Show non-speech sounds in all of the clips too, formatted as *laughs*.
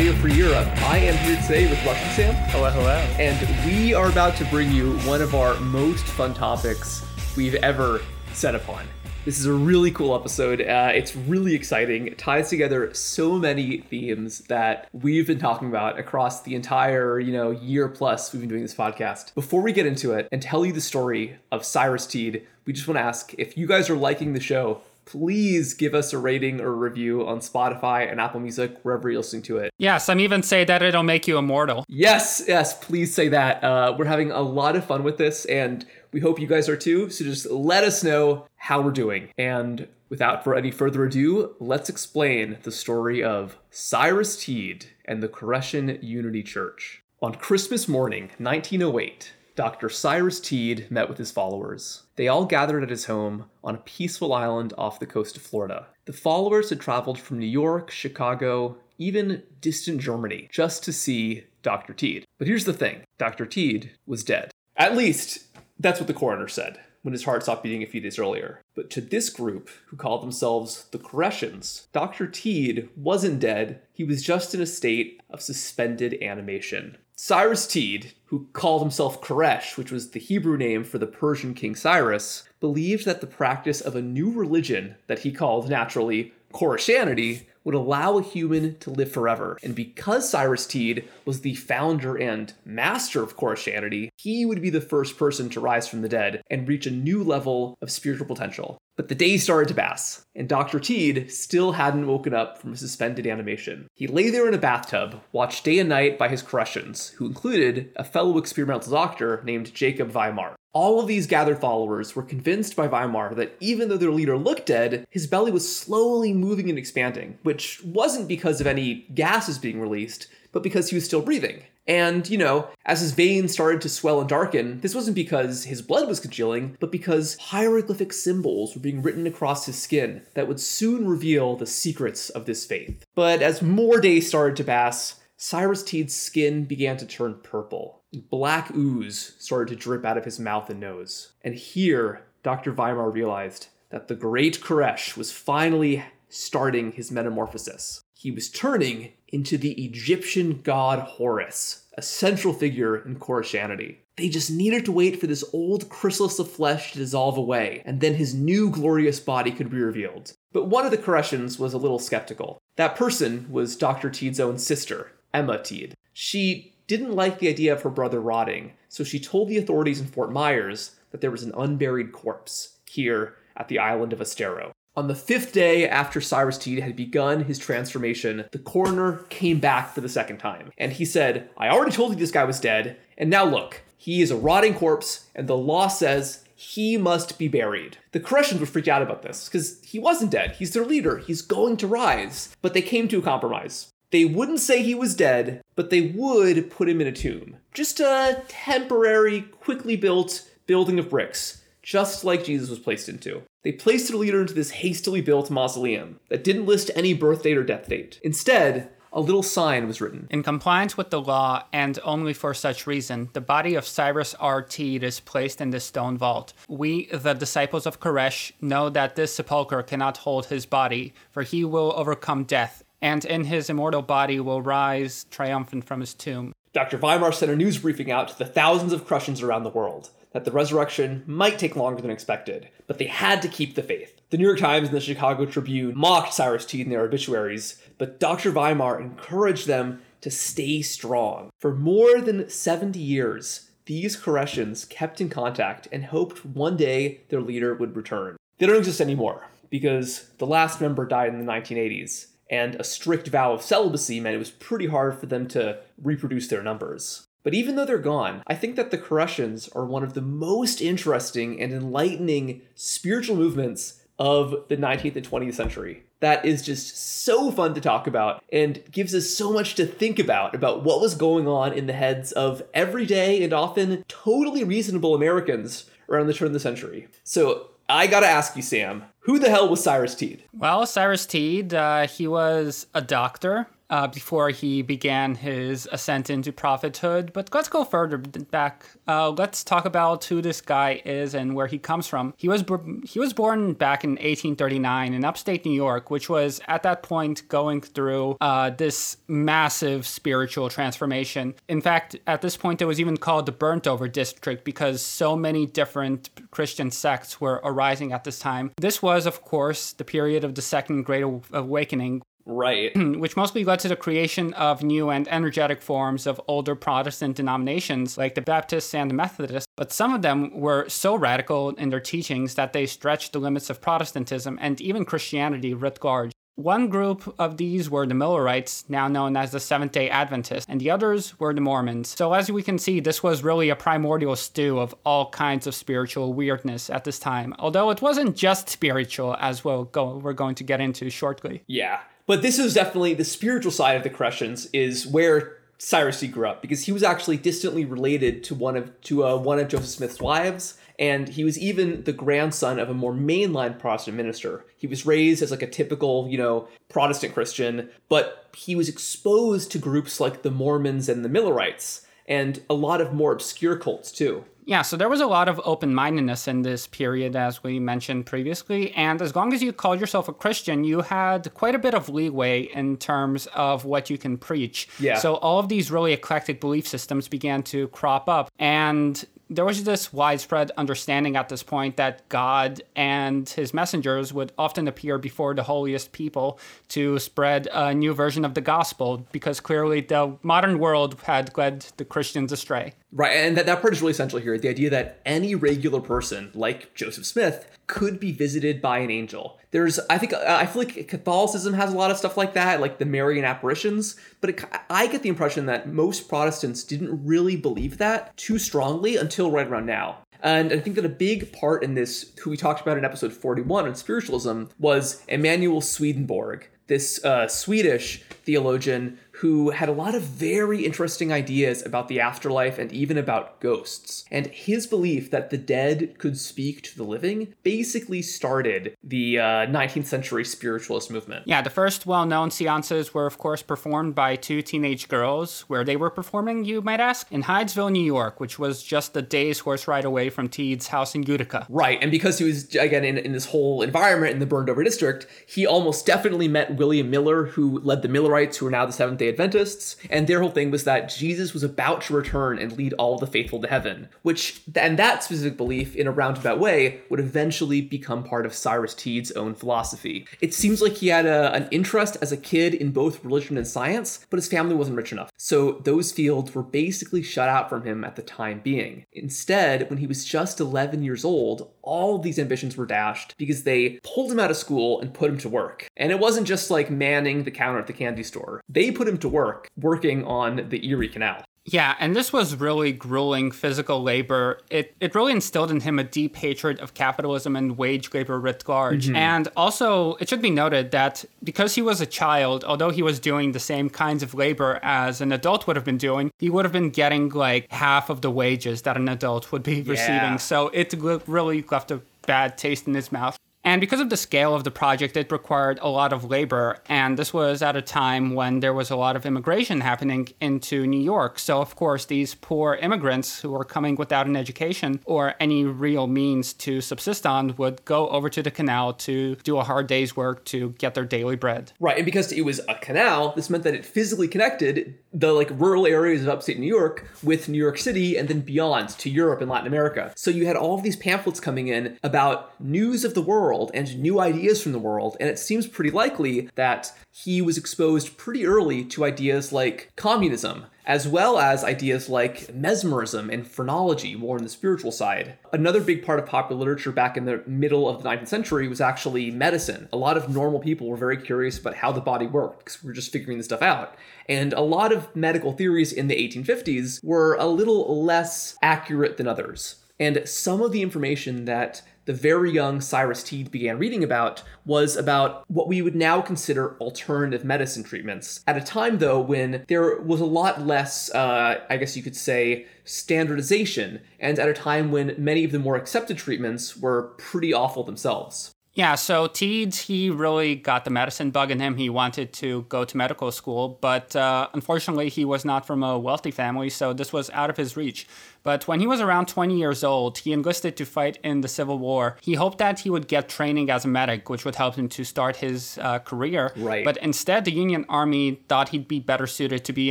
for Europe. I am here today with Russian Sam. Hello, hello. And we are about to bring you one of our most fun topics we've ever set upon. This is a really cool episode. Uh, it's really exciting. It ties together so many themes that we've been talking about across the entire, you know, year plus we've been doing this podcast. Before we get into it and tell you the story of Cyrus Teed, we just want to ask if you guys are liking the show, please give us a rating or a review on Spotify and Apple Music, wherever you're listening to it. Yes, I'm even say that it'll make you immortal. Yes, yes, please say that. Uh, we're having a lot of fun with this, and we hope you guys are too. So just let us know how we're doing. And without for any further ado, let's explain the story of Cyrus Teed and the Koreshan Unity Church. On Christmas morning, 1908, Dr. Cyrus Teed met with his followers. They all gathered at his home on a peaceful island off the coast of Florida. The followers had traveled from New York, Chicago, even distant Germany, just to see Dr. Teed. But here's the thing Dr. Teed was dead. At least, that's what the coroner said when his heart stopped beating a few days earlier. But to this group, who called themselves the Koreshans, Dr. Teed wasn't dead, he was just in a state of suspended animation. Cyrus Teed, who called himself Koresh, which was the Hebrew name for the Persian king Cyrus, believed that the practice of a new religion that he called naturally Koreshanity would allow a human to live forever. And because Cyrus Teed was the founder and master of Koreshanity, he would be the first person to rise from the dead and reach a new level of spiritual potential. But the days started to pass, and Dr. Teed still hadn't woken up from suspended animation. He lay there in a bathtub, watched day and night by his Koreshans, who included a fellow experimental doctor named Jacob Weimar. All of these gathered followers were convinced by Weimar that even though their leader looked dead, his belly was slowly moving and expanding, which wasn't because of any gases being released, but because he was still breathing. And, you know, as his veins started to swell and darken, this wasn't because his blood was congealing, but because hieroglyphic symbols were being written across his skin that would soon reveal the secrets of this faith. But as more days started to pass, Cyrus Teed's skin began to turn purple. Black ooze started to drip out of his mouth and nose. And here, Dr. Weimar realized that the great Koresh was finally starting his metamorphosis. He was turning into the Egyptian god Horus, a central figure in Koreshanity. They just needed to wait for this old chrysalis of flesh to dissolve away, and then his new glorious body could be revealed. But one of the Koreshans was a little skeptical. That person was Dr. Teed's own sister, Emma Teed. She didn't like the idea of her brother rotting, so she told the authorities in Fort Myers that there was an unburied corpse here at the island of Estero. On the fifth day after Cyrus Teed had begun his transformation, the coroner came back for the second time. And he said, I already told you this guy was dead, and now look, he is a rotting corpse, and the law says he must be buried. The Koreshans were freaked out about this, because he wasn't dead. He's their leader. He's going to rise. But they came to a compromise. They wouldn't say he was dead, but they would put him in a tomb. Just a temporary, quickly built building of bricks, just like Jesus was placed into. They placed their leader into this hastily built mausoleum that didn't list any birth date or death date. Instead, a little sign was written. In compliance with the law, and only for such reason, the body of Cyrus R. Teed is placed in this stone vault. We, the disciples of Koresh, know that this sepulchre cannot hold his body, for he will overcome death, and in his immortal body will rise triumphant from his tomb. Dr. Weimar sent a news briefing out to the thousands of Koreshans around the world that the resurrection might take longer than expected, but they had to keep the faith. The New York Times and the Chicago Tribune mocked Cyrus Teed in their obituaries, but Dr. Weimar encouraged them to stay strong. For more than 70 years, these Koreshans kept in contact and hoped one day their leader would return. They don't exist anymore because the last member died in the 1980s, and a strict vow of celibacy meant it was pretty hard for them to reproduce their numbers. But even though they're gone, I think that the Koreshans are one of the most interesting and enlightening spiritual movements of the 19th and 20th century. That is just so fun to talk about and gives us so much to think about about what was going on in the heads of everyday and often totally reasonable Americans around the turn of the century. So I gotta ask you, Sam, who the hell was Cyrus Teed? Well, Cyrus Teed, uh, he was a doctor uh, before he began his ascent into prophethood. But let's go further back. Uh, let's talk about who this guy is and where he comes from. He was he was born back in 1839 in upstate New York, which was at that point going through uh, this massive spiritual transformation. In fact, at this point, it was even called the burnt over district because so many different Christian sects were arising at this time. This was, of course, the period of the Second Great Awakening, Right. *clears throat* which mostly led to the creation of new and energetic forms of older Protestant denominations like the Baptists and the Methodists. But some of them were so radical in their teachings that they stretched the limits of Protestantism and even Christianity writ large. One group of these were the Millerites, now known as the Seventh day Adventists, and the others were the Mormons. So, as we can see, this was really a primordial stew of all kinds of spiritual weirdness at this time. Although it wasn't just spiritual, as we'll go, we're going to get into shortly. Yeah. But this is definitely the spiritual side of the Crescents is where Cyrus Teed grew up because he was actually distantly related to one of to uh, one of Joseph Smith's wives, and he was even the grandson of a more mainline Protestant minister. He was raised as like a typical, you know, Protestant Christian, but he was exposed to groups like the Mormons and the Millerites, and a lot of more obscure cults too. Yeah, so there was a lot of open mindedness in this period, as we mentioned previously. And as long as you called yourself a Christian, you had quite a bit of leeway in terms of what you can preach. Yeah. So all of these really eclectic belief systems began to crop up. And there was this widespread understanding at this point that God and his messengers would often appear before the holiest people to spread a new version of the gospel because clearly the modern world had led the Christians astray. Right, and that, that part is really essential here. The idea that any regular person, like Joseph Smith, could be visited by an angel. There's, I think, I feel like Catholicism has a lot of stuff like that, like the Marian apparitions. But it, I get the impression that most Protestants didn't really believe that too strongly until right around now. And I think that a big part in this, who we talked about in episode 41 on spiritualism, was Emanuel Swedenborg, this uh, Swedish theologian who had a lot of very interesting ideas about the afterlife and even about ghosts. And his belief that the dead could speak to the living basically started the uh, 19th century spiritualist movement. Yeah, the first well known seances were, of course, performed by two teenage girls. Where they were performing, you might ask? In Hydesville, New York, which was just a day's horse ride away from Teed's house in Utica. Right, and because he was, again, in, in this whole environment in the burned over district, he almost definitely met William Miller, who led the Millerites, who are now the Seventh day Adventists, and their whole thing was that Jesus was about to return and lead all the faithful to heaven, which, and that specific belief, in a roundabout way, would eventually become part of Cyrus Teed's own philosophy. It seems like he had a, an interest as a kid in both religion and science, but his family wasn't rich enough. So those fields were basically shut out from him at the time being. Instead, when he was just 11 years old, all these ambitions were dashed because they pulled him out of school and put him to work. And it wasn't just like manning the counter at the candy store. They put him to work working on the Erie Canal. Yeah, and this was really grueling physical labor. It it really instilled in him a deep hatred of capitalism and wage labor writ large. Mm-hmm. And also, it should be noted that because he was a child, although he was doing the same kinds of labor as an adult would have been doing, he would have been getting like half of the wages that an adult would be receiving. So it really left a bad taste in his mouth. And because of the scale of the project, it required a lot of labor. And this was at a time when there was a lot of immigration happening into New York. So, of course, these poor immigrants who were coming without an education or any real means to subsist on would go over to the canal to do a hard day's work to get their daily bread. Right, and because it was a canal, this meant that it physically connected the like rural areas of upstate New York with New York City and then beyond to Europe and Latin America. So you had all of these pamphlets coming in about news of the world and new ideas from the world, and it seems pretty likely that he was exposed pretty early to ideas like communism, as well as ideas like mesmerism and phrenology, more on the spiritual side. Another big part of popular literature back in the middle of the 19th century was actually medicine. A lot of normal people were very curious about how the body worked because we were just figuring this stuff out. And a lot of medical theories in the 1850s were a little less accurate than others. And some of the information that the very young Cyrus Teed began reading about was about what we would now consider alternative medicine treatments. At a time, though, when there was a lot less, uh, I guess you could say, standardization, and at a time when many of the more accepted treatments were pretty awful themselves. Yeah, so Teed, he really got the medicine bug in him. He wanted to go to medical school, but uh, unfortunately, he was not from a wealthy family, so this was out of his reach. But when he was around 20 years old, he enlisted to fight in the Civil War. He hoped that he would get training as a medic, which would help him to start his uh, career. Right. But instead, the Union Army thought he'd be better suited to be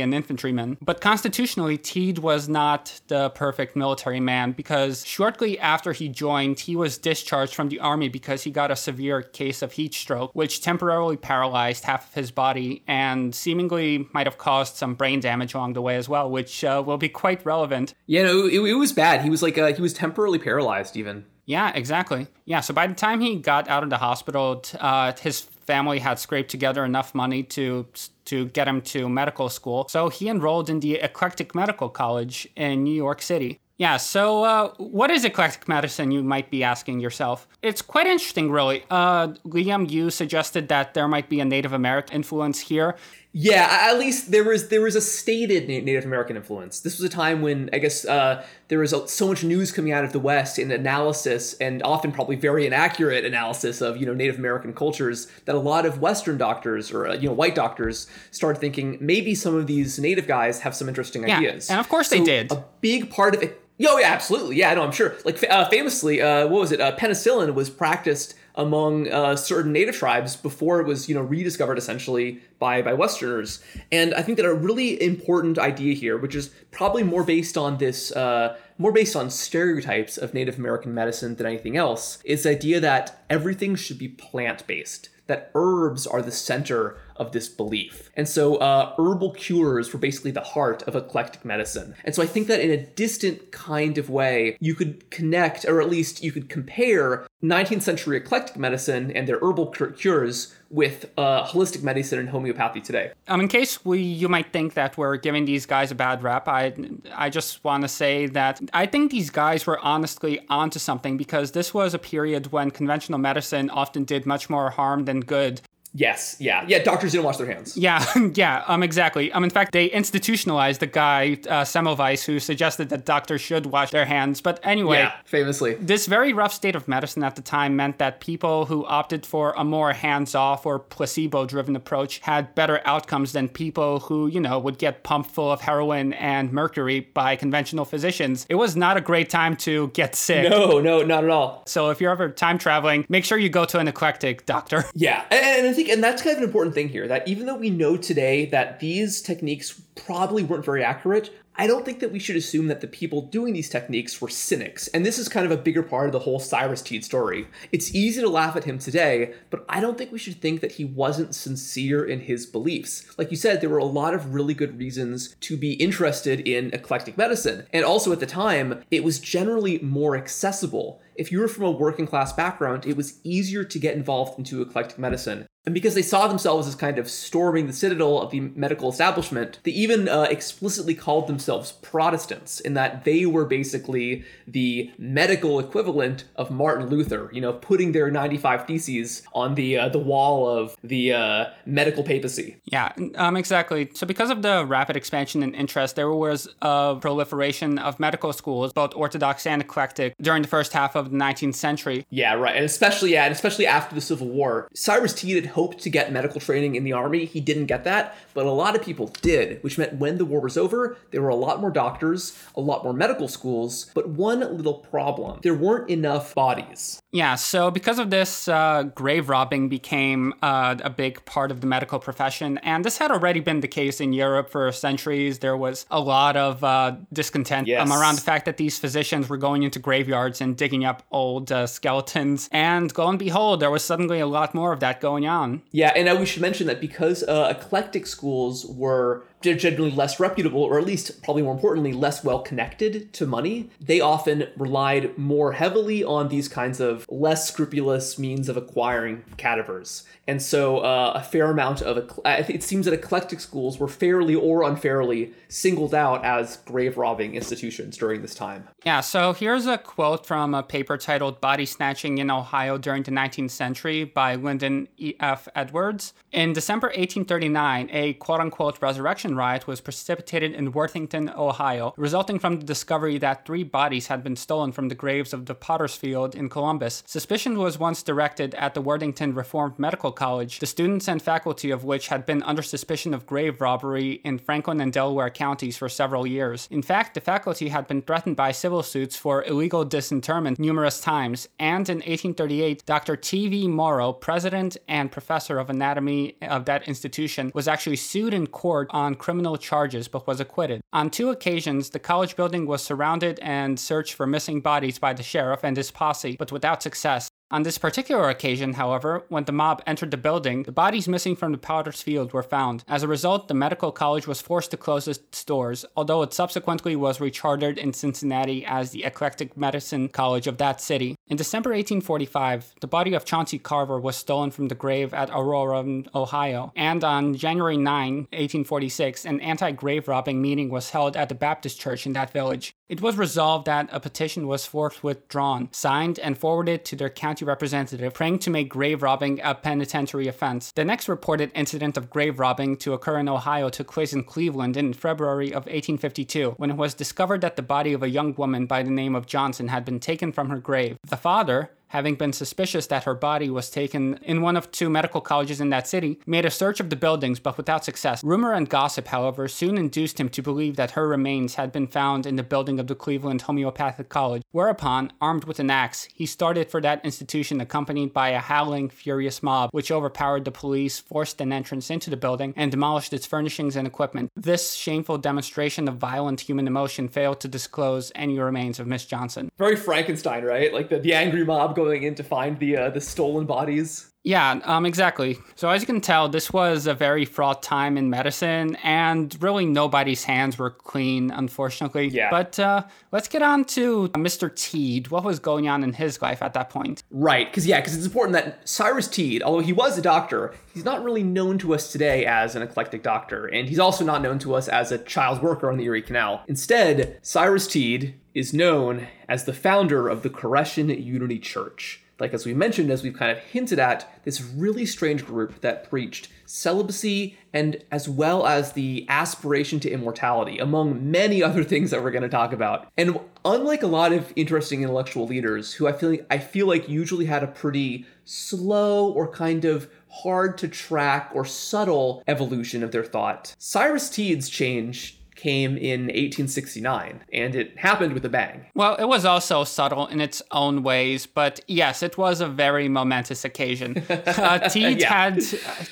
an infantryman. But constitutionally, Teed was not the perfect military man because shortly after he joined, he was discharged from the Army because he got a severe case of heat stroke, which temporarily paralyzed half of his body and seemingly might have caused some brain damage along the way as well, which uh, will be quite relevant. Yeah, no, it, it was bad. He was like uh, he was temporarily paralyzed even. Yeah, exactly. Yeah, so by the time he got out of the hospital, uh, his family had scraped together enough money to to get him to medical school. So he enrolled in the Eclectic Medical College in New York City. Yeah, so uh, what is eclectic medicine, you might be asking yourself? It's quite interesting, really. Uh, Liam, you suggested that there might be a Native American influence here. Yeah, at least there was there was a stated Native American influence. This was a time when I guess uh, there was so much news coming out of the West and analysis, and often probably very inaccurate analysis of you know Native American cultures that a lot of Western doctors or uh, you know white doctors started thinking maybe some of these Native guys have some interesting yeah, ideas. And of course so they did. A big part of it. Oh yeah, absolutely. Yeah, no, I'm sure. Like uh, famously, uh, what was it? Uh, penicillin was practiced among uh, certain native tribes before it was you know rediscovered essentially by by westerners. And i think that a really important idea here which is probably more based on this uh, more based on stereotypes of native american medicine than anything else is the idea that everything should be plant-based that herbs are the center of this belief. And so uh, herbal cures were basically the heart of eclectic medicine. And so I think that in a distant kind of way, you could connect, or at least you could compare 19th century eclectic medicine and their herbal cures with uh, holistic medicine and homeopathy today. Um, in case we, you might think that we're giving these guys a bad rap, I, I just want to say that I think these guys were honestly onto something because this was a period when conventional medicine often did much more harm than good. Yes, yeah, yeah. Doctors didn't wash their hands. Yeah, *laughs* yeah. Um, exactly. Um, in fact, they institutionalized the guy uh, Semmelweis who suggested that doctors should wash their hands. But anyway, yeah, famously, this very rough state of medicine at the time meant that people who opted for a more hands-off or placebo-driven approach had better outcomes than people who, you know, would get pumped full of heroin and mercury by conventional physicians. It was not a great time to get sick. No, no, not at all. So if you're ever time traveling, make sure you go to an eclectic doctor. Yeah, and, and think, and that's kind of an important thing here that even though we know today that these techniques probably weren't very accurate, I don't think that we should assume that the people doing these techniques were cynics. And this is kind of a bigger part of the whole Cyrus Teed story. It's easy to laugh at him today, but I don't think we should think that he wasn't sincere in his beliefs. Like you said, there were a lot of really good reasons to be interested in eclectic medicine. And also at the time, it was generally more accessible if you were from a working class background, it was easier to get involved into eclectic medicine. And because they saw themselves as kind of storming the citadel of the medical establishment, they even uh, explicitly called themselves Protestants, in that they were basically the medical equivalent of Martin Luther, you know, putting their 95 Theses on the uh, the wall of the uh, medical papacy. Yeah, um, exactly. So because of the rapid expansion and interest, there was a proliferation of medical schools, both Orthodox and eclectic, during the first half of the 19th century. Yeah, right. And especially, yeah, and especially after the Civil War. Cyrus Teed had hoped to get medical training in the army. He didn't get that, but a lot of people did, which meant when the war was over, there were a lot more doctors, a lot more medical schools, but one little problem there weren't enough bodies. Yeah, so because of this, uh, grave robbing became uh, a big part of the medical profession, and this had already been the case in Europe for centuries. There was a lot of uh, discontent yes. um, around the fact that these physicians were going into graveyards and digging up old uh, skeletons, and lo and behold, there was suddenly a lot more of that going on. Yeah, and we should mention that because uh, eclectic schools were generally less reputable, or at least, probably more importantly, less well connected to money, they often relied more heavily on these kinds of less scrupulous means of acquiring cadavers. And so uh, a fair amount of, it seems that eclectic schools were fairly or unfairly singled out as grave robbing institutions during this time. Yeah, so here's a quote from a paper titled Body Snatching in Ohio During the 19th Century by Linden E.F. Edwards. In December 1839, a quote unquote resurrection riot was precipitated in Worthington, Ohio, resulting from the discovery that three bodies had been stolen from the graves of the Potter's Field in Columbus. Suspicion was once directed at the Worthington Reformed Medical College, the students and faculty of which had been under suspicion of grave robbery in Franklin and Delaware counties for several years. In fact, the faculty had been threatened by civil suits for illegal disinterment numerous times, and in 1838, Dr. T.V. Morrow, president and professor of anatomy of that institution, was actually sued in court on criminal charges but was acquitted. On two occasions, the college building was surrounded and searched for missing bodies by the sheriff and his posse, but without success. On this particular occasion, however, when the mob entered the building, the bodies missing from the Potter's Field were found. As a result, the medical college was forced to close its doors, although it subsequently was rechartered in Cincinnati as the Eclectic Medicine College of that city. In December 1845, the body of Chauncey Carver was stolen from the grave at Aurora, Ohio, and on January 9, 1846, an anti grave robbing meeting was held at the Baptist church in that village. It was resolved that a petition was forthwith drawn, signed, and forwarded to their county representative, praying to make grave robbing a penitentiary offense. The next reported incident of grave robbing to occur in Ohio took place in Cleveland in February of 1852, when it was discovered that the body of a young woman by the name of Johnson had been taken from her grave. The father, having been suspicious that her body was taken in one of two medical colleges in that city, made a search of the buildings but without success. Rumor and gossip, however, soon induced him to believe that her remains had been found in the building of the Cleveland Homeopathic College, whereupon, armed with an axe, he started for that institution accompanied by a howling, furious mob, which overpowered the police, forced an entrance into the building, and demolished its furnishings and equipment. This shameful demonstration of violent human emotion failed to disclose any remains of Miss Johnson. Very Frankenstein, right? Like the, the angry mob going in to find the uh, the stolen bodies. Yeah, um, exactly. So as you can tell, this was a very fraught time in medicine, and really nobody's hands were clean, unfortunately. Yeah. But uh, let's get on to Mr. Teed. What was going on in his life at that point? Right, because yeah, because it's important that Cyrus Teed, although he was a doctor, he's not really known to us today as an eclectic doctor, and he's also not known to us as a child worker on the Erie Canal. Instead, Cyrus Teed is known as the founder of the Koreshan Unity Church like as we mentioned, as we've kind of hinted at, this really strange group that preached celibacy and as well as the aspiration to immortality, among many *laughs* other things that we're going to talk about. And unlike a lot of interesting intellectual leaders who I feel like, I feel like usually had a pretty slow or kind of hard to track or subtle evolution of their thought, Cyrus Teed's change came in 1869, and it happened with a bang. Well, it was also subtle in its own ways, but yes, it was a very momentous occasion. *laughs* Uh, Teed Yeah. had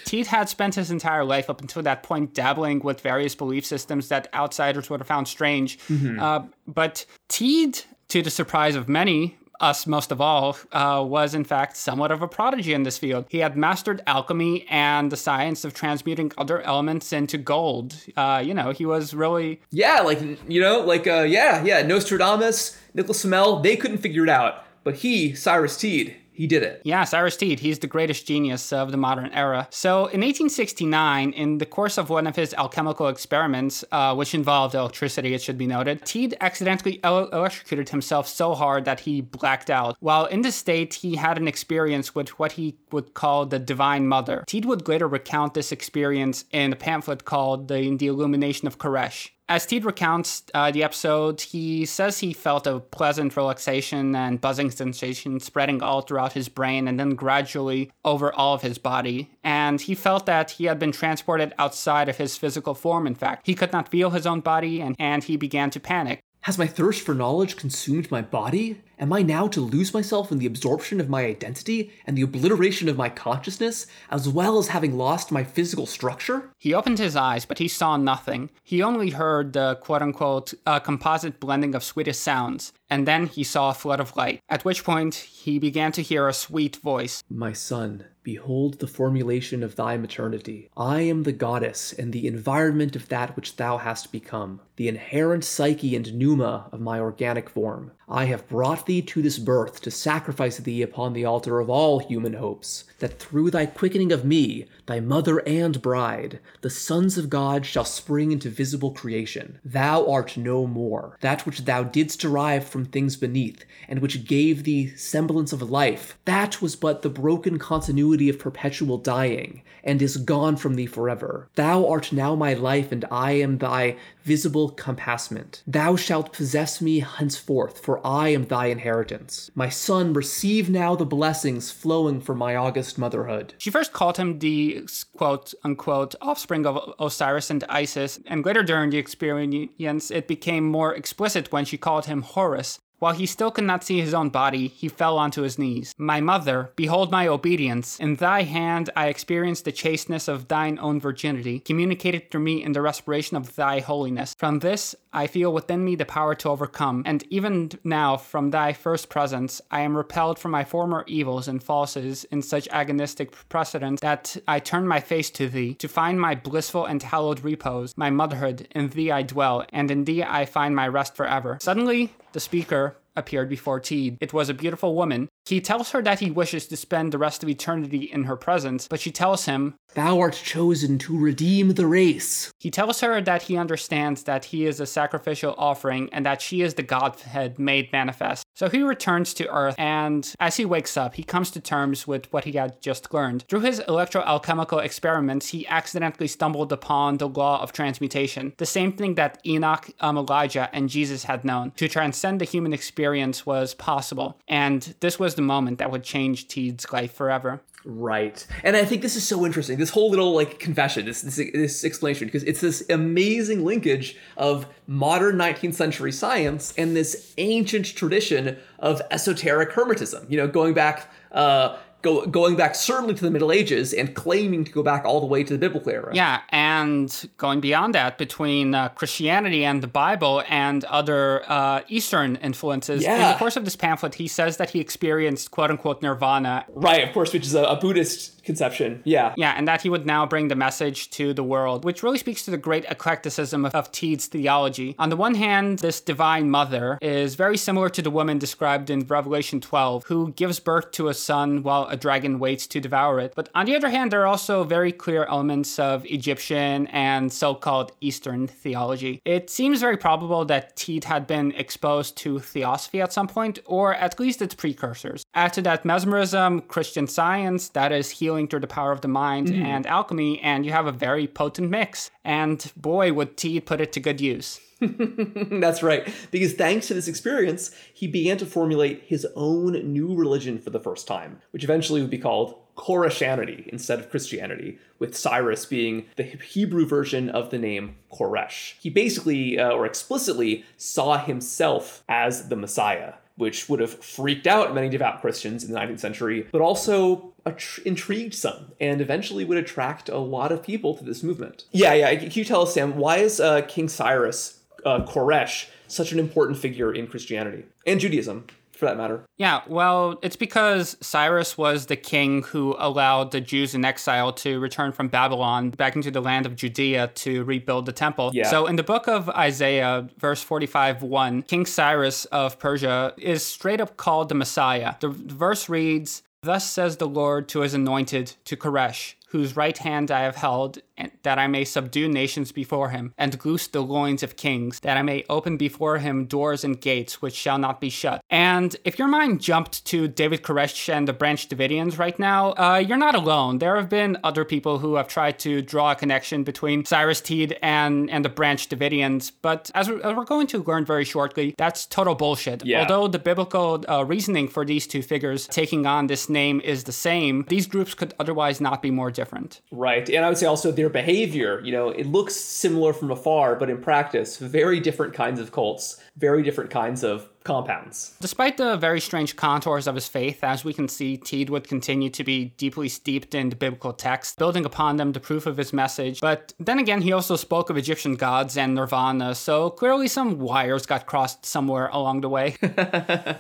Teed had spent his entire life up until that point dabbling with various belief systems that outsiders would have found strange. Uh, but Teed, to the surprise of many, us most of all, uh, was in fact somewhat of a prodigy in this field. He had mastered alchemy and the science of transmuting other elements into gold. Uh, you know, he was really Yeah, like you know, like uh, yeah, yeah. Nostradamus, Nicholas Flamel, they couldn't figure it out, but he, Cyrus Teed, he did it. Cyrus Teed, he's the greatest genius of the modern era. So in 1869, in the course of one of his alchemical experiments, uh, which involved electricity, it should be noted, Teed accidentally el- electrocuted himself so hard that he blacked out. While in this state, he had an experience with what he would call the Divine Mother. Teed would later recount this experience in a pamphlet called The, the Illumination of Koresh. As Teed recounts uh, the episode, he says he felt a pleasant relaxation and buzzing sensation spreading all throughout his brain and then gradually over all of his body. And he felt that he had been transported outside of his physical form, in fact. He could not feel his own body and, and he began to panic. Has my thirst for knowledge consumed my body? Am I now to lose myself in the absorption of my identity and the obliteration of my consciousness, as well as having lost my physical structure? He opened his eyes, but he saw nothing. He only heard the quote unquote uh, composite blending of sweetest sounds, and then he saw a flood of light, at which point he began to hear a sweet voice. My son, behold the formulation of thy maternity. I am the goddess and the environment of that which thou hast become, the inherent psyche and pneuma of my organic form. I have brought thee to this birth to sacrifice thee upon the altar of all human hopes, that through thy quickening of me, thy mother and bride, the sons of God shall spring into visible creation. Thou art no more. That which thou didst derive from things beneath, and which gave thee semblance of life, that was but the broken continuity of perpetual dying, and is gone from thee forever. Thou art now my life, and I am thy visible compassment. Thou shalt possess me henceforth, for I am thy inheritance. My son, receive now the blessings flowing from my august motherhood. She first called him the quote unquote offspring of Osiris and Isis, and later during the experience, it became more explicit when she called him Horus, while he still could not see his own body, he fell onto his knees. My mother, behold my obedience. In thy hand I experienced the chasteness of thine own virginity, communicated through me in the respiration of thy holiness. From this I feel within me the power to overcome, and even now, from thy first presence, I am repelled from my former evils and falses in such agonistic precedence that I turn my face to thee, to find my blissful and hallowed repose, my motherhood. In thee I dwell, and in thee I find my rest forever. Suddenly, the speaker appeared before Teed. It was a beautiful woman. He tells her that he wishes to spend the rest of eternity in her presence, but she tells him, Thou art chosen to redeem the race. He tells her that he understands that he is a sacrificial offering and that she is the Godhead made manifest. So he returns to Earth, and as he wakes up, he comes to terms with what he had just learned. Through his electroalchemical experiments, he accidentally stumbled upon the law of transmutation, the same thing that Enoch, um, Elijah, and Jesus had known. To transcend the human experience was possible, and this was the moment that would change Teed's life forever. Right. And I think this is so interesting. This whole little like confession, this this, this explanation, because it's this amazing linkage of modern 19th century science and this ancient tradition of esoteric hermetism. You know, going back uh, go, going back certainly to the Middle Ages and claiming to go back all the way to the biblical era. Yeah, and going beyond that, between uh, Christianity and the Bible and other uh, Eastern influences. Yeah. In the course of this pamphlet, he says that he experienced quote unquote nirvana. Right, of course, which is a, a Buddhist conception. Yeah. Yeah, and that he would now bring the message to the world, which really speaks to the great eclecticism of, of Teed's theology. On the one hand, this divine mother is very similar to the woman described in Revelation 12, who gives birth to a son while a dragon waits to devour it. But on the other hand, there are also very clear elements of Egyptian and so called Eastern theology. It seems very probable that Teed had been exposed to theosophy at some point, or at least its precursors. Add to that mesmerism, Christian science, that is healing through the power of the mind, mm. and alchemy, and you have a very potent mix. And boy, would Teed put it to good use. *laughs* That's right. Because thanks to this experience, he began to formulate his own new religion for the first time, which eventually would be called Koreshanity instead of Christianity, with Cyrus being the Hebrew version of the name Koresh. He basically, uh, or explicitly, saw himself as the Messiah which would have freaked out many devout Christians in the 19th century, but also attr- intrigued some and eventually would attract a lot of people to this movement. Yeah, yeah. Can you tell us, Sam, why is uh, King Cyrus, uh, Koresh, such an important figure in Christianity and Judaism? For that matter. Yeah, well, it's because Cyrus was the king who allowed the Jews in exile to return from Babylon back into the land of Judea to rebuild the temple. Yeah. So in the book of Isaiah, verse 45 1, King Cyrus of Persia is straight up called the Messiah. The verse reads, Thus says the Lord to his anointed, to Koresh, whose right hand I have held, that I may subdue nations before him, and loose the loins of kings, that I may open before him doors and gates which shall not be shut. And if your mind jumped to David Koresh and the Branch Davidians right now, uh, you're not alone. There have been other people who have tried to draw a connection between Cyrus Teed and, and the Branch Davidians, but as we're, as we're going to learn very shortly, that's total bullshit. Yeah. Although the biblical uh, reasoning for these two figures taking on this name is the same, these groups could otherwise not be more different. Right. And I would say also their behavior, you know, it looks similar from afar, but in practice, very different kinds of cults, very different kinds of compounds. Despite the very strange contours of his faith, as we can see, Teed would continue to be deeply steeped in the biblical text, building upon them the proof of his message. But then again, he also spoke of Egyptian gods and nirvana, so clearly some wires got crossed somewhere along the way. *laughs*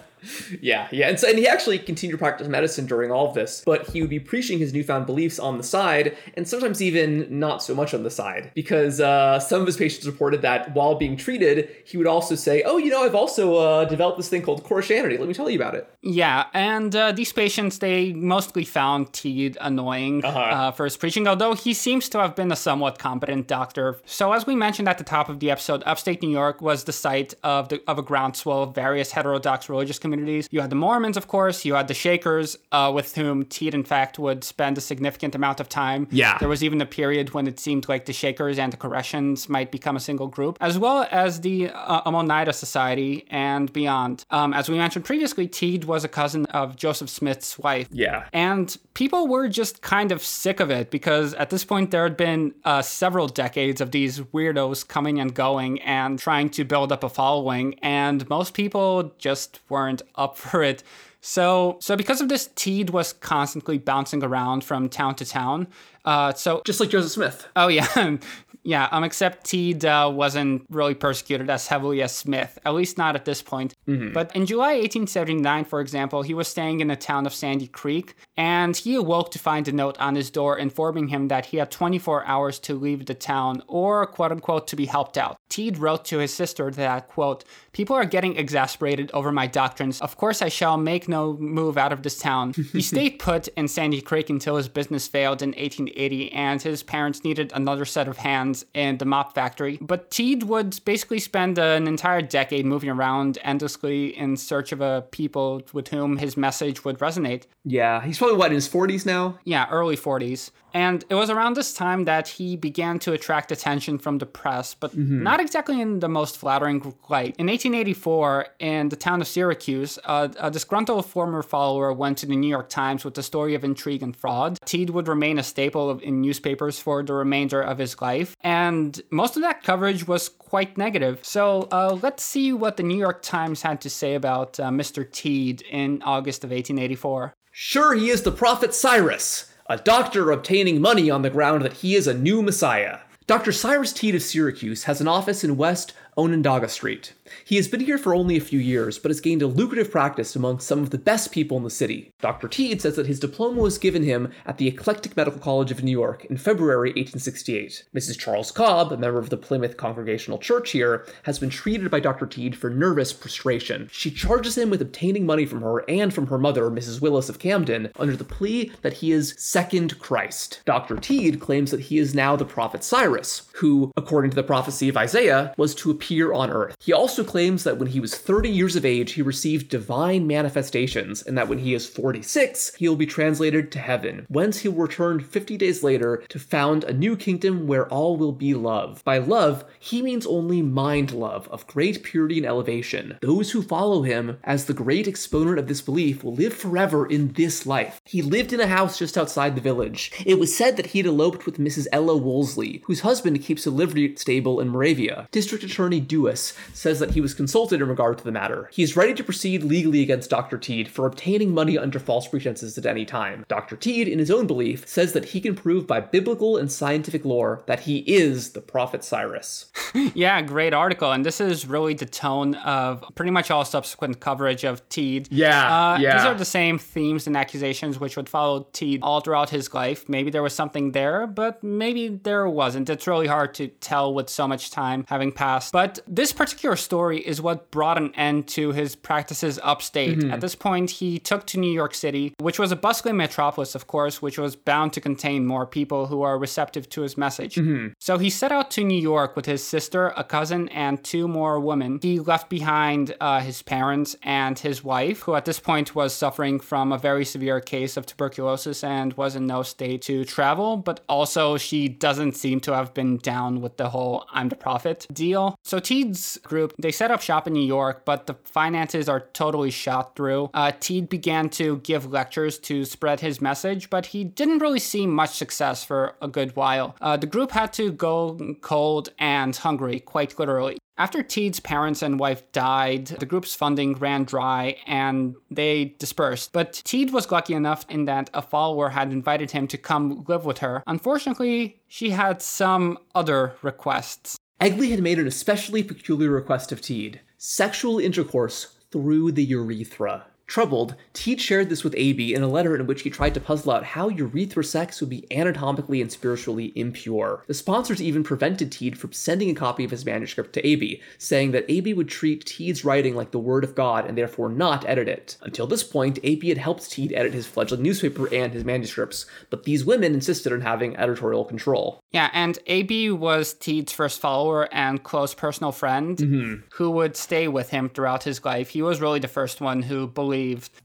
Yeah, yeah. And so and he actually continued to practice medicine during all of this, but he would be preaching his newfound beliefs on the side, and sometimes even not so much on the side. Because uh, some of his patients reported that while being treated, he would also say, Oh, you know, I've also uh, developed this thing called Koreshanity. Let me tell you about it. Yeah, and uh, these patients, they mostly found Teed annoying Uh-huh. uh, for his preaching, although he seems to have been a somewhat competent doctor. So, as we mentioned at the top of the episode, upstate New York was the site of, the, of a groundswell of various heterodox religious communities. You had the Mormons, of course, you had the Shakers, uh, with whom Teed, in fact, would spend a significant amount of time. Yeah. There was even a period when it seemed like the Shakers and the Koreshans might become a single group, as well as the uh, Amonida Society and beyond. Um, as we mentioned previously, Teed was a cousin of Joseph Smith's wife. Yeah. And people were just kind of sick of it because at this point there had been uh, several decades of these weirdos coming and going and trying to build up a following, and most people just weren't up for it. So, so because of this, Teed was constantly bouncing around from town to town. Uh, so Just like Joseph Smith. Oh yeah, *laughs* yeah. Um, except Teed uh, wasn't really persecuted as heavily as Smith, at least not at this point. But in July 1879, for example, he was staying in the town of Sandy Creek, and he awoke to find a note on his door informing him that he had 24 hours to leave the town, or quote unquote to be helped out. Teed wrote to his sister that quote, "People are getting exasperated over my doctrines. Of course, I shall make no move out of this town." *laughs* he stayed put in Sandy Creek until his business failed in 1880, and his parents needed another set of hands in the mop factory. But Teed would basically spend an entire decade moving around endlessly in search of a people with whom his message would resonate. Yeah. He's probably, what, in his 40s now? Yeah, early 40s. And it was around this time that he began to attract attention from the press, but not exactly in the most flattering light. In 1884, in the town of Syracuse, uh, a disgruntled former follower went to the New York Times with a story of intrigue and fraud. Teed would remain a staple of, in newspapers for the remainder of his life, and most of that coverage was quite negative. So uh, let's see what the New York Times had to say about uh, Mr. Teed in August of 1884. Sure, he is the prophet Cyrus, a doctor obtaining money on the ground that he is a new messiah. Dr. Cyrus Teed of Syracuse has an office in West Onondaga Street. He has been here for only a few years, but has gained a lucrative practice among some of the best people in the city. Dr. Teed says that his diploma was given him at the Eclectic Medical College of New York in February 1868. Mrs. Charles Cobb, a member of the Plymouth Congregational Church here, has been treated by Dr. Teed for nervous prostration. She charges him with obtaining money from her and from her mother, Mrs. Willis of Camden, under the plea that he is second Christ. Dr. Teed claims that he is now the prophet Cyrus, who, according to the prophecy of Isaiah, was to appear on earth. He also claims that when he was 30 years of age, he received divine manifestations, and that when he is 46, he will be translated to heaven, whence he will return 50 days later to found a new kingdom where all will be love. By love, he means only mind love of great purity and elevation. Those who follow him as the great exponent of this belief will live forever in this life. He lived in a house just outside the village. It was said that he had eloped with Mrs. Ella Wolseley, whose husband keeps a livery stable in Moravia. District Attorney Dewis says that he was consulted in regard to the matter. He is ready to proceed legally against Dr. Teed for obtaining money under false pretenses at any time. Dr. Teed, in his own belief, says that he can prove by biblical and scientific lore that he is the prophet Cyrus. *laughs* Yeah, great article. And this is really the tone of pretty much all subsequent coverage of Teed. Yeah, uh, yeah. These are the same themes and accusations which would follow Teed all throughout his life. Maybe there was something there, but maybe there wasn't. It's really hard to tell with so much time having passed. But this particular story is what brought an end to his practices upstate. At this point, he took to New York City, which was a bustling metropolis, of course, which was bound to contain more people who are receptive to his message. So he set out to New York with his sister, a cousin, and two more women. He left behind uh, his parents and his wife, who at this point was suffering from a very severe case of tuberculosis and was in no state to travel, but also she doesn't seem to have been down with the whole I'm the prophet deal. So Teed's group, they set up shop in New York, but the finances are totally shot through. Uh, Teed began to give lectures to spread his message, but he didn't really see much success for a good while. Uh, the group had to go cold and hungry, quite literally. After Teed's parents and wife died, the group's funding ran dry and they dispersed. But Teed was lucky enough in that a follower had invited him to come live with her. Unfortunately, she had some other requests. Egley had made an especially peculiar request of Teed sexual intercourse through the urethra. Troubled, Teed shared this with AB in a letter in which he tried to puzzle out how urethra sex would be anatomically and spiritually impure. The sponsors even prevented Teed from sending a copy of his manuscript to AB, saying that AB would treat Teed's writing like the word of God and therefore not edit it. Until this point, AB had helped Teed edit his fledgling newspaper and his manuscripts, but these women insisted on having editorial control. Yeah, and AB was Teed's first follower and close personal friend mm-hmm. who would stay with him throughout his life. He was really the first one who believed.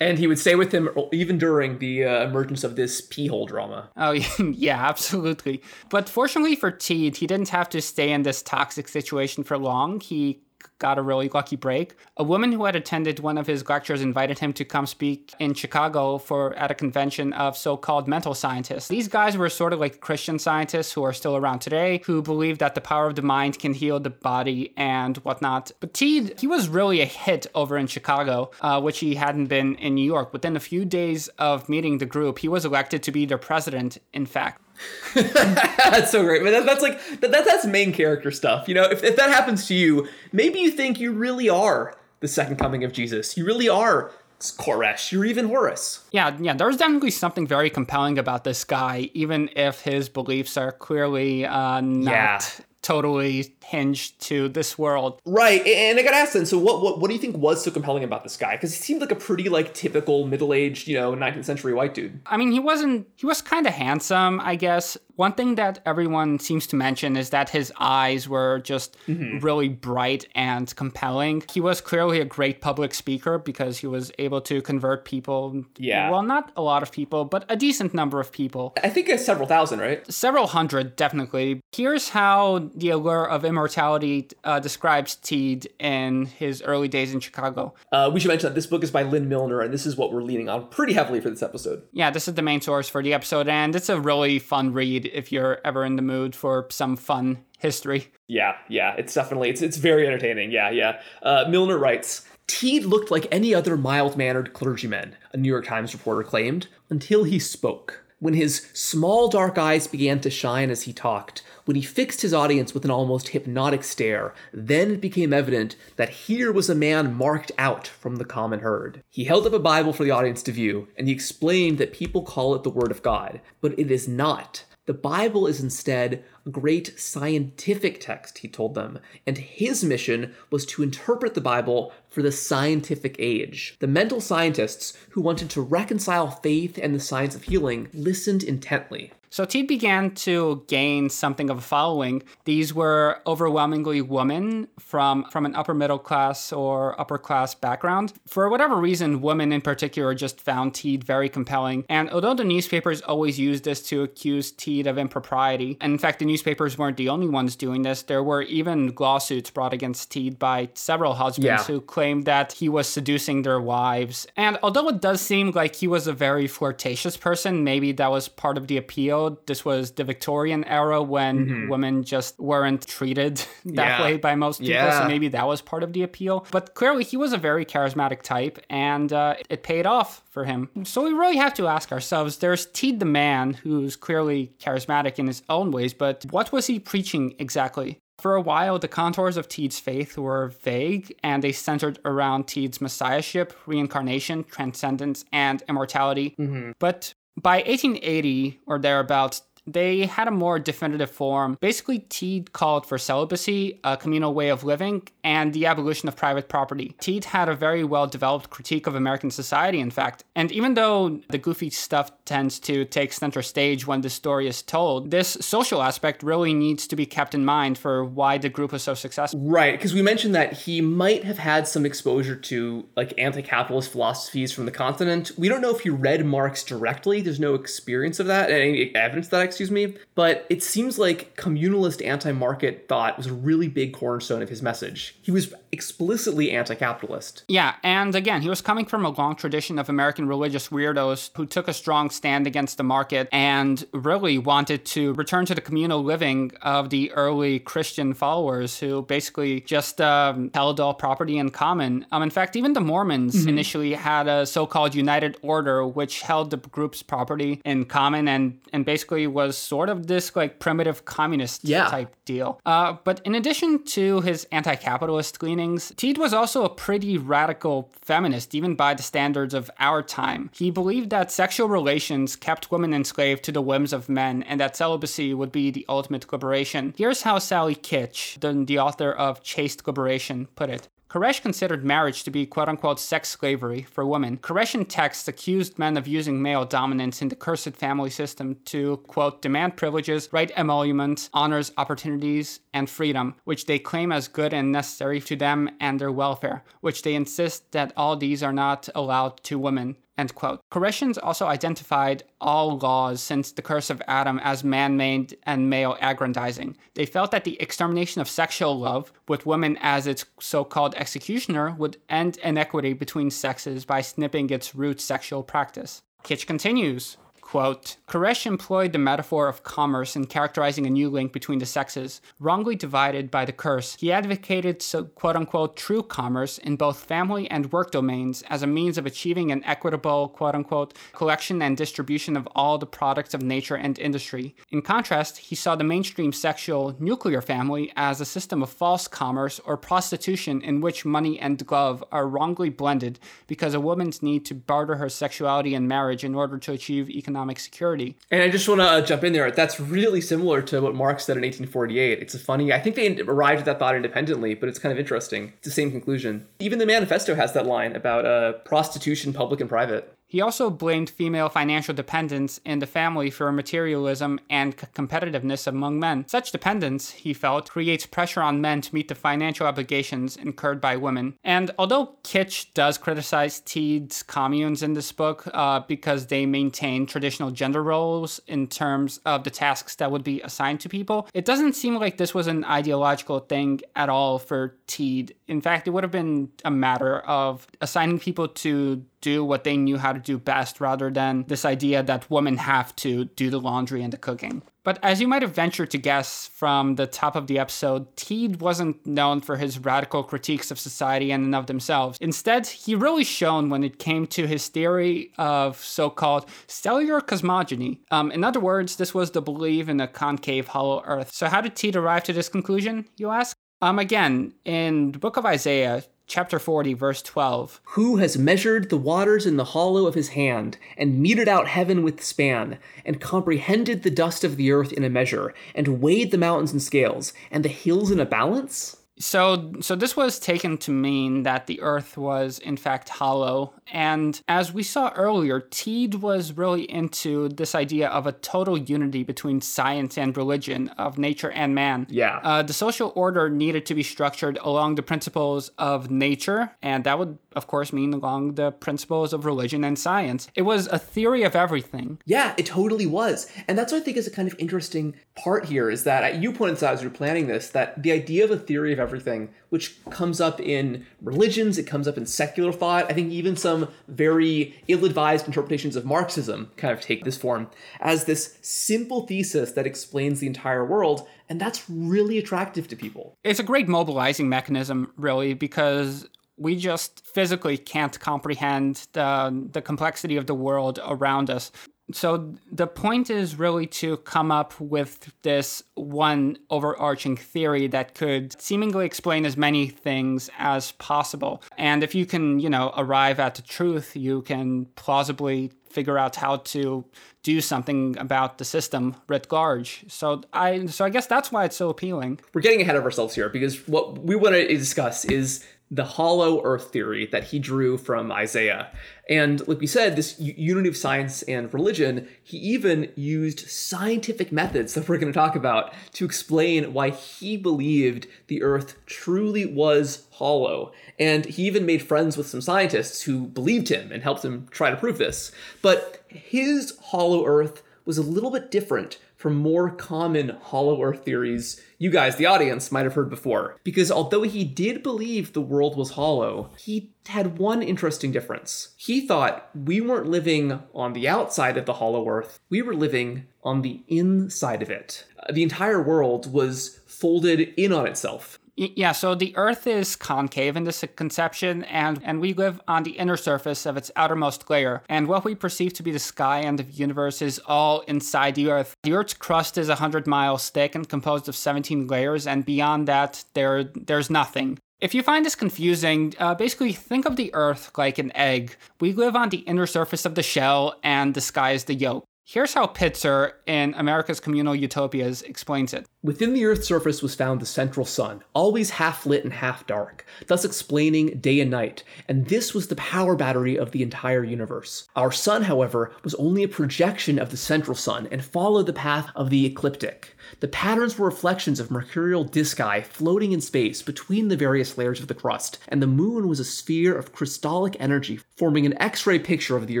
And he would stay with him even during the uh, emergence of this pee hole drama. Oh, *laughs* yeah, absolutely. But fortunately for Teed, he didn't have to stay in this toxic situation for long. He got a really lucky break. A woman who had attended one of his lectures invited him to come speak in Chicago for at a convention of so-called mental scientists. These guys were sort of like Christian scientists who are still around today, who believe that the power of the mind can heal the body and whatnot. But Teed, he was really a hit over in Chicago, uh, which he hadn't been in New York. Within a few days of meeting the group, he was elected to be their president. In fact. *laughs* that's so great. But that, that's like that, that, that's main character stuff. You know, if, if that happens to you, maybe you think you really are the second coming of Jesus. You really are Koresh. You're even Horus. Yeah, yeah. There's definitely something very compelling about this guy, even if his beliefs are clearly uh, not Yeah. Totally hinged to this world. Right, and I got asked then. So, what, what what do you think was so compelling about this guy? Because he seemed like a pretty like typical middle aged, you know, 19th century white dude. I mean, he wasn't. He was kind of handsome, I guess. One thing that everyone seems to mention is that his eyes were just Mm-hmm. really bright and compelling. He was clearly a great public speaker because he was able to convert people. Yeah. Well, not a lot of people, but a decent number of people. I think it's several thousand, right? Several hundred, definitely. Here's how the allure of immortality uh, describes Teed in his early days in Chicago. Uh, we should mention that this book is by Lyn Millner, and this is what we're leaning on pretty heavily for this episode. Yeah, this is the main source for the episode, and it's a really fun read if you're ever in the mood for some fun history. Yeah, yeah, it's definitely it's it's very entertaining. Yeah, yeah. Uh, Milner writes. Teed looked like any other mild mannered clergyman, a New York Times reporter claimed, until he spoke. When his small dark eyes began to shine as he talked, when he fixed his audience with an almost hypnotic stare, then it became evident that here was a man marked out from the common herd. He held up a Bible for the audience to view, and he explained that people call it the Word of God, but it is not. The Bible is instead great scientific text, he told them, and his mission was to interpret the Bible for the scientific age. The mental scientists who wanted to reconcile faith and the science of healing listened intently. So Teed began to gain something of a following. These were overwhelmingly women from, from an upper middle class or upper class background. For whatever reason, women in particular just found Teed very compelling. And although the newspapers always used this to accuse Teed of impropriety, and in fact, the newspapers weren't the only ones doing this, there were even lawsuits brought against Teed by several husbands Yeah. who claimed that he was seducing their wives. And although it does seem like he was a very flirtatious person, maybe that was part of the appeal. This was the Victorian era when women just weren't treated *laughs* that Mm-hmm. Yeah. way by most people. Yeah. So maybe that was part of the appeal. But clearly, he was a very charismatic type, and uh, it paid off for him. So we really have to ask ourselves there's Teed the man, who's clearly charismatic in his own ways, but what was he preaching exactly? For a while, the contours of Teed's faith were vague, and they centered around Teed's messiahship, reincarnation, transcendence, and immortality. Mm-hmm. But by 1880 or thereabouts, they had a more definitive form. Basically, Teed called for celibacy, a communal way of living, and the abolition of private property. Teed had a very well developed critique of American society, in fact. And even though the goofy stuff tends to take center stage when the story is told, this social aspect really needs to be kept in mind for why the group was so successful. Right, because we mentioned that he might have had some exposure to like anti-capitalist philosophies from the continent. We don't know if he read Marx directly. There's no experience of that, any evidence that, excuse me. But it seems like communalist anti-market thought was a really big cornerstone of his message. He was explicitly anti-capitalist. Yeah, and again, he was coming from a long tradition of American religious weirdos who took a strong stand against the market and really wanted to return to the communal living of the early Christian followers who basically just um, held all property in common. Um, in fact, even the Mormons initially had a so-called United Order, which held the group's property in common and and basically was was sort of this like primitive communist Yeah. type deal. Uh, but in addition to his anti-capitalist leanings, Teed was also a pretty radical feminist, even by the standards of our time. He believed that sexual relations kept women enslaved to the whims of men, and that celibacy would be the ultimate liberation. Here's how Sally Kitch, the, the author of Chaste Liberation, put it. Koresh considered marriage to be quote unquote sex slavery for women. Koreshian texts accused men of using male dominance in the cursed family system to quote demand privileges, right emoluments, honors, opportunities, and freedom, which they claim as good and necessary to them and their welfare, which they insist that all these are not allowed to women. End quote. Koreshians also identified all laws since the curse of Adam as man made and male aggrandizing. They felt that the extermination of sexual love, with women as its so called executioner, would end inequity between sexes by snipping its root sexual practice. Kitch continues. Quote, Koresh employed the metaphor of commerce in characterizing a new link between the sexes. Wrongly divided by the curse, he advocated so, quote unquote true commerce in both family and work domains as a means of achieving an equitable, quote unquote, collection and distribution of all the products of nature and industry. In contrast, he saw the mainstream sexual nuclear family as a system of false commerce or prostitution in which money and love are wrongly blended because a woman's need to barter her sexuality and marriage in order to achieve economic security. And I just want to uh, jump in there. That's really similar to what Marx said in 1848. It's a funny. I think they arrived at that thought independently, but it's kind of interesting. It's the same conclusion. Even the manifesto has that line about uh, prostitution, public and private. He also blamed female financial dependence in the family for materialism and c- competitiveness among men. Such dependence, he felt, creates pressure on men to meet the financial obligations incurred by women. And although Kitch does criticize Teed's communes in this book uh, because they maintain traditional gender roles in terms of the tasks that would be assigned to people, it doesn't seem like this was an ideological thing at all for Teed. In fact, it would have been a matter of assigning people to do what they knew how to do best rather than this idea that women have to do the laundry and the cooking. But as you might have ventured to guess from the top of the episode, Teed wasn't known for his radical critiques of society and of themselves. Instead, he really shone when it came to his theory of so called stellar cosmogony. Um, in other words, this was the belief in a concave hollow earth. So, how did Teed arrive to this conclusion, you ask? Um, again, in the book of Isaiah, chapter 40, verse 12. Who has measured the waters in the hollow of his hand, and meted out heaven with span, and comprehended the dust of the earth in a measure, and weighed the mountains in scales, and the hills in a balance? So, so this was taken to mean that the Earth was in fact hollow, and as we saw earlier, Teed was really into this idea of a total unity between science and religion, of nature and man. Yeah. Uh, the social order needed to be structured along the principles of nature, and that would, of course, mean along the principles of religion and science. It was a theory of everything. Yeah, it totally was. And that's what I think is a kind of interesting part here is that you pointed out as you're planning this that the idea of a theory of everything, which comes up in religions, it comes up in secular thought, I think even some very ill advised interpretations of Marxism kind of take this form as this simple thesis that explains the entire world. And that's really attractive to people. It's a great mobilizing mechanism, really, because we just physically can't comprehend the, the complexity of the world around us. So the point is really to come up with this one overarching theory that could seemingly explain as many things as possible. And if you can, you know, arrive at the truth, you can plausibly figure out how to do something about the system writ large. So I so I guess that's why it's so appealing. We're getting ahead of ourselves here because what we want to discuss is the hollow earth theory that he drew from Isaiah. And like we said, this unity of science and religion, he even used scientific methods that we're going to talk about to explain why he believed the earth truly was hollow. And he even made friends with some scientists who believed him and helped him try to prove this. But his hollow earth was a little bit different from more common hollow earth theories you guys, the audience, might have heard before. Because although he did believe the world was hollow, he had one interesting difference. He thought we weren't living on the outside of the hollow earth, we were living on the inside of it. The entire world was folded in on itself. Yeah, so the Earth is concave in this conception, and, and we live on the inner surface of its outermost layer. And what we perceive to be the sky and the universe is all inside the Earth. The Earth's crust is 100 miles thick and composed of 17 layers, and beyond that, there there's nothing. If you find this confusing, uh, basically think of the Earth like an egg. We live on the inner surface of the shell, and the sky is the yolk. Here's how Pitzer in America's Communal Utopias explains it. Within the Earth's surface was found the central sun, always half lit and half dark, thus explaining day and night, and this was the power battery of the entire universe. Our sun, however, was only a projection of the central sun and followed the path of the ecliptic. The patterns were reflections of mercurial disci floating in space between the various layers of the crust, and the moon was a sphere of crystallic energy forming an X ray picture of the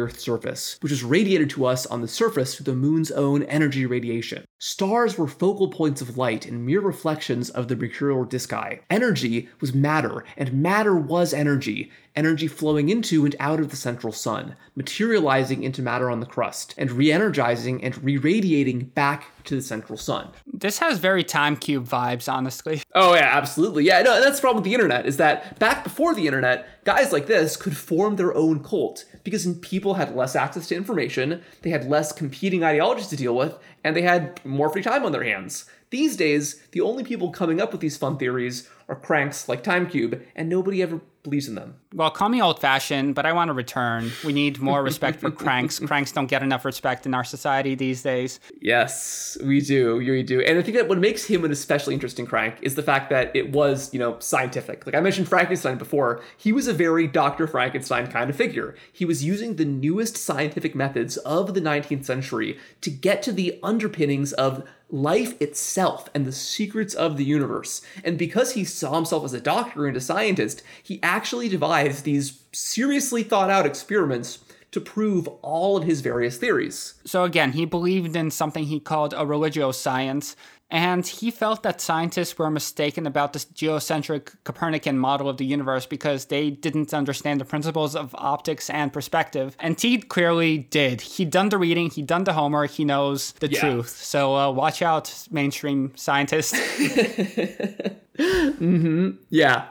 Earth's surface, which was radiated to us on the surface through the moon's own energy radiation. Stars were focal points of light and mere reflections of the mercurial disci. Energy was matter, and matter was energy, energy flowing into and out of the central sun, materializing into matter on the crust, and re energizing and re radiating back to the central sun. This has very time cube vibes, honestly. *laughs* Oh, yeah, absolutely. Yeah, no, that's the problem with the internet, is that back before the internet, guys like this could form their own cult because people had less access to information, they had less competing ideologies to deal with, and they had more free time on their hands. These days, the only people coming up with these fun theories are cranks like Timecube, and nobody ever believes in them. Well, call me old fashioned, but I want to return. We need more respect for *laughs* cranks. Cranks don't get enough respect in our society these days. Yes, we do. We do. And I think that what makes him an especially interesting crank is the fact that it was, you know, scientific. Like I mentioned Frankenstein before, he was a very Dr. Frankenstein kind of figure. He was using the newest scientific methods of the 19th century to get to the underpinnings of life itself and the secrets of the universe. And because he saw himself as a doctor and a scientist, he actually devised these seriously thought out experiments to prove all of his various theories. So again, he believed in something he called a religio science, and he felt that scientists were mistaken about this geocentric Copernican model of the universe because they didn't understand the principles of optics and perspective. And Teed clearly did. He'd done the reading, he'd done the homework, he knows the yeah. truth. So uh, watch out, mainstream scientists. *laughs* mm-hmm. Yeah.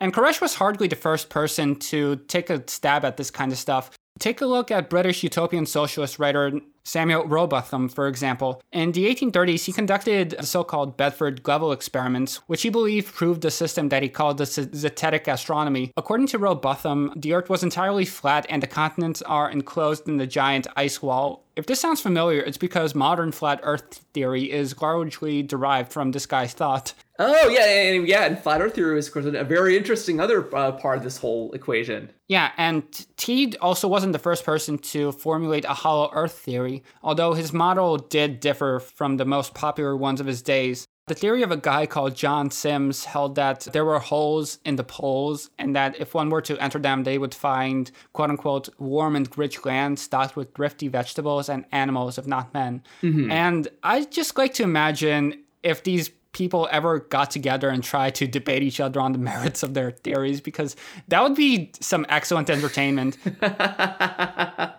And Koresh was hardly the first person to take a stab at this kind of stuff. Take a look at British utopian socialist writer Samuel Rowbotham, for example. In the 1830s, he conducted the so called Bedford Level experiments, which he believed proved the system that he called the zetetic astronomy. According to Rowbotham, the Earth was entirely flat and the continents are enclosed in the giant ice wall. If this sounds familiar, it's because modern flat Earth theory is largely derived from this guy's thought. Oh yeah, and yeah, and flat Earth theory is of course a very interesting other uh, part of this whole equation. Yeah, and Teed also wasn't the first person to formulate a hollow Earth theory, although his model did differ from the most popular ones of his days. The theory of a guy called John Symmes held that there were holes in the poles, and that if one were to enter them, they would find quote unquote warm and rich land stocked with thrifty vegetables and animals, if not men. Mm-hmm. And I just like to imagine if these people ever got together and tried to debate each other on the *laughs* merits of their theories because that would be some excellent entertainment. *laughs*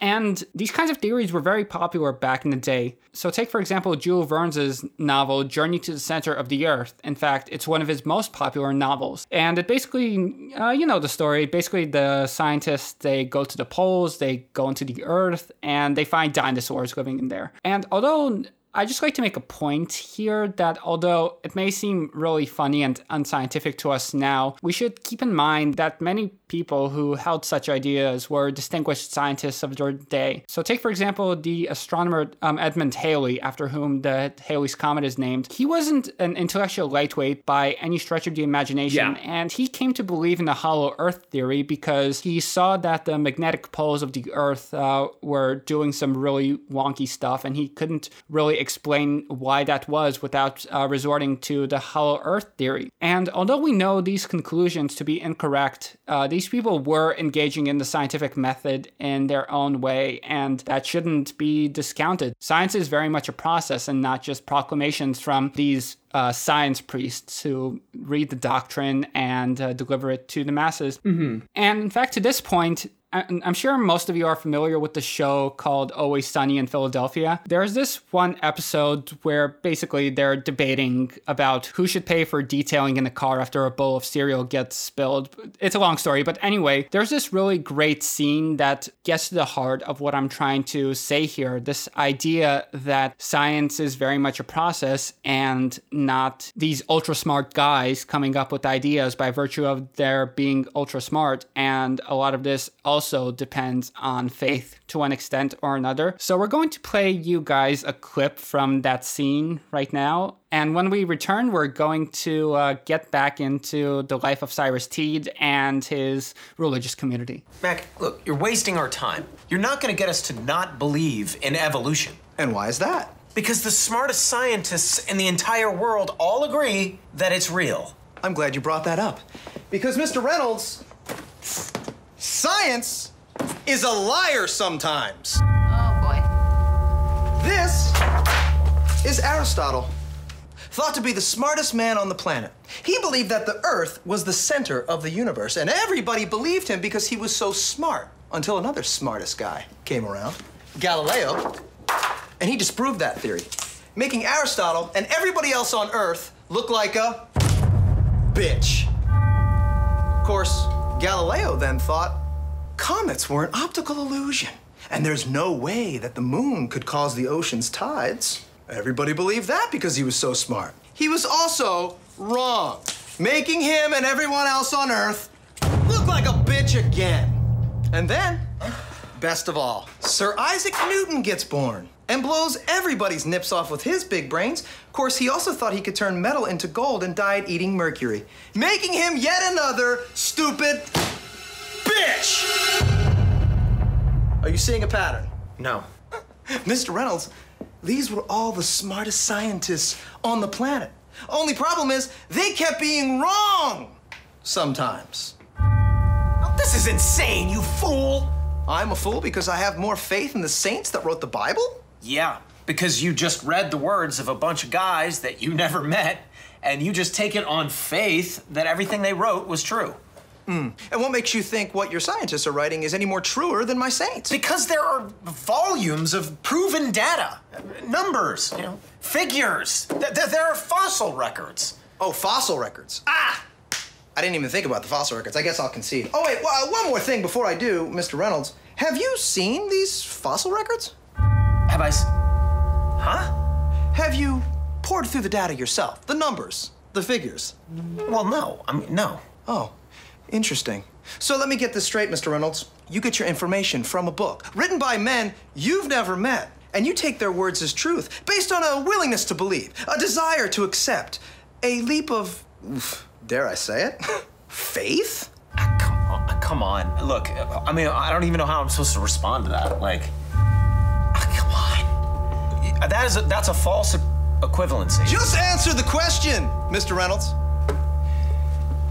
and these kinds of theories were very popular back in the day. So, take for example Jules Verne's novel Journey to the Center of the Earth. In fact, it's one of his most popular novels. And it basically, uh, you know the story. Basically, the scientists they go to the poles, they go into the Earth, and they find dinosaurs living in there. And although I just like to make a point here that although it may seem really funny and unscientific to us now, we should keep in mind that many people who held such ideas were distinguished scientists of their day. So, take for example the astronomer um, Edmund Halley, after whom the Halley's Comet is named. He wasn't an intellectual lightweight by any stretch of the imagination, yeah. and he came to believe in the hollow Earth theory because he saw that the magnetic poles of the Earth uh, were doing some really wonky stuff, and he couldn't really explain why that was without uh, resorting to the hollow earth theory. And although we know these conclusions to be incorrect, uh, these people were engaging in the scientific method in their own way, and that shouldn't be discounted. Science is very much a process and not just proclamations from these uh, science priests who read the doctrine and uh, deliver it to the masses. Mm-hmm. And in fact, to this point, I'm sure most of you are familiar with the show called Always Sunny in Philadelphia. There's this one episode where basically they're debating about who should pay for detailing in the car after a bowl of cereal gets spilled. It's a long story, but anyway, there's this really great scene that gets to the heart of what I'm trying to say here. This idea that science is very much a process and not these ultra smart guys coming up with ideas by virtue of their being ultra smart. And a lot of this also depends on faith to one extent or another. So we're going to play you guys a clip from that scene right now. And when we return, we're going to uh, get back into the life of Cyrus Teed and his religious community. Mac, look, you're wasting our time. You're not going to get us to not believe in evolution. And why is that? Because the smartest scientists in the entire world all agree that it's real. I'm glad you brought that up. Because, Mr. Reynolds, science is a liar sometimes. Oh boy. This is Aristotle, thought to be the smartest man on the planet. He believed that the Earth was the center of the universe, and everybody believed him because he was so smart until another smartest guy came around, Galileo, and he disproved that theory, making Aristotle and everybody else on Earth look like a bitch. Of course, Galileo then thought comets were an optical illusion, and there's no way that the moon could cause the ocean's tides. Everybody believed that because he was so smart. He was also wrong, making him and everyone else on Earth look like a bitch again. And then, best of all, Sir Isaac Newton gets born and blows everybody's nips off with his big brains. Of course, he also thought he could turn metal into gold and died eating mercury, making him yet another stupid bitch. Are you seeing a pattern? No. *laughs* Mr. Reynolds, these were all the smartest scientists on the planet. Only problem is, they kept being wrong sometimes. Oh, this is insane, you fool! I'm a fool because I have more faith in the saints that wrote the Bible? Yeah, because you just read the words of a bunch of guys that you *laughs* never met, and you just take it on faith that everything they wrote was true. And what makes you think what your scientists are writing is any more truer than my saints? Because there are volumes of proven data, numbers, you know, figures. Th- th- there are fossil records. Oh, fossil records. Ah! I didn't even think about the fossil records. I guess I'll concede. Oh, wait, well, one more thing before I do, Mr. Reynolds. Have you seen these fossil records? Have I? S- huh? Have you poured through the data yourself? The numbers, the figures? Well, no. I mean, no. Oh, interesting. So let me get this straight, Mr. Reynolds. You get your information from a book written by men you've never met, and you take their words as truth based on a willingness to believe, a desire to accept, a leap of, oof, dare I say it, *laughs* faith? Ah, Come on, come on. Look, I mean, I don't even know how I'm supposed to respond to that. Like, come on. Uh, that is a, that's a false equivalency. Just answer the question, Mr. Reynolds.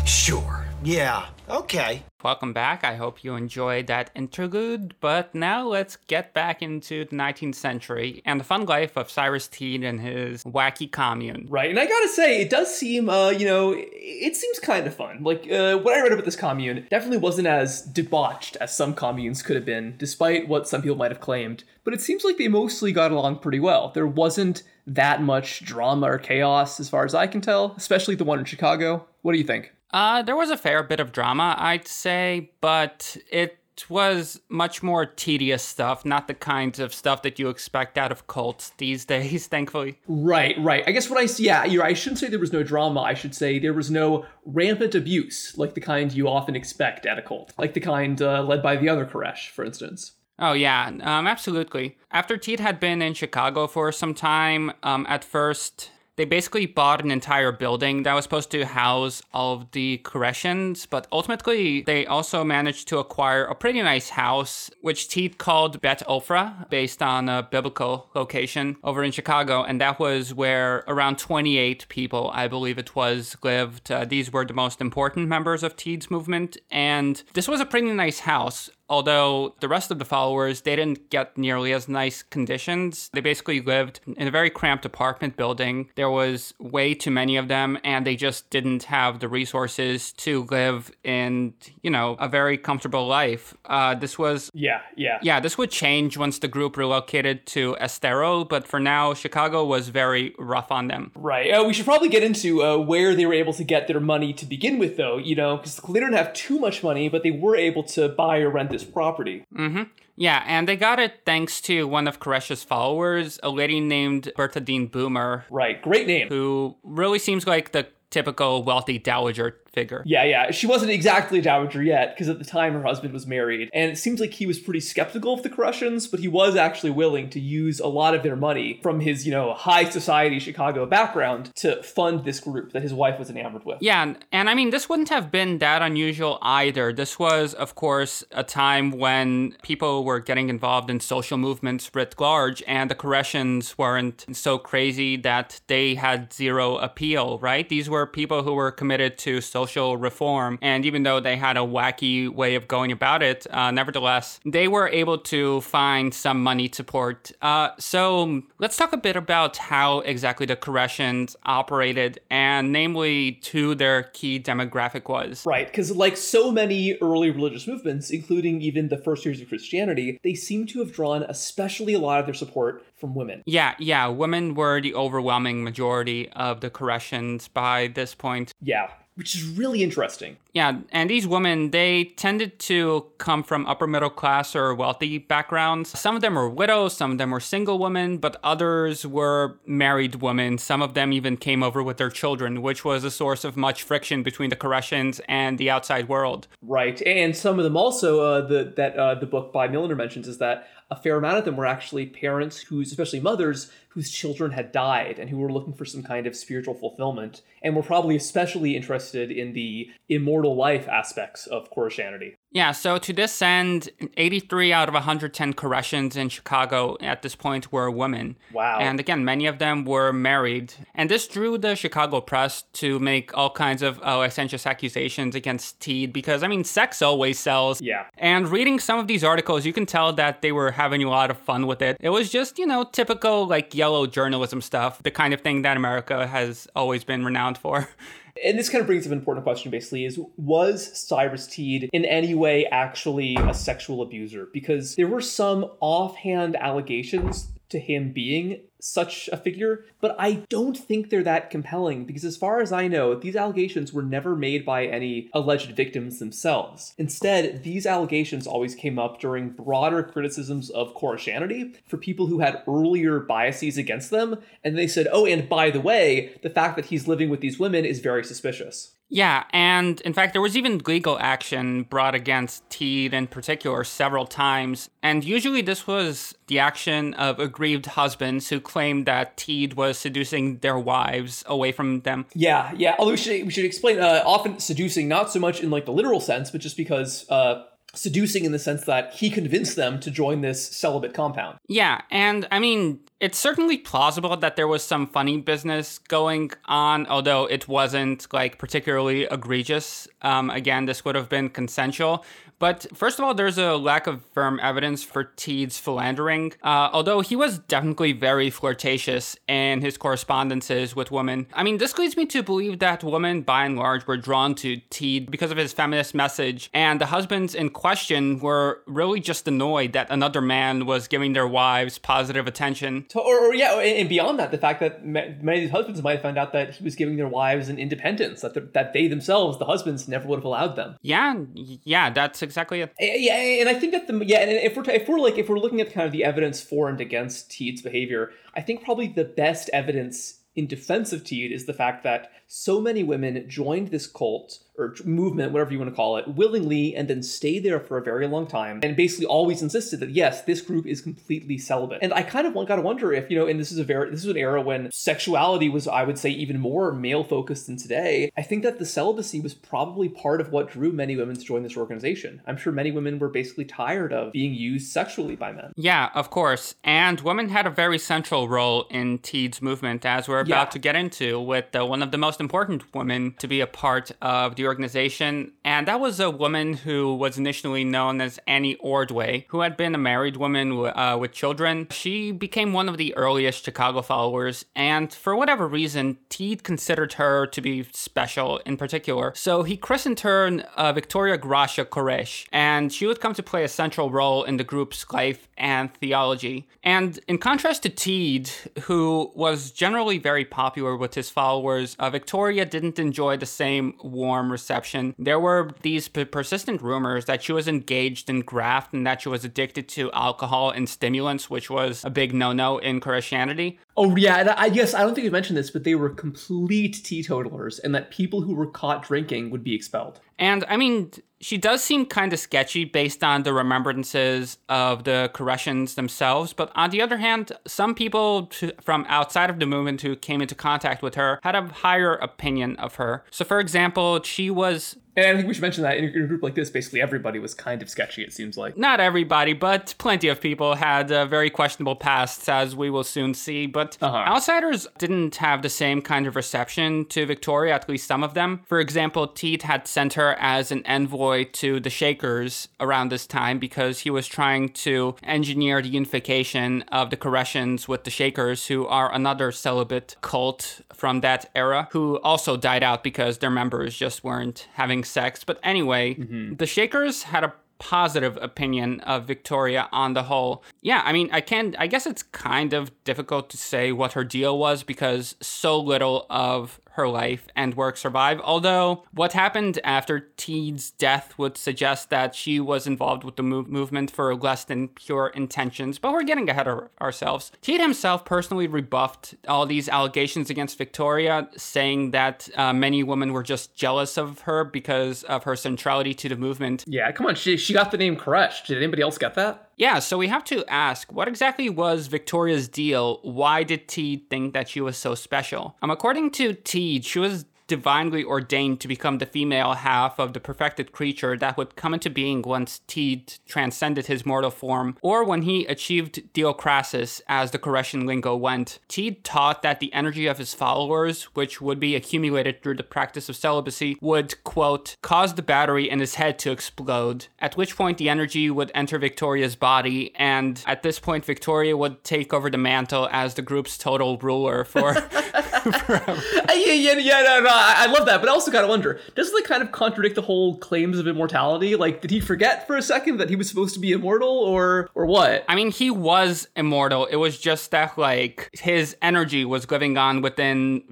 Sure. Yeah. Okay. Welcome back. I hope you enjoyed that interlude. But now let's get back into the 19th century and the fun life of Cyrus Teed and his wacky commune. Right, and I gotta say, it does seem, uh, you know, it seems kind of fun. Like, uh, what I read about this commune definitely wasn't as debauched as some communes could have been, despite what some people might have claimed. But it seems like they mostly got along pretty well. There wasn't that much drama or chaos, as far as I can tell, especially the one in Chicago. What do you think? Uh, there was a fair bit of drama, I'd say, but it was much more tedious stuff, not the kinds of stuff that you expect out of cults these *laughs* days, thankfully. Right, right. I guess what I see, yeah, you're, I shouldn't say there was no drama. I should say there was no rampant abuse, like the kind you often expect at a cult, like the kind uh, led by the other Koresh, for instance. Oh, yeah, um, absolutely. After Teed had been in Chicago for some time, um, at first, they basically bought an entire building that was supposed to house all of the Koreshans, but ultimately they also managed to acquire a pretty nice house, which Teed called Beth Ophrah, based on a biblical location over in Chicago, and that was where around 28 people, I believe it was, lived. Uh, these were the most important members of Teed's movement, and this was a pretty nice house although the rest of the followers, they didn't get nearly as nice conditions. They basically lived in a very cramped apartment building. There was way too many of them, and they just didn't have the resources to live in, you know, a very comfortable life. Uh, this was Yeah, yeah. yeah, this would change once the group relocated to Estero, but for now, Chicago was very rough on them. Right. Uh, we should probably get into uh, where they were able to get their money to begin with, though, you know, because they didn't have too much money, but they were able to buy or rent this property. Mm-hmm. Yeah, and they got it thanks to one of Koresh's followers, a lady named Berthaldine Boomer, Right. Great name. who really seems like the typical wealthy dowager figure. Yeah, yeah. She wasn't exactly a dowager yet, because at the time her husband was married. And it seems like he was pretty skeptical of the Koreshans, but he was actually willing to use a lot of their money from his, you know, high society Chicago background to fund this group that his wife was enamored with. Yeah, and- and I mean, this wouldn't have been that unusual either. This was, of course, a time when people were getting involved in social movements writ large, and the Koreshans weren't so crazy that they had zero appeal, right? These were people who were committed to social reform, and even though they had a wacky way of going about it, uh, nevertheless, they were able to find some money support. Uh, so let's talk a bit about how exactly the Koreshans operated, and namely who their key demographic was. Right, because like so many early religious movements, including even the first years of Christianity, they seem to have drawn especially a lot of their support from women. Yeah, yeah, women were the overwhelming majority of the Koreshans by this point. Yeah, which is really interesting. Yeah, and these women, they tended to come from upper middle class or wealthy backgrounds. Some of them were widows, some of them were single women, but others were married women. Some of them even came over with their children, which was a source of much friction between the Koreshans and the outside world. Right, and some of them also uh, the that uh, the book by Millner mentions is that a fair amount of them were actually parents whose, especially mothers, whose children had died and who were looking for some kind of spiritual fulfillment, and were probably especially interested in the immortal life aspects of Koreshanity. Yeah, so to this end, 83 out of 110 Koreshans in Chicago at this point were women. Wow. And again, many of them were married. And this drew the Chicago press to make all kinds of uh, licentious accusations against Teed because, I mean, sex always sells. Yeah. And reading some of these articles, you can tell that they were having a lot of fun with it. It was just, you know, typical, like, yellow journalism stuff, the kind of thing that America has always been renowned for. *laughs* And this kind of brings up an important question basically is was Cyrus Teed in any way actually a sexual abuser? Because there were some offhand allegations to him being such a figure, but I don't think they're that compelling because, as far as I know, these allegations were never made by any alleged victims themselves. Instead, these allegations always came up during broader criticisms of Koreshanity for people who had earlier biases against them, and they said, oh, and by the way, the fact that he's living with these women is very suspicious. Yeah, and in fact, there was even legal action brought against Teed in particular several times. And usually, this was the action of aggrieved husbands who claimed that Teed was seducing their wives away from them. Yeah, yeah. Although we should we should explain. Uh, often seducing, not so much in like the literal sense, but just because uh, seducing in the sense that he convinced them to join this celibate compound. Yeah, and I mean, it's certainly plausible that there was some funny business going on, although it wasn't like particularly egregious. Um, again, this would have been consensual. But first of all, there's a lack of firm evidence for Teed's philandering, uh, although he was definitely very flirtatious in his correspondences with women. I mean, this leads me to believe that women, by and large, were drawn to Teed because of his feminist message, and the husbands in question were really just annoyed that another man was giving their wives positive attention. So, or, or yeah, and beyond that, the fact that many of these husbands might have found out that he was giving their wives an independence that the, that they themselves, the husbands, never would have allowed them. Yeah, yeah, that's exactly it. Yeah, and I think that the yeah, and if we're if we're like if we're looking at kind of the evidence for and against Teed's behavior, I think probably the best evidence in defense of Teed is the fact that so many women joined this cult or movement, whatever you want to call it, willingly and then stay there for a very long time and basically always insisted that yes, this group is completely celibate. And I kind of got to wonder if, you know, and this is a very, this is an era when sexuality was, I would say, even more male focused than today. I think that the celibacy was probably part of what drew many women to join this organization. I'm sure many women were basically tired of being used sexually by men. Yeah, of course. And women had a very central role in Teed's movement, as we're about Yeah. to get into with uh, one of the most important women to be a part of the organization, and that was a woman who was initially known as Annie Ordway, who had been a married woman uh, with children. She became one of the earliest Chicago followers, and for whatever reason, Teed considered her to be special in particular. So he christened her uh, Victoria Gracia Koresh, and she would come to play a central role in the group's life and theology. And in contrast to Teed, who was generally very popular with his followers, uh, Victoria didn't enjoy the same warm reception. There were these p- persistent rumors that she was engaged in graft and that she was addicted to alcohol and stimulants, which was a big no no in Christianity. Oh yeah, and I guess I don't think you mentioned this, but they were complete teetotalers, and that people who were caught drinking would be expelled. And I mean, she does seem kind of sketchy based on the remembrances of the Koreshans themselves. But on the other hand, some people from outside of the movement who came into contact with her had a higher opinion of her. So, for example, she was and I think we should mention that in a group like this, basically everybody was kind of sketchy, it seems like. Not everybody, but plenty of people had uh, very questionable pasts, as we will soon see. But uh-huh. outsiders didn't have the same kind of reception to Victoria, at least some of them. For example, Teed had sent her as an envoy to the Shakers around this time because he was trying to engineer the unification of the Koreshans with the Shakers, who are another celibate cult from that era, who also died out because their members just weren't having sex. But anyway, mm-hmm. the Shakers had a positive opinion of Victoria on the whole. Yeah, I mean, I can I guess it's kind of difficult to say what her deal was because so little of her life and work survive. Although, what happened after Teed's death would suggest that she was involved with the move- movement for less than pure intentions, but we're getting ahead of ourselves. Teed himself personally rebuffed all these allegations against Victoria, saying that uh, many women were just jealous of her because of her centrality to the movement. Yeah, come on, she, she got the name Koresh. Did anybody else get that? Yeah, so we have to ask what exactly was Victoria's deal? Why did Teed think that she was so special? Um, according to Teed, she was divinely ordained to become the female half of the perfected creature that would come into being once Teed transcended his mortal form, or when he achieved Theocrasis, as the Koreshan lingo went. Teed taught that the energy of his followers, which would be accumulated through the practice of celibacy, would, quote, cause the battery in his head to explode, at which point the energy would enter Victoria's body, and at this point, Victoria would take over the mantle as the group's total ruler for *laughs* forever. yeah, yeah, yeah, no, no, I, love that, but I also gotta wonder, doesn't it kind of contradict the whole claims of immortality? Like, did he forget for a second that he was supposed to be immortal, or or what? I mean, he was immortal. It was just that like his energy was living on within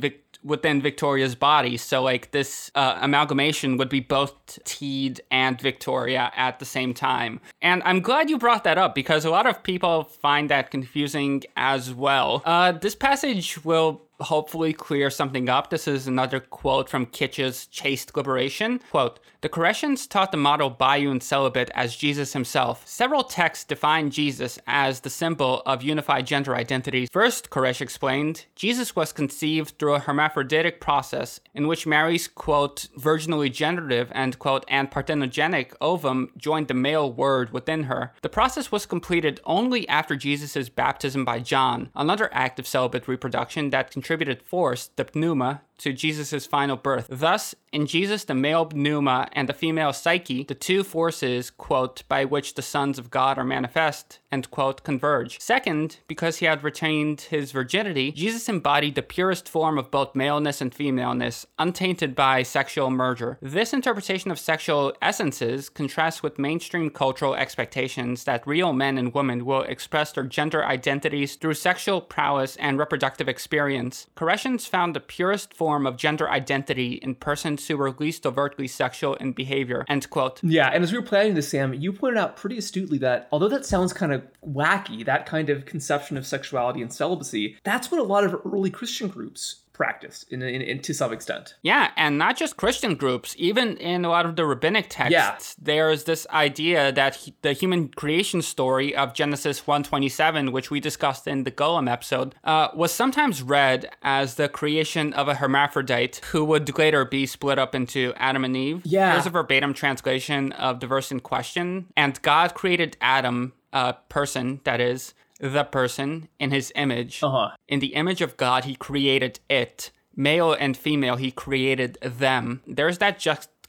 within Victoria's body. So like this uh, amalgamation would be both Teed and Victoria at the same time. And I'm glad you brought that up because a lot of people find that confusing as well. Uh, this passage will hopefully clear something up. This is another quote from Kitch's Chaste Liberation. Quote, the Koreshans taught the model Bayun celibate as Jesus himself. Several texts define Jesus as the symbol of unified gender identity. First, Koresh explained, Jesus was conceived through a hermaphroditic process in which Mary's, quote, virginally generative and, quote, and parthenogenic ovum joined the male word within her. The process was completed only after Jesus' baptism by John, another act of celibate reproduction that contributed force, the pneuma, to Jesus' final birth. Thus, in Jesus, the male pneuma and the female psyche, the two forces, quote, by which the sons of God are manifest, end quote, converge. Second, because he had retained his virginity, Jesus embodied the purest form of both maleness and femaleness, untainted by sexual merger. This interpretation of sexual essences contrasts with mainstream cultural expectations that real men and women will express their gender identities through sexual prowess and reproductive experience. Koreshans found the purest form of gender identity in persons who were least overtly sexual in behavior, end quote. Yeah, and as we were planning this, Sam, you pointed out pretty astutely that although that sounds kind of wacky, that kind of conception of sexuality and celibacy, that's what a lot of early Christian groups practice in, in, in, to some extent. Yeah, and not just Christian groups, even in a lot of the rabbinic texts, yeah. there's this idea that he, the human creation story of Genesis 127, which we discussed in the Golem episode, uh, was sometimes read as the creation of a hermaphrodite who would later be split up into Adam and Eve. Yeah. Here's a verbatim translation of the verse in question. And God created Adam, a person, that is, the person in his image. Uh-huh. In the image of God, he created it. male and female, he created them. There's that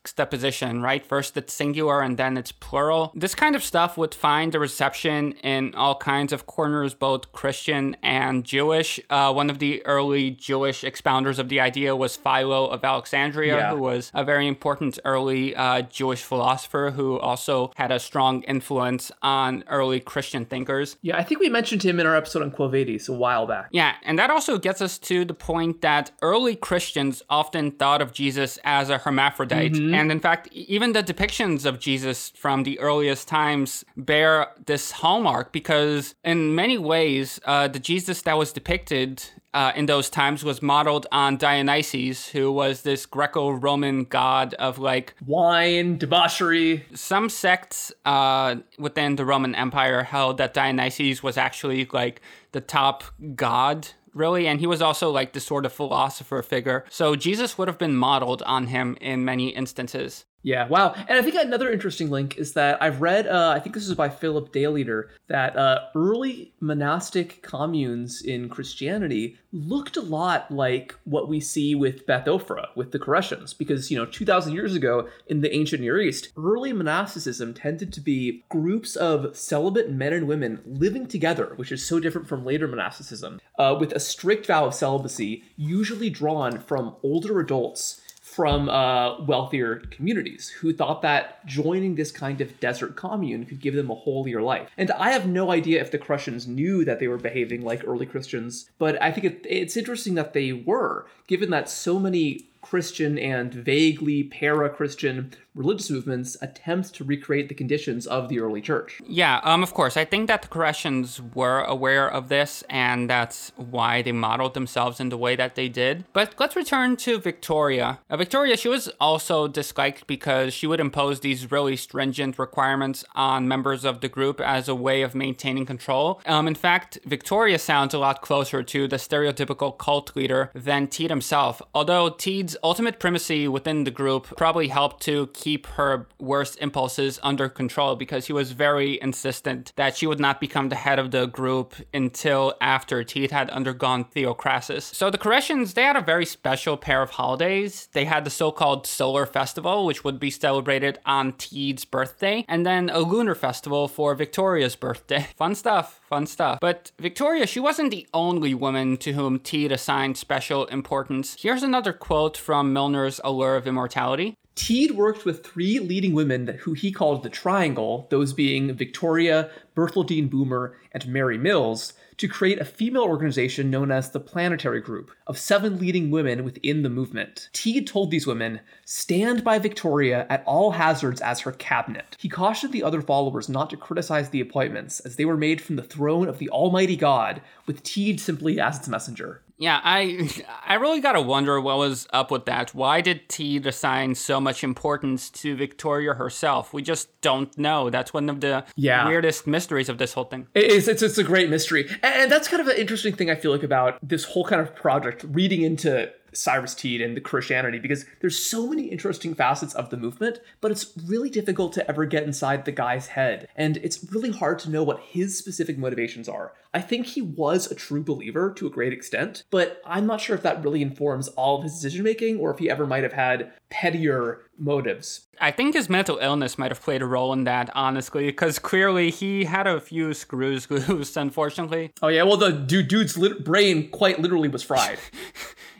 juxtaposition, right? First it's singular and then it's plural. This kind of stuff would find a reception in all kinds of corners, both Christian and Jewish. Uh, one of the early Jewish expounders of the idea was Philo of Alexandria, Yeah. who was a very important early uh, Jewish philosopher who also had a strong influence on early Christian thinkers. Yeah, I think we mentioned him in our episode on Quo Vadis a while back. Yeah, and that also gets us to the point that early Christians often thought of Jesus as a hermaphrodite. And in fact, even the depictions of Jesus from the earliest times bear this hallmark because, in many ways, uh, the Jesus that was depicted uh, in those times was modeled on Dionysus, who was this Greco Roman god of like Wine, debauchery. some sects uh, within the Roman Empire held that Dionysus was actually like the top god, really, and he was also like the sort of philosopher figure. So Jesus would have been modeled on him in many instances. Yeah, wow. And I think another interesting link is that I've read, uh, I think this is by Philip Daileader, that uh, early monastic communes in Christianity looked a lot like what we see with Beth Ophrah, with the Koreshans. Because, you know, 2,000 years ago in the ancient Near East, early monasticism tended to be groups of celibate men and women living together, which is so different from later monasticism, uh, with a strict vow of celibacy, usually drawn from older adults from uh, wealthier communities who thought that joining this kind of desert commune could give them a holier life. And I have no idea if the Koreshans knew that they were behaving like early Christians, but I think it, it's interesting that they were, given that so many Christian and vaguely para Christian religious movements attempt to recreate the conditions of the early church. Yeah, um, of course. I think that the Koreshans were aware of this, and that's why they modeled themselves in the way that they did. But let's return to Victoria. Uh, Victoria, she was also disliked because she would impose these really stringent requirements on members of the group as a way of maintaining control. Um, in fact, Victoria sounds a lot closer to the stereotypical cult leader than Teed himself, although Teed's ultimate primacy within the group probably helped to keep her worst impulses under control because he was very insistent that she would not become the head of the group until after Teed had undergone theocrasis. So the Koreshans, they had a very special pair of holidays. They had the so-called Solar Festival, which would be celebrated on Teed's birthday, and then a lunar festival for Victoria's birthday. *laughs* Fun stuff, fun stuff. But Victoria, she wasn't the only woman to whom Teed assigned special importance. Here's another quote from Millner's Allure of Immortality. Teed worked with three leading women who he called the Triangle, those being Victoria, Berthaldine Boomer, and Mary Mills, to create a female organization known as the Planetary Group of seven leading women within the movement. Teed told these women, stand by Victoria at all hazards as her cabinet. He cautioned the other followers not to criticize the appointments, as they were made from the throne of the Almighty God, with Teed simply as its messenger. Yeah, I *laughs* I really gotta wonder what was up with that. Why did Teed assign so much importance to Victoria herself? We just don't know. That's one of the Yeah. weirdest mysteries of this whole thing. It's, it's, it's a great mystery. And that's kind of an interesting thing I feel like about this whole kind of project, reading into Cyrus Teed and the Koreshanity, because there's so many interesting facets of the movement, but it's really difficult to ever get inside the guy's head. And it's really hard to know what his specific motivations are. I think he was a true believer to a great extent, but I'm not sure if that really informs all of his decision making or if he ever might have had pettier motives. I think his mental illness might have played a role in that, honestly, because clearly he had a few screws *laughs* loose, unfortunately. Oh, yeah, well, the dude, dude's lit- brain quite literally was fried. *laughs*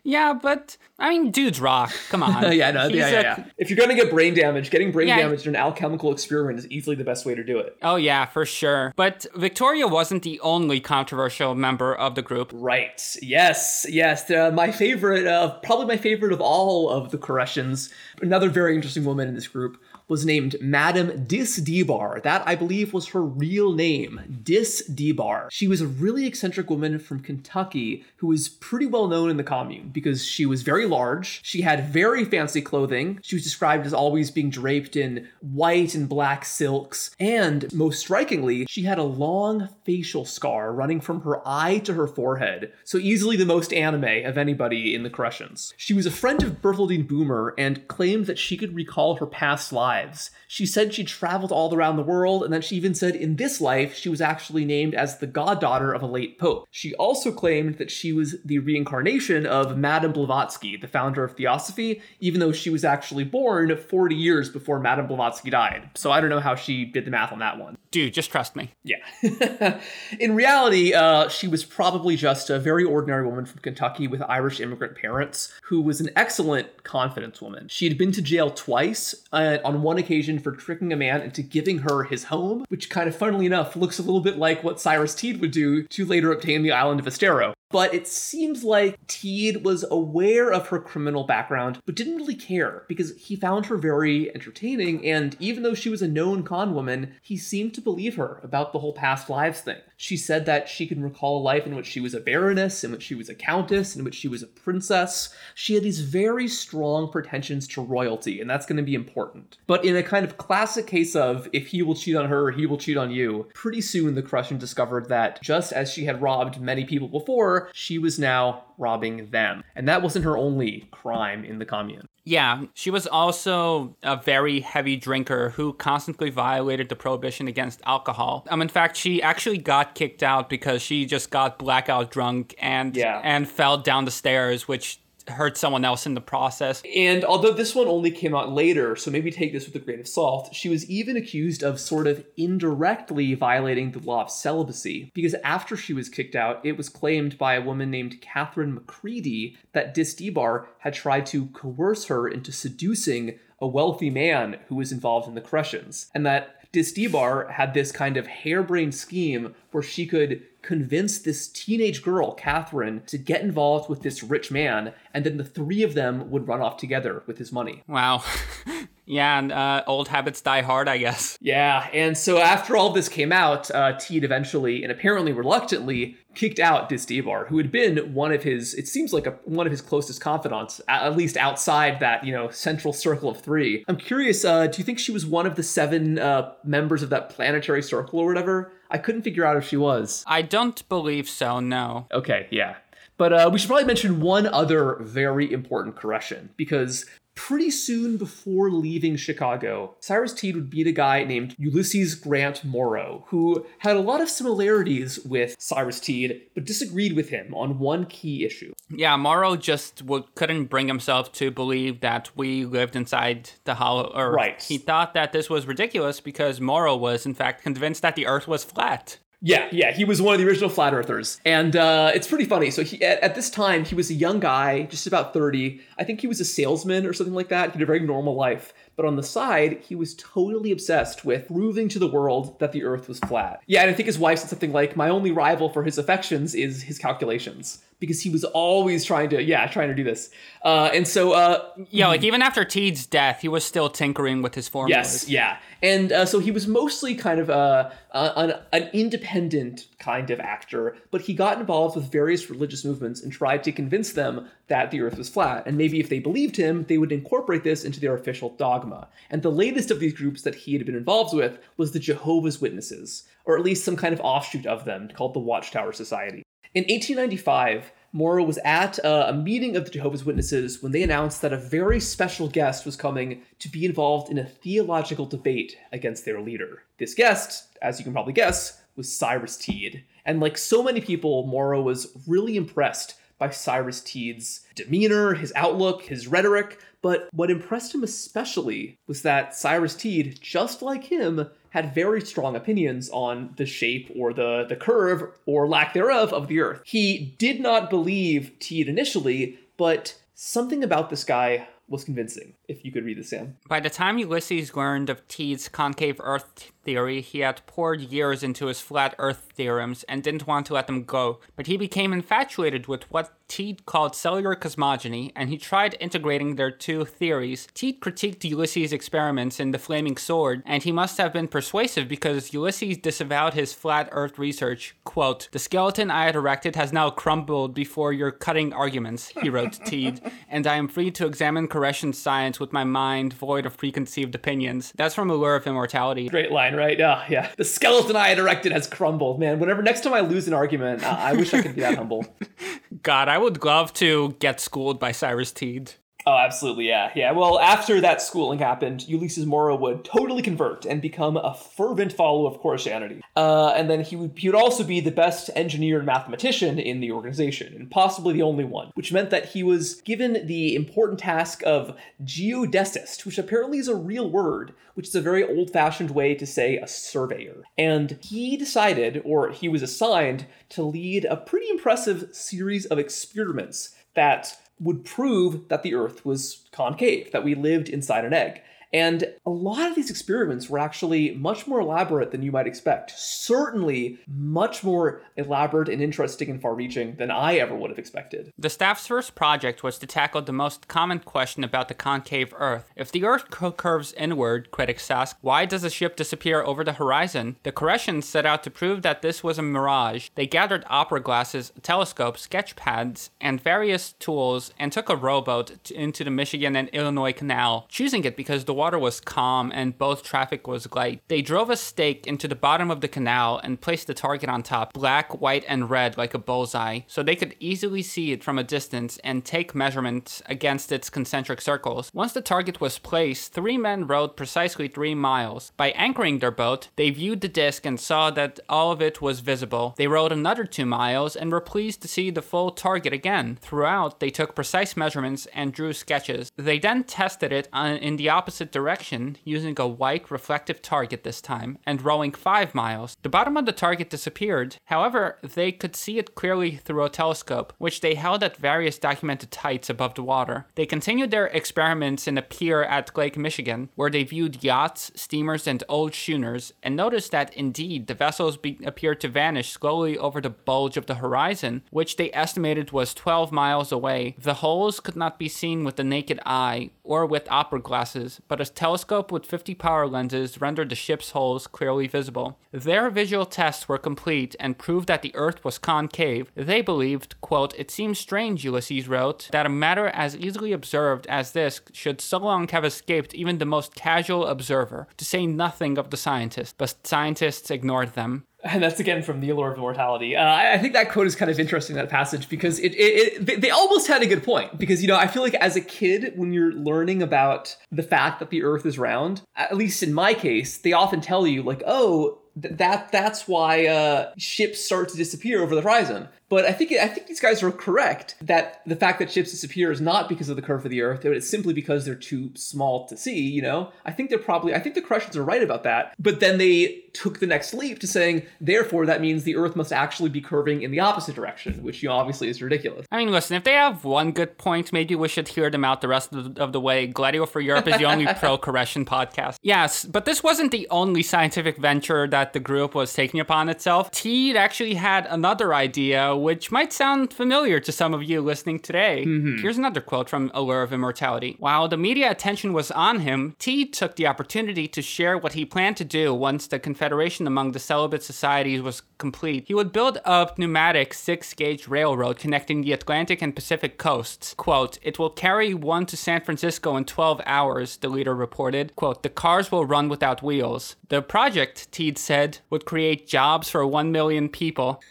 Yeah, but I mean, dudes rock. Come on. *laughs* yeah, no, yeah, yeah, a- yeah. If you're gonna get brain damage, getting brain Yeah. damage in an alchemical experiment is easily the best way to do it. Oh yeah, for sure. But Victoria wasn't the only controversial member of the group. Right. Yes. Yes. Uh, my favorite, uh, probably my favorite of all of the Koreshans. Another very interesting woman in this group was named Madame Diss Debar. That, I believe, was her real name, Diss Debar. She was a really eccentric woman from Kentucky who was pretty well known in the commune because she was very large. She had very fancy clothing. She was described as always being draped in white and black silks. And most strikingly, she had a long facial scar running from her eye to her forehead. So easily the most anime of anybody in the Koreshans. She was a friend of Berthaldine Boomer and claimed that she could recall her past lives lives. She said she traveled all around the world, and then she even said in this life she was actually named as the goddaughter of a late pope. She also claimed that she was the reincarnation of Madame Blavatsky, the founder of Theosophy, even though she was actually born 40 years before Madame Blavatsky died. So I don't know how she did the math on that one. Dude, just trust me. Yeah. *laughs* in reality, uh, she was probably just a very ordinary woman from Kentucky with Irish immigrant parents who was an excellent confidence woman. She had been to jail twice, uh, on one occasion for tricking a man into giving her his home, which kind of funnily enough looks a little bit like what Cyrus Teed would do to later obtain the island of Estero. But it seems like Teed was aware of her criminal background, but didn't really care because he found her very entertaining. And even though she was a known con woman, he seemed to believe her about the whole past lives thing. She said that she can recall a life in which she was a baroness, in which she was a countess, in which she was a princess. She had these very strong pretensions to royalty, and that's going to be important. But in a kind of classic case of if he will cheat on her, he will cheat on you, pretty soon the Koreshan discovered that just as she had robbed many people before, she was now robbing them. And that wasn't her only crime in the commune. Yeah, she was also a very heavy drinker who constantly violated the prohibition against alcohol. Um, in fact, she actually got kicked out because she just got blackout drunk and Yeah. and fell down the stairs, which hurt someone else in the process. And although this one only came out later, so maybe take this with a grain of salt, she was even accused of sort of indirectly violating the law of celibacy. Because after she was kicked out, it was claimed by a woman named Catherine McCready that Diss Debar had tried to coerce her into seducing a wealthy man who was involved in the Koreshans. And that Diss Debar had this kind of harebrained scheme where she could convince this teenage girl, Catherine, to get involved with this rich man, and then the three of them would run off together with his money. Wow. *laughs* yeah, and uh, old habits die hard, I guess. Yeah, and so after all this came out, uh, Teed eventually, and apparently reluctantly, kicked out Diss Debar, who had been one of his, it seems like a, one of his closest confidants, at least outside that, you know, central circle of three. I'm curious, uh, do you think she was one of the seven uh, members of that planetary circle or whatever? I couldn't figure out if she was. I don't believe so, no. Okay, yeah. But uh, we should probably mention one other very important Koreshan because pretty soon before leaving Chicago, Cyrus Teed would meet a guy named Ulysses Grant Morrow, who had a lot of similarities with Cyrus Teed, but disagreed with him on one key issue. Yeah, Morrow just would, couldn't bring himself to believe that we lived inside the hollow earth. Right. He thought that this was ridiculous because Morrow was, in fact, convinced that the earth was flat. Yeah, yeah, he was one of the original flat earthers. And uh, it's pretty funny. So he at, at this time, he was a young guy, just about 30. I think he was a salesman or something like that. He had a very normal life. But on the side, he was totally obsessed with proving to the world that the earth was flat. Yeah, and I think his wife said something like, My only rival for his affections is his calculations. Because he was always trying to, yeah, trying to do this. Uh, and so, uh, Yeah, like even after Teed's death, he was still tinkering with his formulas. Yes, yeah. And uh, so he was mostly kind of uh, an, an independent kind of actor, but he got involved with various religious movements and tried to convince them that the earth was flat. And maybe if they believed him, they would incorporate this into their official dogma. And the latest of these groups that he had been involved with was the Jehovah's Witnesses, or at least some kind of offshoot of them called the Watchtower Society. In 1895, Morrow was at uh, a meeting of the Jehovah's Witnesses when they announced that a very special guest was coming to be involved in a theological debate against their leader. This guest, as you can probably guess, was Cyrus Teed. And like so many people, Morrow was really impressed by Cyrus Teed's demeanor, his outlook, his rhetoric, but what impressed him especially was that Cyrus Teed, just like him, had very strong opinions on the shape or the, the curve or lack thereof of the Earth. He did not believe Teed initially, but something about this guy was convincing, if you could read this, Sam. By the time Ulysses learned of Teed's concave Earth theory, he had poured years into his flat Earth theorems and didn't want to let them go. But he became infatuated with what Teed called cellular cosmogony, and he tried integrating their two theories. Teed critiqued Ulysses' experiments in The Flaming Sword, and he must have been persuasive because Ulysses disavowed his flat Earth research. Quote, The skeleton I had erected has now crumbled before your cutting arguments, he wrote to Teed, and I am free to examine Koreshan science with my mind void of preconceived opinions. That's from Allure of Immortality. Great line, right? Yeah, yeah. The skeleton I had erected has crumbled. Man, whenever next time I lose an argument, uh, I wish I could be that humble. *laughs* God, I would love to get schooled by Cyrus Teed. Oh, absolutely, yeah, yeah. Well, after that schooling happened, Ulysses Morrow would totally convert and become a fervent follower of Koreshanity. Uh, and then he would he would also be the best engineer and mathematician in the organization, and possibly the only one, which meant that he was given the important task of geodesist, which apparently is a real word, which is a very old-fashioned way to say a surveyor. And he decided, or he was assigned, to lead a pretty impressive series of experiments that would prove that the Earth was concave, that we lived inside an egg. And a lot of these experiments were actually much more elaborate than you might expect. Certainly much more elaborate and interesting and far reaching than I ever would have expected. The staff's first project was to tackle the most common question about the concave Earth. If the Earth cu- curves inward, critics ask, why does the ship disappear over the horizon? The Koreshans set out to prove that this was a mirage. They gathered opera glasses, telescopes, sketch pads, and various tools and took a rowboat into the Michigan and Illinois Canal, choosing it because the water was calm and both traffic was light. They drove a stake into the bottom of the canal and placed the target on top, black, white, and red like a bullseye, so they could easily see it from a distance and take measurements against its concentric circles. Once the target was placed, three men rowed precisely three miles. By anchoring their boat, they viewed the disc and saw that all of it was visible. They rowed another two miles and were pleased to see the full target again. Throughout, they took precise measurements and drew sketches. They then tested it on, in the opposite direction using a white reflective target this time and rowing five miles. The bottom of the target disappeared. However, they could see it clearly through a telescope, which they held at various documented heights above the water. They continued their experiments in a pier at Lake Michigan, where they viewed yachts, steamers, and old schooners, and noticed that indeed the vessels be- appeared to vanish slowly over the bulge of the horizon, which they estimated was 12 miles away. The holes could not be seen with the naked eye or with opera glasses, but a telescope with 50 power lenses rendered the ship's holes clearly visible. Their visual tests were complete and proved that the Earth was concave. They believed, quote, It seems strange, Ulysses wrote, that a matter as easily observed as this should so long have escaped even the most casual observer, to say nothing of the scientists. But scientists ignored them. And *laughs* that's again from the Allure of Immortality. Uh, I think that quote is kind of interesting, that passage, because it, it, it they, they almost had a good point. Because, you know, I feel like as a kid, when you're learning about the fact that the earth is round, at least in my case, they often tell you, like, oh, th- that that's why uh, ships start to disappear over the horizon. But I think I think these guys are correct that the fact that ships disappear is not because of the curve of the Earth. It's simply because they're too small to see. You know, I think they're probably I think the Koreshans are right about that. But then they took the next leap to saying, therefore, that means the Earth must actually be curving in the opposite direction, which you know, obviously is ridiculous. I mean, listen, if they have one good point, maybe we should hear them out the rest of the, of the way. Gladio for Europe is the only *laughs* pro-Koreshan podcast. Yes, but this wasn't the only scientific venture that the group was taking upon itself. Teed actually had another idea, which might sound familiar to some of you listening today. Mm-hmm. Here's another quote from Allure of Immortality. While the media attention was on him, Teed took the opportunity to share what he planned to do once the confederation among the celibate societies was complete. He would build a pneumatic six gauge railroad connecting the Atlantic and Pacific coasts. Quote, It will carry one to San Francisco in 12 hours, the leader reported. Quote, The cars will run without wheels. The project, Teed said, would create jobs for 1 million people. *laughs*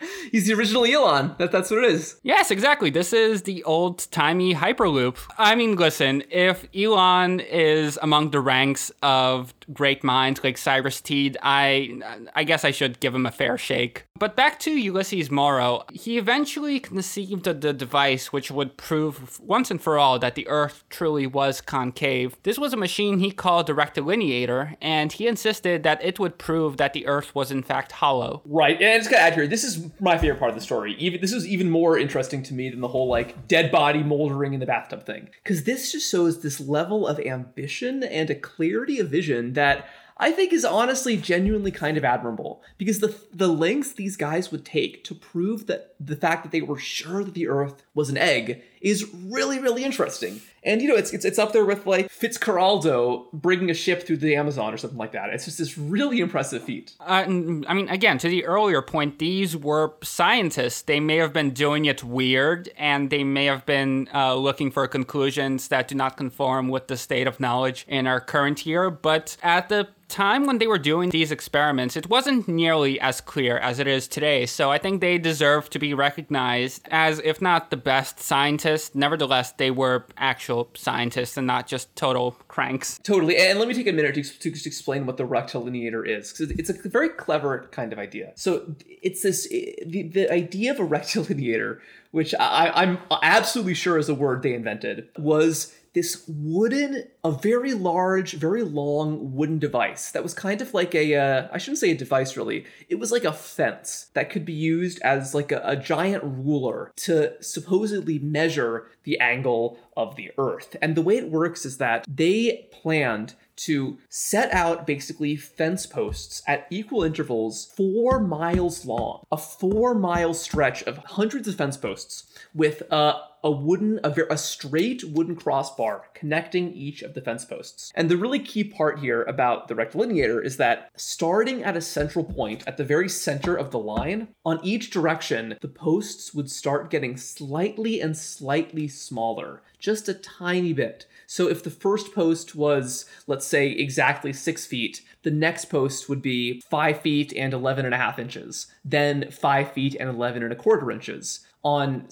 *laughs* He's the original Elon. That, that's what it is. Yes, exactly. This is the old timey Hyperloop. I mean, listen, if Elon is among the ranks of great minds like Cyrus Teed, I I guess I should give him a fair shake. But back to Ulysses Morrow, he eventually conceived of the device which would prove once and for all that the Earth truly was concave. This was a machine he called the rectilineator, and he insisted that it would prove that the Earth was in fact hollow. Right, and it's gonna add here. This is my favorite part of the story. Even this is even more interesting to me than the whole like dead body moldering in the bathtub thing, because this just shows this level of ambition and a clarity of vision that I think is honestly genuinely kind of admirable. Because the the lengths these guys would take to prove that the fact that they were sure that the Earth was an egg is really really interesting. And you know, it's it's it's up there with like Fitzcarraldo bringing a ship through the Amazon or something like that. It's just this really impressive feat. Uh, I mean, again, to the earlier point, these were scientists. They may have been doing it weird, and they may have been uh, looking for conclusions that do not conform with the state of knowledge in our current year. But at the time when they were doing these experiments, it wasn't nearly as clear as it is today. So I think they deserve to be recognized as, if not the best scientists, nevertheless, they were actual scientists and not just total cranks. Totally. And let me take a minute to, to just explain what the rectilineator is, because it's a very clever kind of idea. So it's this the, the idea of a rectilineator, *laughs* which I, I'm absolutely sure is a word they invented, was this wooden, a very large, very long wooden device that was kind of like a, uh, I shouldn't say a device really, it was like a fence that could be used as like a, a giant ruler to supposedly measure the angle of the earth. And the way it works is that they planned to set out basically fence posts at equal intervals four miles long, a four mile stretch of hundreds of fence posts with a, a wooden, a, a straight wooden crossbar connecting each of the fence posts. And the really key part here about the rectilineator is that starting at a central point at the very center of the line, on each direction, the posts would start getting slightly and slightly smaller, just a tiny bit. So if the first post was, let's say, exactly six feet, the next post would be five feet and 11 and a half inches, then five feet and 11 and a quarter inches on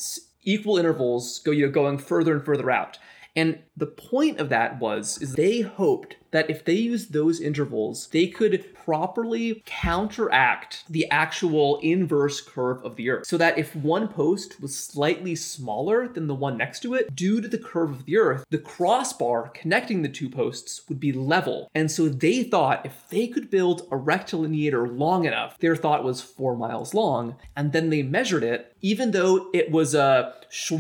equal intervals, go, you know, going further and further out. And the point of that was is they hoped that if they used those intervals, they could properly counteract the actual inverse curve of the earth. So that if one post was slightly smaller than the one next to it, due to the curve of the earth, the crossbar connecting the two posts would be level. And so they thought if they could build a rectilineator long enough, their thought was four miles long, and then they measured it, even though it was a uh,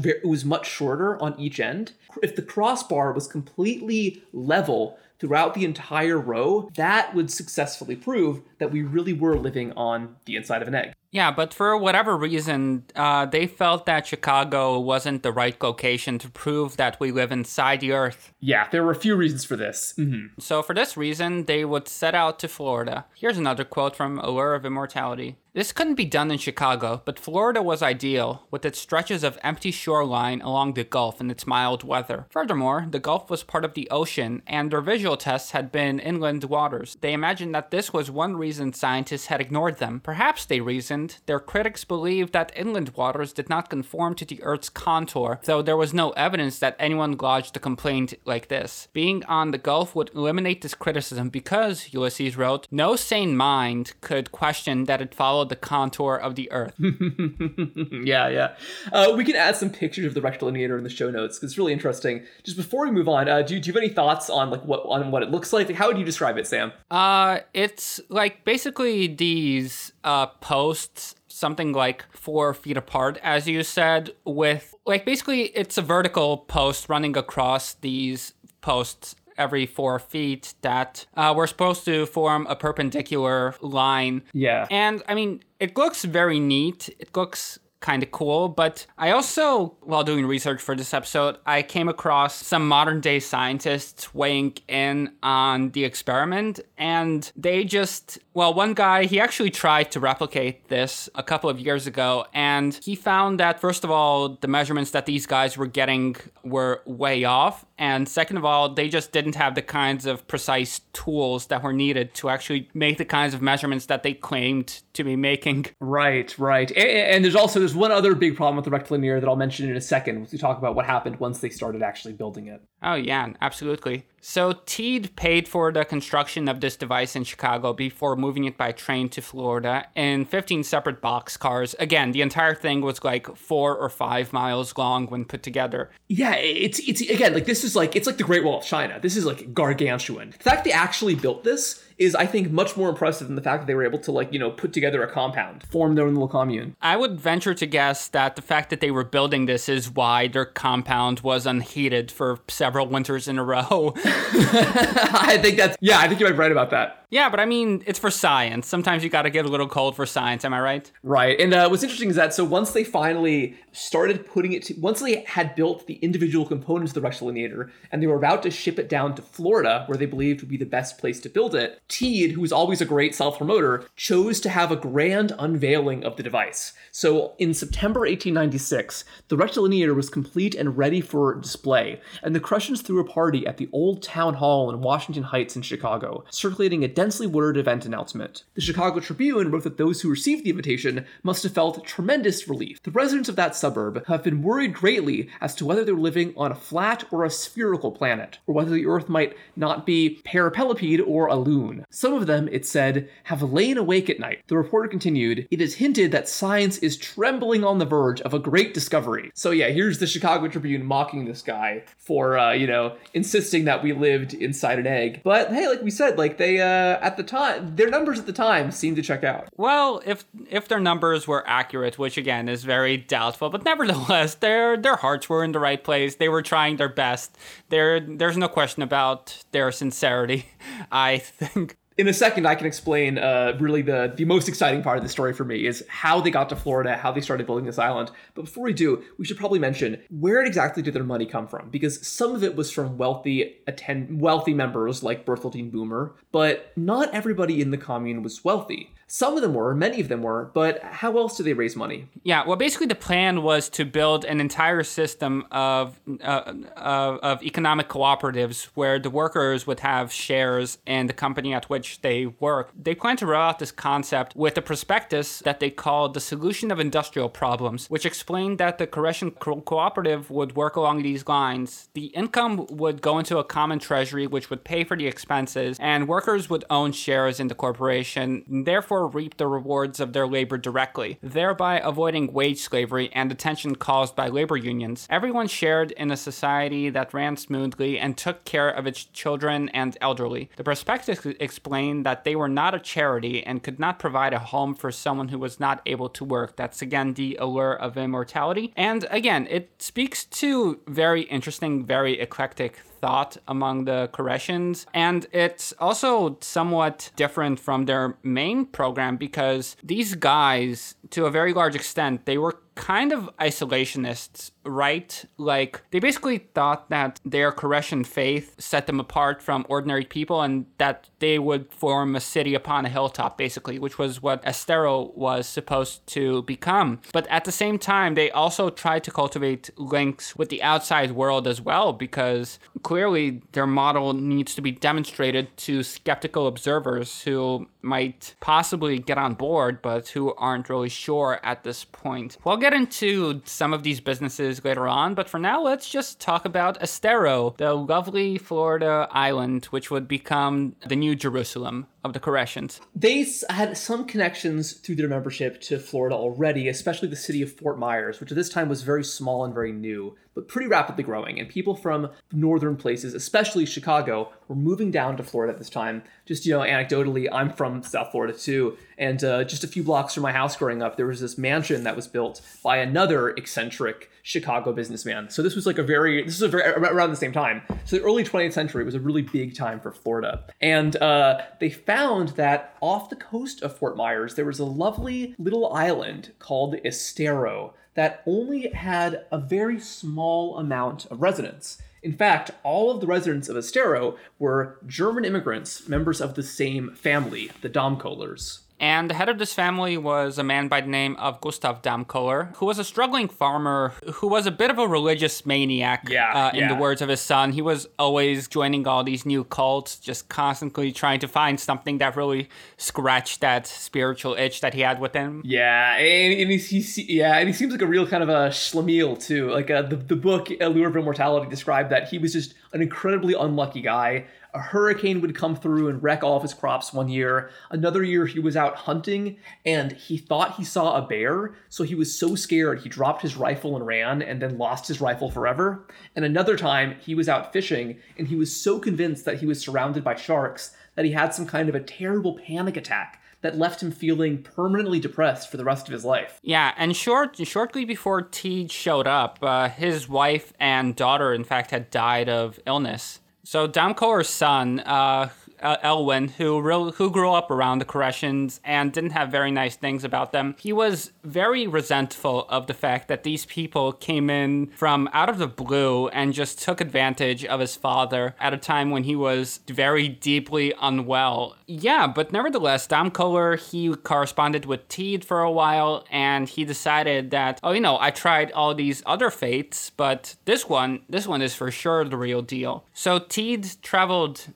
it was much shorter on each end. If the crossbar was completely level, throughout the entire row, that would successfully prove that we really were living on the inside of an egg. Yeah, but for whatever reason, uh, they felt that Chicago wasn't the right location to prove that we live inside the Earth. Yeah, there were a few reasons for this. Mm-hmm. So, for this reason, they would set out to Florida. Here's another quote from Allure of Immortality. This couldn't be done in Chicago, but Florida was ideal, with its stretches of empty shoreline along the Gulf and its mild weather. Furthermore, the Gulf was part of the ocean, and their visual tests had been inland waters. They imagined that this was one reason scientists had ignored them. Perhaps they reasoned their critics believed that inland waters did not conform to the Earth's contour, though there was no evidence that anyone lodged a complaint like this. Being on the Gulf would eliminate this criticism because, Ulysses wrote, no sane mind could question that it followed the contour of the Earth. *laughs* yeah, yeah. Uh, we can add some pictures of the rectilineator in the show notes because it's really interesting. Just before we move on, uh, do, do you have any thoughts on like what on what it looks like? like? How would you describe it, Sam? Uh, it's like basically these uh, posts something like four feet apart, as you said, with like basically it's a vertical post running across these posts every four feet that uh, we're supposed to form a perpendicular line. Yeah. And I mean, it looks very neat. It looks kind of cool. But I also, while doing research for this episode, I came across some modern day scientists weighing in on the experiment. And they just, well, one guy, he actually tried to replicate this a couple of years ago. And he found that, first of all, the measurements that these guys were getting were way off. And second of all, they just didn't have the kinds of precise tools that were needed to actually make the kinds of measurements that they claimed to be making. Right, right. And, and there's also there's one other big problem with the rectilinear that I'll mention in a second once we talk about what happened once they started actually building it. Oh yeah, absolutely. So Teed paid for the construction of this device in Chicago before moving it by train to Florida in 15 separate boxcars. Again, the entire thing was like four or five miles long when put together. Yeah, it's it's again like this is like it's like the Great Wall of China. This is like gargantuan. The fact they actually built this is I think much more impressive than the fact that they were able to like, you know, put together a compound, form their own little commune. I would venture to guess that the fact that they were building this is why their compound was unheated for several winters in a row. *laughs* *laughs* I think that's yeah, I think you might be right about that. Yeah, but I mean, it's for science. Sometimes you got to get a little cold for science. Am I right? Right. And uh, what's interesting is that so once they finally started putting it to, once they had built the individual components of the rectilineator and they were about to ship it down to Florida, where they believed would be the best place to build it, Teed, who was always a great self promoter, chose to have a grand unveiling of the device. So in September 1896, the rectilineator was complete and ready for display, and the Koreshans threw a party at the Old Town Hall in Washington Heights in Chicago, circulating a densely worded event announcement. The Chicago Tribune wrote that those who received the invitation must have felt tremendous relief. The residents of that suburb have been worried greatly as to whether they're living on a flat or a spherical planet, or whether the Earth might not be parapelopede or a loon. Some of them, it said, have lain awake at night. The reporter continued, It is hinted that science is trembling on the verge of a great discovery. So yeah, here's the Chicago Tribune mocking this guy for, uh, you know, insisting that we lived inside an egg. But hey, like we said, like they, uh, Uh, at the time, their numbers at the time seemed to check out. Well, if if their numbers were accurate, which again is very doubtful, but nevertheless, their their hearts were in the right place. They were trying their best. There, there's no question about their sincerity. *laughs* I think. In a second i can explain uh, really the, the most exciting part of the story for me is how they got to florida how they started building this island. But before we do we should probably mention where exactly did their money come from? Because some of it was from wealthy attend wealthy members like Berthaldine Boomer but not everybody in the commune was wealthy some of them were, many of them were, but how else do they raise money? Yeah, well, basically the plan was to build an entire system of uh, of, of economic cooperatives where the workers would have shares in the company at which they work. They planned to roll out this concept with a prospectus that they called the Solution of Industrial Problems, which explained that the Koreshan co- cooperative would work along these lines. The income would go into a common treasury, which would pay for the expenses, and workers would own shares in the corporation. Therefore, reap the rewards of their labor directly, thereby avoiding wage slavery and the tension caused by labor unions. Everyone shared in a society that ran smoothly and took care of its children and elderly. The prospectus explained that they were not a charity and could not provide a home for someone who was not able to work. That's again the allure of immortality. And again, it speaks to very interesting, very eclectic thought among the Koreshans. And it's also somewhat different from their main program because these guys, to a very large extent, they were kind of isolationists, right? Like, they basically thought that their Koreshan faith set them apart from ordinary people and that they would form a city upon a hilltop, basically, which was what Estero was supposed to become. But at the same time, they also tried to cultivate links with the outside world as well, because clearly their model needs to be demonstrated to skeptical observers who might possibly get on board, but who aren't really sure at this point. We'll get into some of these businesses later on, but for now, let's just talk about Estero, the lovely Florida island, which would become the new Jerusalem of the Koreshans. They had some connections through their membership to Florida already, especially the city of Fort Myers, which at this time was very small and very new, but pretty rapidly growing. And people from northern places, especially Chicago, were moving down to Florida at this time. Just, you know, anecdotally, I'm from South Florida too. And uh, just a few blocks from my house growing up, there was this mansion that was built by another eccentric Chicago businessman. So this was like a very, this was a very, around the same time. So the early 20th century was a really big time for Florida. And uh, they found that off the coast of Fort Myers, there was a lovely little island called Estero that only had a very small amount of residents. In fact, all of the residents of Estero were German immigrants, members of the same family, the Damkohlers. And the head of this family was a man by the name of Gustav Damkohler, who was a struggling farmer who was a bit of a religious maniac, Yeah, uh, in the words of his son. He was always joining all these new cults, just constantly trying to find something that really scratched that spiritual itch that he had within. Yeah, and, and he's, he's yeah, and he seems like a real kind of a schlemiel too. Like uh, the the book Allure of Immortality described that he was just an incredibly unlucky guy. A hurricane would come through and wreck all of his crops one year. Another year he was out hunting and he thought he saw a bear, so he was so scared he dropped his rifle and ran and then lost his rifle forever. And another time he was out fishing and he was so convinced that he was surrounded by sharks that he had some kind of a terrible panic attack that left him feeling permanently depressed for the rest of his life. Yeah, and short shortly before Teed showed up, uh, his wife and daughter, in fact, had died of illness. So Damkohler's son, uh, Elwyn, who real, who grew up around the Koreshans and didn't have very nice things about them. He was very resentful of the fact that these people came in from out of the blue and just took advantage of his father at a time when he was very deeply unwell. Yeah, but nevertheless, Damkohler, he corresponded with Teed for a while and he decided that, oh, you know, I tried all these other fates, but this one, this one is for sure the real deal. So Teed traveled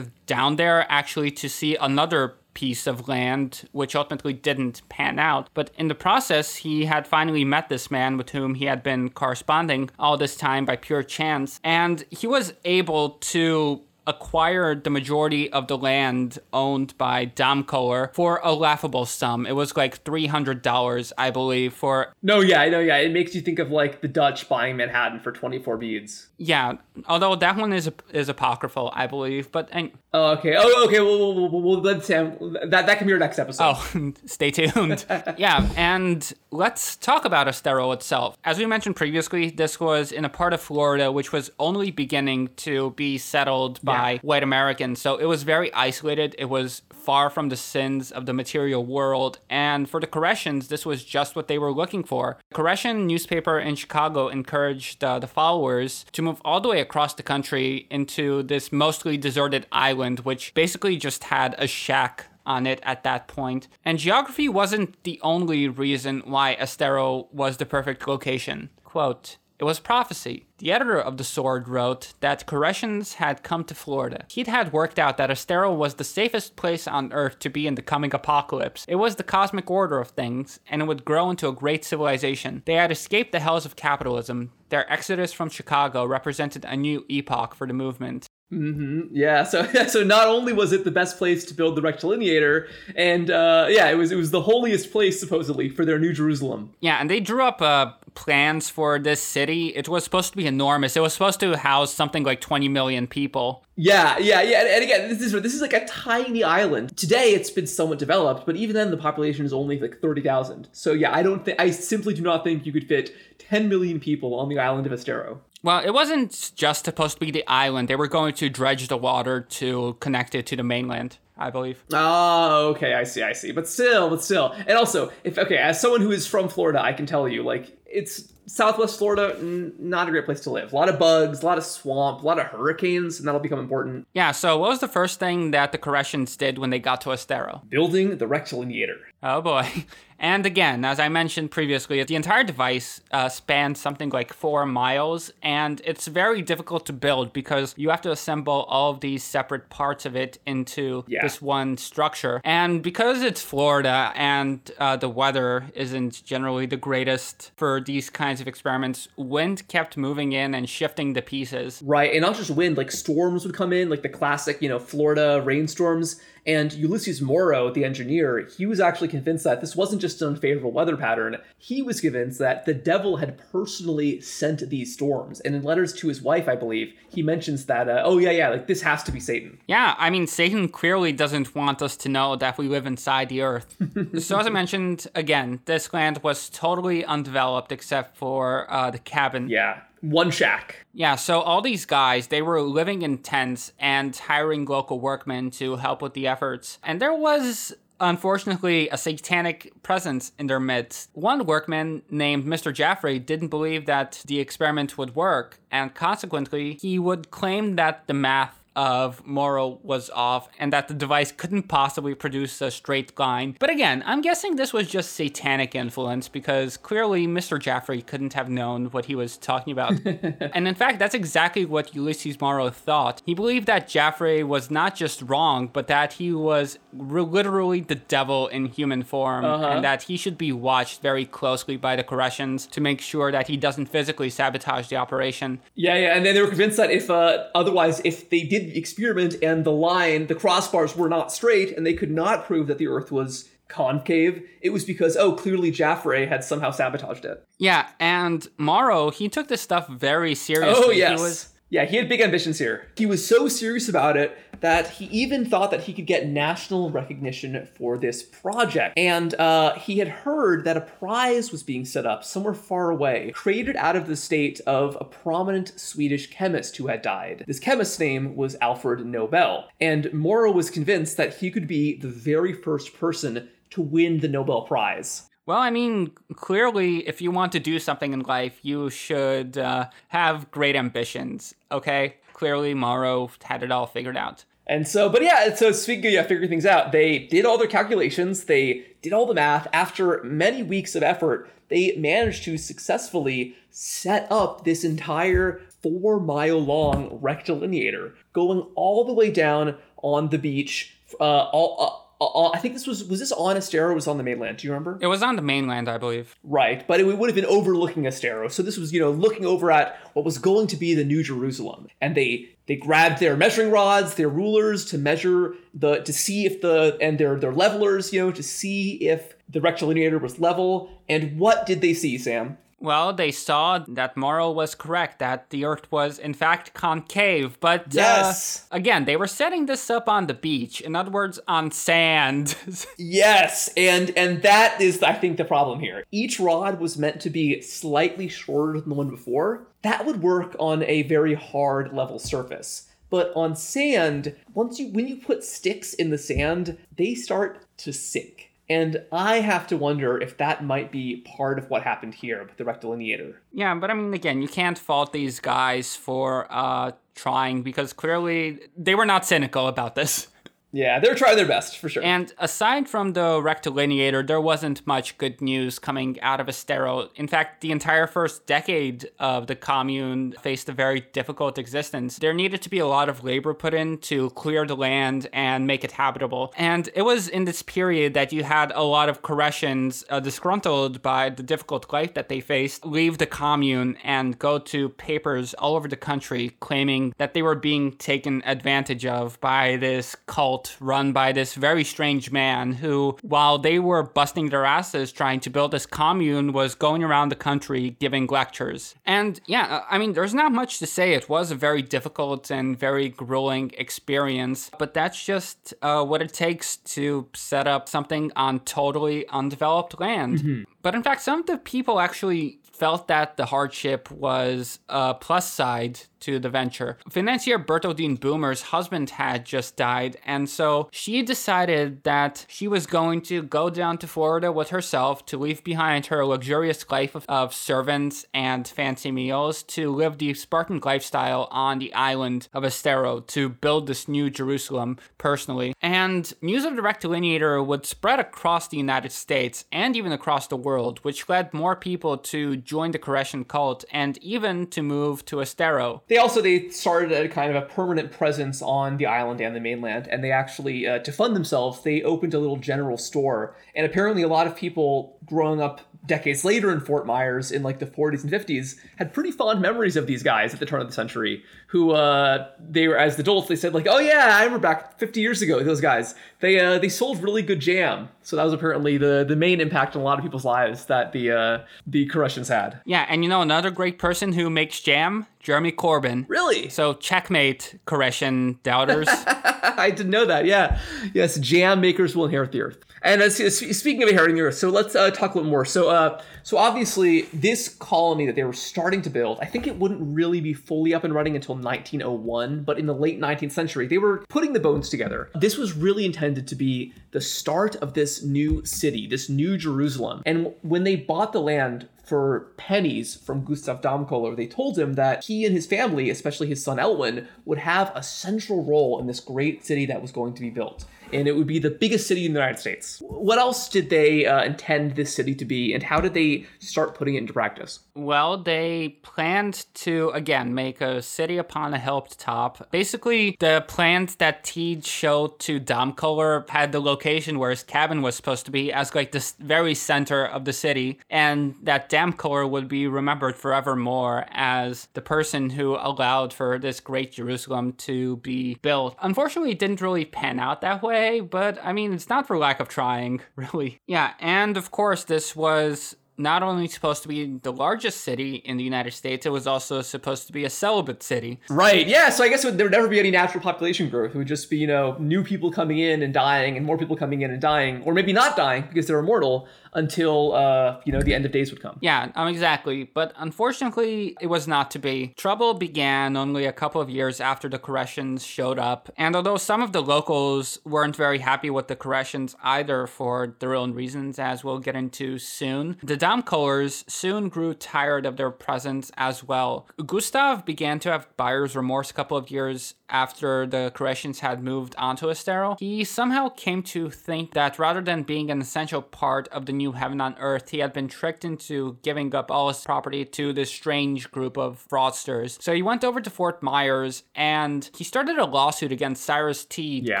down there actually to see another piece of land, which ultimately didn't pan out. But in the process, he had finally met this man with whom he had been corresponding all this time by pure chance. And he was able to acquire the majority of the land owned by Damkohler for a laughable sum. It was like $300, I believe, for. No, yeah, I know, yeah. It makes you think of like the Dutch buying Manhattan for 24 beads. Yeah, although that one is is apocryphal, I believe. But and, oh, okay, oh, okay. Well, we'll, we'll, we'll let Sam. That that can be your next episode. Oh, *laughs* stay tuned. *laughs* yeah, and let's talk about Estero itself. As we mentioned previously, this was in a part of Florida which was only beginning to be settled by yeah. white Americans, so it was very isolated. It was far from the sins of the material world, and for the Koreshans, this was just what they were looking for. The Koreshan newspaper in Chicago encouraged uh, the followers to move all the way across the country into this mostly deserted island, which basically just had a shack on it at that point. And geography wasn't the only reason why Estero was the perfect location. Quote, it was prophecy. The editor of The Sword wrote that Koreshans had come to Florida. He'd had worked out that Estero was the safest place on Earth to be in the coming apocalypse. It was the cosmic order of things, and it would grow into a great civilization. They had escaped the hells of capitalism. Their exodus from Chicago represented a new epoch for the movement. Mm-hmm. Yeah. So *laughs* so not only was it the best place to build the rectilineator, and uh, yeah, it was it was the holiest place supposedly for their New Jerusalem. Yeah, and they drew up uh, plans for this city. It was supposed to be enormous. It was supposed to house something like 20 million people. Yeah, yeah, yeah. And, and again, this is this is like a tiny island. Today, it's been somewhat developed, but even then, the population is only like 30,000. So yeah, I don't think I simply do not think you could fit 10 million people on the island of Estero. Well, it wasn't just supposed to be the island. They were going to dredge the water to connect it to the mainland. I believe. Oh, okay, I see, I see. But still, but still. And also, if okay, as someone who is from Florida, I can tell you, like, it's Southwest Florida, n- not a great place to live. A lot of bugs, a lot of swamp, a lot of hurricanes, and that'll become important. Yeah, so what was the first thing that the Koreshans did when they got to Estero? Building the rectilineator. Oh boy. *laughs* And again, as I mentioned previously, the entire device uh, spans something like four miles, and it's very difficult to build because you have to assemble all of these separate parts of it into yeah. this one structure. And because it's Florida and uh, the weather isn't generally the greatest for these kinds of experiments, wind kept moving in and shifting the pieces. Right, and not just wind, like storms would come in, like the classic, you know, Florida rainstorms and Ulysses Morrow, the engineer, he was actually convinced that this wasn't just an unfavorable weather pattern. He was convinced that the devil had personally sent these storms. And in letters to his wife, I believe, he mentions that, uh, oh, yeah, yeah, like this has to be Satan. Yeah, I mean, Satan clearly doesn't want us to know that we live inside the earth. *laughs* so, as I mentioned, again, this land was totally undeveloped except for uh, the cabin. Yeah one shack. Yeah, so all these guys, they were living in tents and hiring local workmen to help with the efforts. And there was unfortunately a satanic presence in their midst. One workman named Mr. Jaffray didn't believe that the experiment would work, and consequently, he would claim that the math of Morrow was off and that the device couldn't possibly produce a straight line. But again, I'm guessing this was just satanic influence because clearly Mr. Jaffrey couldn't have known what he was talking about. *laughs* and in fact, that's exactly what Ulysses Morrow thought. He believed that Jaffrey was not just wrong, but that he was literally the devil in human form uh-huh. and that he should be watched very closely by the Koreshans to make sure that he doesn't physically sabotage the operation. Yeah, yeah, and then they were convinced that if uh, otherwise, if they did the experiment and the line, the crossbars were not straight, and they could not prove that the Earth was concave, it was because, oh, clearly Jaffray had somehow sabotaged it. Yeah, and Morrow, he took this stuff very seriously. Oh, yes. He was Yeah, he had big ambitions here. He was so serious about it that he even thought that he could get national recognition for this project. And uh, he had heard that a prize was being set up somewhere far away, created out of the state of a prominent Swedish chemist who had died. This chemist's name was Alfred Nobel. And Morrow was convinced that he could be the very first person to win the Nobel Prize. Well, I mean, clearly, if you want to do something in life, you should uh, have great ambitions, okay? Clearly, Morrow had it all figured out. And so, but yeah, so speaking of figuring things out, they did all their calculations, they did all the math. After many weeks of effort, they managed to successfully set up this entire four mile long rectilineator going all the way down on the beach, uh, all, uh, uh, I think this was was this on Estero was on the mainland? Do you remember? It was on the mainland, I believe. Right, but it would have been overlooking Estero. So this was, you know, looking over at what was going to be the New Jerusalem. And they they grabbed their measuring rods, their rulers to measure the to see if the and their their levelers, you know, to see if the rectilineator was level. And what did they see, Sam? Well, they saw that Morrow was correct, that the Earth was in fact concave. But yes. uh, again, they were setting this up on the beach. In other words, on sand. *laughs* yes, and and that is, I think, the problem here. Each rod was meant to be slightly shorter than the one before. That would work on a very hard level surface. But on sand, once you when you put sticks in the sand, they start to sink. And I have to wonder if that might be part of what happened here with the rectilineator. Yeah, but I mean, again, you can't fault these guys for uh, trying because clearly they were not cynical about this. Yeah, they're trying their best for sure. And aside from the rectilineator, there wasn't much good news coming out of Estero. In fact, the entire first decade of the commune faced a very difficult existence. There needed to be a lot of labor put in to clear the land and make it habitable. And it was in this period that you had a lot of Koreshans uh, disgruntled by the difficult life that they faced leave the commune and go to papers all over the country claiming that they were being taken advantage of by this cult run by this very strange man who, while they were busting their asses trying to build this commune, was going around the country giving lectures. And yeah, I mean, there's not much to say. It was a very difficult and very grueling experience, but that's just uh, what it takes to set up something on totally undeveloped land. Mm-hmm. But in fact, some of the people actually felt that the hardship was a plus side to the venture. Financier Berthaldine Boomer's husband had just died, and so she decided that she was going to go down to Florida with herself to leave behind her luxurious life of, of servants and fancy meals to live the Spartan lifestyle on the island of Estero to build this new Jerusalem personally. And news of the rectilineator would spread across the United States and even across the world, which led more people to join the Koreshan cult and even to move to Estero. They also they started a kind of a permanent presence on the island and the mainland, and they actually uh, to fund themselves they opened a little general store. And apparently, a lot of people growing up decades later in Fort Myers in like the 40s and 50s had pretty fond memories of these guys at the turn of the century who uh, they were as adults they said like oh yeah I remember back 50 years ago those guys. They uh, they sold really good jam. So that was apparently the the main impact on a lot of people's lives that the uh, the Koreshans had. Yeah and you know another great person who makes jam? Jeremy Corbyn. Really? So checkmate Koreshan doubters. *laughs* I didn't know that yeah. Yes jam makers will inherit the earth. And as, speaking of inheriting the earth so let's uh, talk a little more. So uh, so obviously, this colony that they were starting to build, I think it wouldn't really be fully up and running until 1901. But in the late 19th century, they were putting the bones together. This was really intended to be the start of this new city, this new Jerusalem. And when they bought the land for pennies from Gustav Damkohler, they told him that he and his family, especially his son Elwin, would have a central role in this great city that was going to be built and it would be the biggest city in the United States. What else did they uh, intend this city to be, and how did they start putting it into practice? Well, they planned to, again, make a city upon a hilltop. Basically, the plans that Teed showed to Damkohler had the location where his cabin was supposed to be as like the very center of the city, and that Damkohler would be remembered forevermore as the person who allowed for this great Jerusalem to be built. Unfortunately, it didn't really pan out that way, but I mean, it's not for lack of trying, *laughs* really. Yeah, and of course, this was not only supposed to be the largest city in the United States, it was also supposed to be a celibate city. Right. Yeah. So I guess there would never be any natural population growth. It would just be, you know, new people coming in and dying and more people coming in and dying, or maybe not dying because they're immortal until, uh, you know, the end of days would come. Yeah, um, exactly. But unfortunately, it was not to be. Trouble began only a couple of years after the Koreshans showed up. And although some of the locals weren't very happy with the Koreshans either for their own reasons, as we'll get into soon, the Damkohlers soon grew tired of their presence as well. Gustav began to have buyer's remorse a couple of years after the Koreshans had moved onto Estero. He somehow came to think that rather than being an essential part of the new heaven on earth, he had been tricked into giving up all his property to this strange group of fraudsters. So he went over to Fort Myers and he started a lawsuit against Cyrus Teed, Yeah.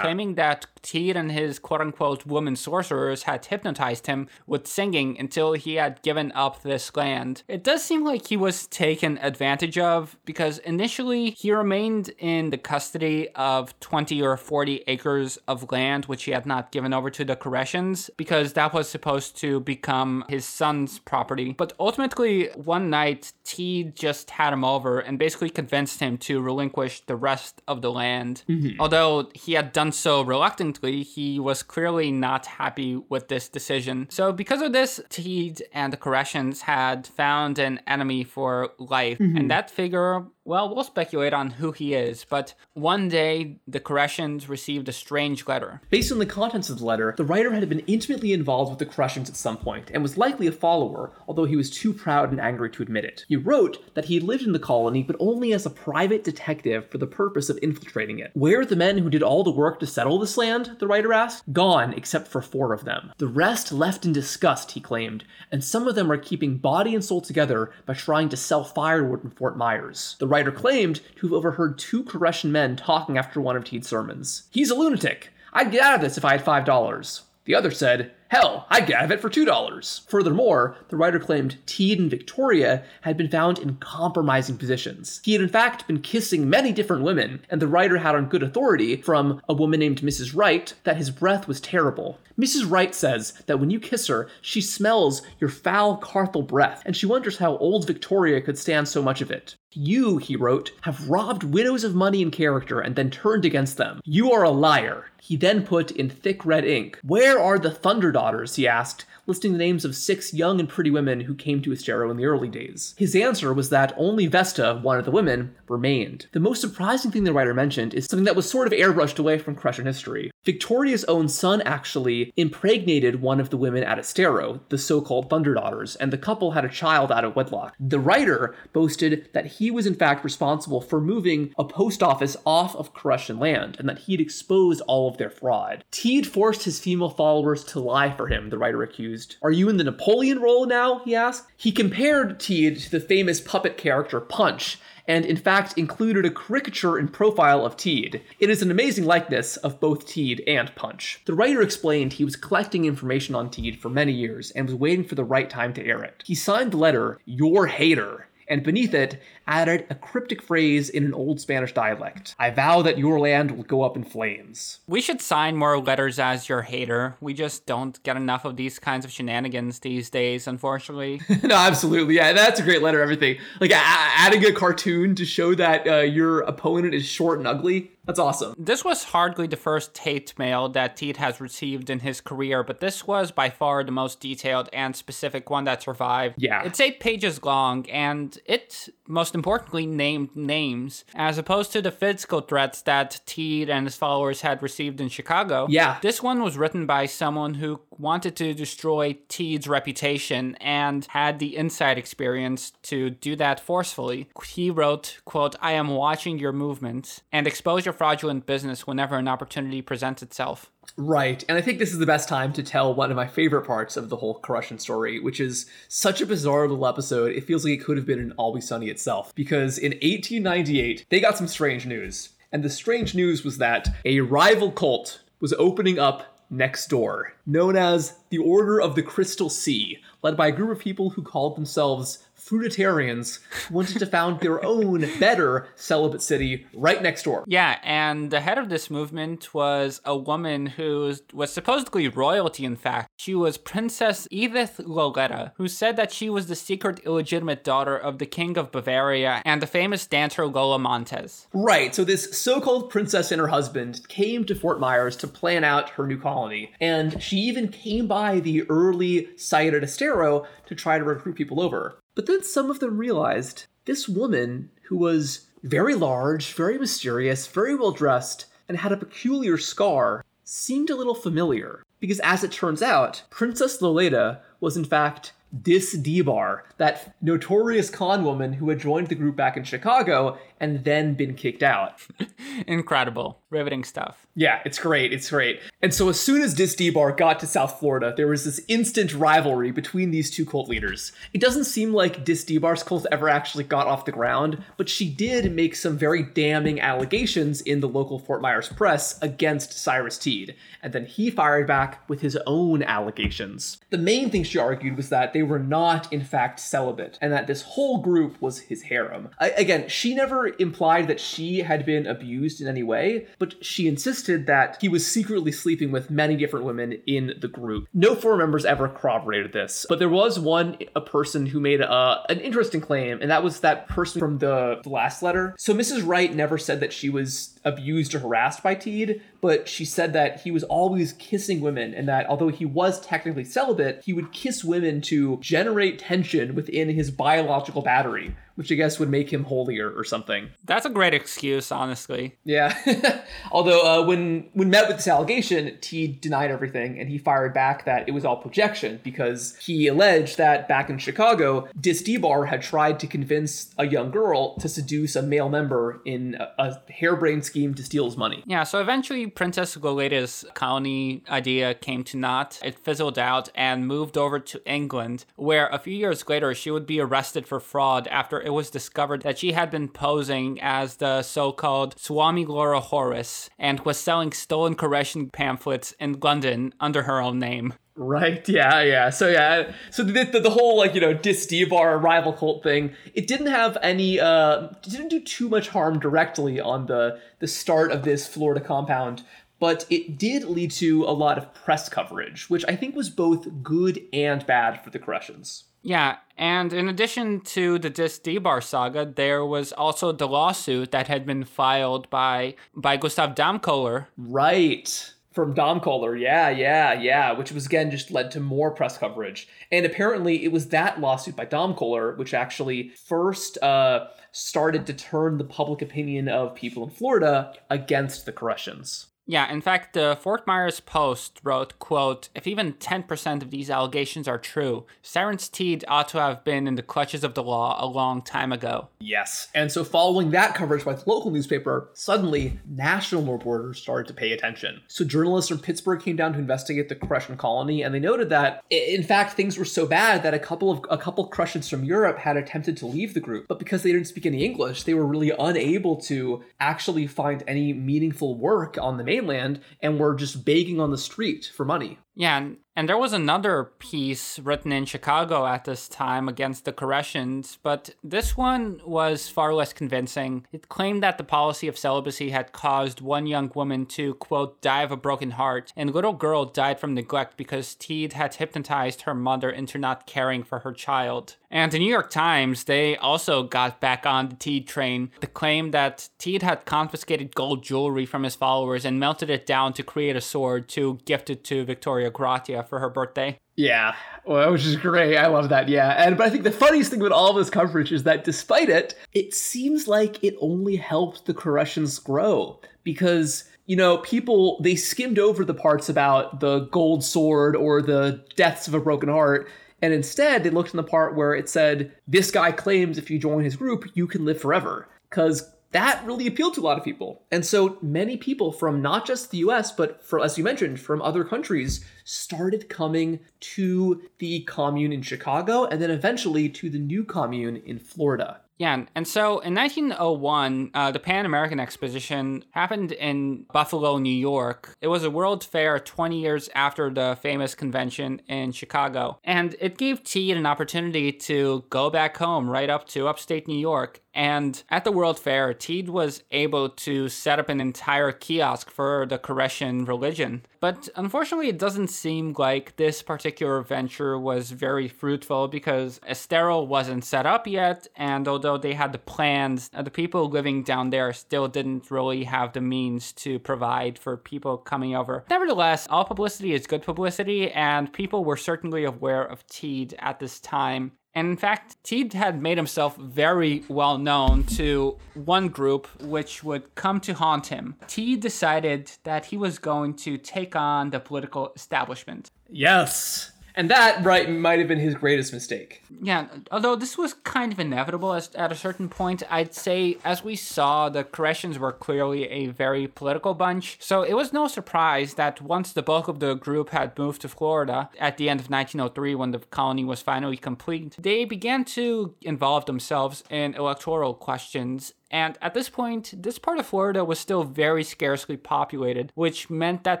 claiming that Teed and his quote unquote woman sorcerers had hypnotized him with singing until he had given up this land. It does seem like he was taken advantage of because initially he remained in the custody of 20 or 40 acres of land which he had not given over to the Koreshans because that was supposed to become his son's property. But ultimately, one night, Teed just had him over and basically convinced him to relinquish the rest of the land. Mm-hmm. Although he had done so reluctantly, he was clearly not happy with this decision. So, because of this, Teed and the Koreshans had found an enemy for life, mm-hmm. and that figure well, we'll speculate on who he is, but one day the Koreshans received a strange letter. Based on the contents of the letter, the writer had been intimately involved with the Koreshans at some point and was likely a follower, although he was too proud and angry to admit it. He wrote that he lived in the colony, but only as a private detective for the purpose of infiltrating it. Where are the men who did all the work to settle this land? The writer asked. Gone, except for four of them. The rest left in disgust, he claimed, and some of them are keeping body and soul together by trying to sell firewood in Fort Myers. The writer claimed to have overheard two Koreshan men talking after one of Teed's sermons. He's a lunatic. I'd get out of this if I had five dollars. The other said, Hell, I'd get out of it for $2. Furthermore, the writer claimed Teed and Victoria had been found in compromising positions. He had in fact been kissing many different women, and the writer had on good authority from a woman named Mrs. Wright that his breath was terrible. Mrs. Wright says that when you kiss her, she smells your foul catarrhal breath, and she wonders how old Victoria could stand so much of it. You, he wrote, have robbed widows of money and character and then turned against them. You are a liar. He then put in thick red ink. Where are the Thunder Daughters? he asked, listing the names of six young and pretty women who came to Estero in the early days. His answer was that only Vesta, one of the women, remained. The most surprising thing the writer mentioned is something that was sort of airbrushed away from Koreshan history. Victoria's own son actually impregnated one of the women at Estero, the so-called Thunder Daughters, and the couple had a child out of wedlock. The writer boasted that he was in fact responsible for moving a post office off of Koreshan land, and that he'd exposed all of their fraud. Teed forced his female followers to lie for him, the writer accused. Are you in the Napoleon role now? he asked. He compared Teed to the famous puppet character Punch, and in fact included a caricature in profile of Teed. It is an amazing likeness of both Teed and Punch. The writer explained he was collecting information on Teed for many years and was waiting for the right time to air it. He signed the letter, Your Hater, and beneath it added a cryptic phrase in an old Spanish dialect I vow that your land will go up in flames. We should sign more letters as your hater. We just don't get enough of these kinds of shenanigans these days, unfortunately. *laughs* no, absolutely. Yeah, that's a great letter, everything. Like a- adding a cartoon to show that uh, your opponent is short and ugly. That's awesome. This was hardly the first hate mail that Teed has received in his career, but this was by far the most detailed and specific one that survived. Yeah. It's eight pages long, and it, most importantly, named names, as opposed to the physical threats that Teed and his followers had received in Chicago. Yeah. This one was written by someone who wanted to destroy Teed's reputation and had the inside experience to do that forcefully. He wrote, quote, I am watching your movements and expose your fraudulent business whenever an opportunity presents itself. Right, and I think this is the best time to tell one of my favorite parts of the whole Koreshan story, which is such a bizarre little episode. It feels like it could have been in Always Sunny itself. Because in 1898, they got some strange news. And the strange news was that a rival cult was opening up next door, known as the Order of the Crystal Sea, led by a group of people who called themselves fruitarians wanted to found their own better celibate city right next door. Yeah, and the head of this movement was a woman who was supposedly royalty, in fact. She was Princess Edith Loletta, who said that she was the secret illegitimate daughter of the King of Bavaria and the famous dancer Lola Montez. Right, so this so called princess and her husband came to Fort Myers to plan out her new colony, and she even came by the early site at Estero to try to recruit people over. But then some of them realized this woman, who was very large, very mysterious, very well dressed, and had a peculiar scar, seemed a little familiar. Because as it turns out, Princess Lolita was in fact Diss Debar, that notorious con woman who had joined the group back in Chicago and then been kicked out. *laughs* Incredible. Riveting stuff. Yeah, it's great. It's great. And so as soon as Diss Debar got to South Florida, there was this instant rivalry between these two cult leaders. It doesn't seem like Diss Debar's cult ever actually got off the ground, but she did make some very damning allegations in the local Fort Myers press against Cyrus Teed, and then he fired back with his own allegations. The main thing she argued was that they were not, in fact, celibate, and that this whole group was his harem. I, again, she never implied that she had been abused in any way, but she insisted that he was secretly sleeping with many different women in the group. No four members ever corroborated this, but there was one a person who made a, an interesting claim, and that was that person from the, the last letter. So Mrs. Wright never said that she was abused or harassed by Teed, but she said that he was always kissing women, and that although he was technically celibate, he would kiss women to generate tension within his biological battery, which I guess would make him holier or something. That's a great excuse, honestly. Yeah. *laughs* Although uh, when when met with this allegation, Teed denied everything, and he fired back that it was all projection because he alleged that back in Chicago, Diss Debar had tried to convince a young girl to seduce a male member in a, a harebrained scheme to steal his money. Yeah, so eventually Princess Lolita's colony idea came to naught. It fizzled out and moved over to England, where a few years later she would be arrested for fraud after it was discovered that she had been posing as the so-called Swami Laura Horace and was selling stolen Koreshan pamphlets in London under her own name. Right. Yeah. Yeah. So yeah. So the, the, the whole like you know Diss Debar rival cult thing, it didn't have any. uh Didn't do too much harm directly on the the start of this Florida compound, but it did lead to a lot of press coverage, which I think was both good and bad for the Koreshans. Yeah, and in addition to the Diss Debar saga, there was also the lawsuit that had been filed by by Gustav Damkohler. Right. From Damkohler. yeah, yeah, yeah, which was again just led to more press coverage. And apparently it was that lawsuit by Damkohler which actually first uh, started to turn the public opinion of people in Florida against the Koreshans. Yeah, in fact, the Fort Myers Post wrote, quote, If even 10% of these allegations are true, Cyrus Teed ought to have been in the clutches of the law a long time ago. Yes. And so following that coverage by the local newspaper, suddenly national reporters started to pay attention. So journalists from Pittsburgh came down to investigate the Koreshan colony, and they noted that in fact things were so bad that a couple of a couple Koreshians from Europe had attempted to leave the group, but because they didn't speak any English, they were really unable to actually find any meaningful work on the mainland and were just begging on the street for money. Yeah, and, and there was another piece written in Chicago at this time against the Koreshans, but this one was far less convincing. It claimed that the policy of celibacy had caused one young woman to, quote, die of a broken heart, and little girl died from neglect because Teed had hypnotized her mother into not caring for her child. And the New York Times, they also got back on the Teed train. The claim that Teed had confiscated gold jewelry from his followers and melted it down to create a sword to gift it to Victoria Gratia for her birthday. Yeah, well, which is great. I love that. Yeah, and but I think the funniest thing about all this coverage is that despite it, it seems like it only helped the Koreshans grow because you know people they skimmed over the parts about the gold sword or the deaths of a broken heart. And instead, they looked in the part where it said, This guy claims if you join his group, you can live forever. Because that really appealed to a lot of people. And so many people from not just the US, but as you mentioned, from other countries started coming to the commune in Chicago and then eventually to the new commune in Florida. Yeah, and so in 1901, uh, the Pan American Exposition happened in Buffalo, New York. It was a world fair 20 years after the famous convention in Chicago, and it gave Teed an opportunity to go back home right up to upstate New York and at the World Fair, Teed was able to set up an entire kiosk for the Koreshan religion. But unfortunately, it doesn't seem like this particular venture was very fruitful because Estero wasn't set up yet, and although they had the plans, uh, the people living down there still didn't really have the means to provide for people coming over. Nevertheless, all publicity is good publicity, and people were certainly aware of Teed at this time. And in fact, Teed had made himself very well known to one group which would come to haunt him. Teed decided that he was going to take on the political establishment. Yes. And that, right, might have been his greatest mistake. Yeah, although this was kind of inevitable as, at a certain point, I'd say, as we saw, the Koreshans were clearly a very political bunch. So it was no surprise that once the bulk of the group had moved to Florida at the end of 1903, when the colony was finally complete, they began to involve themselves in electoral questions and at this point, this part of Florida was still very scarcely populated, which meant that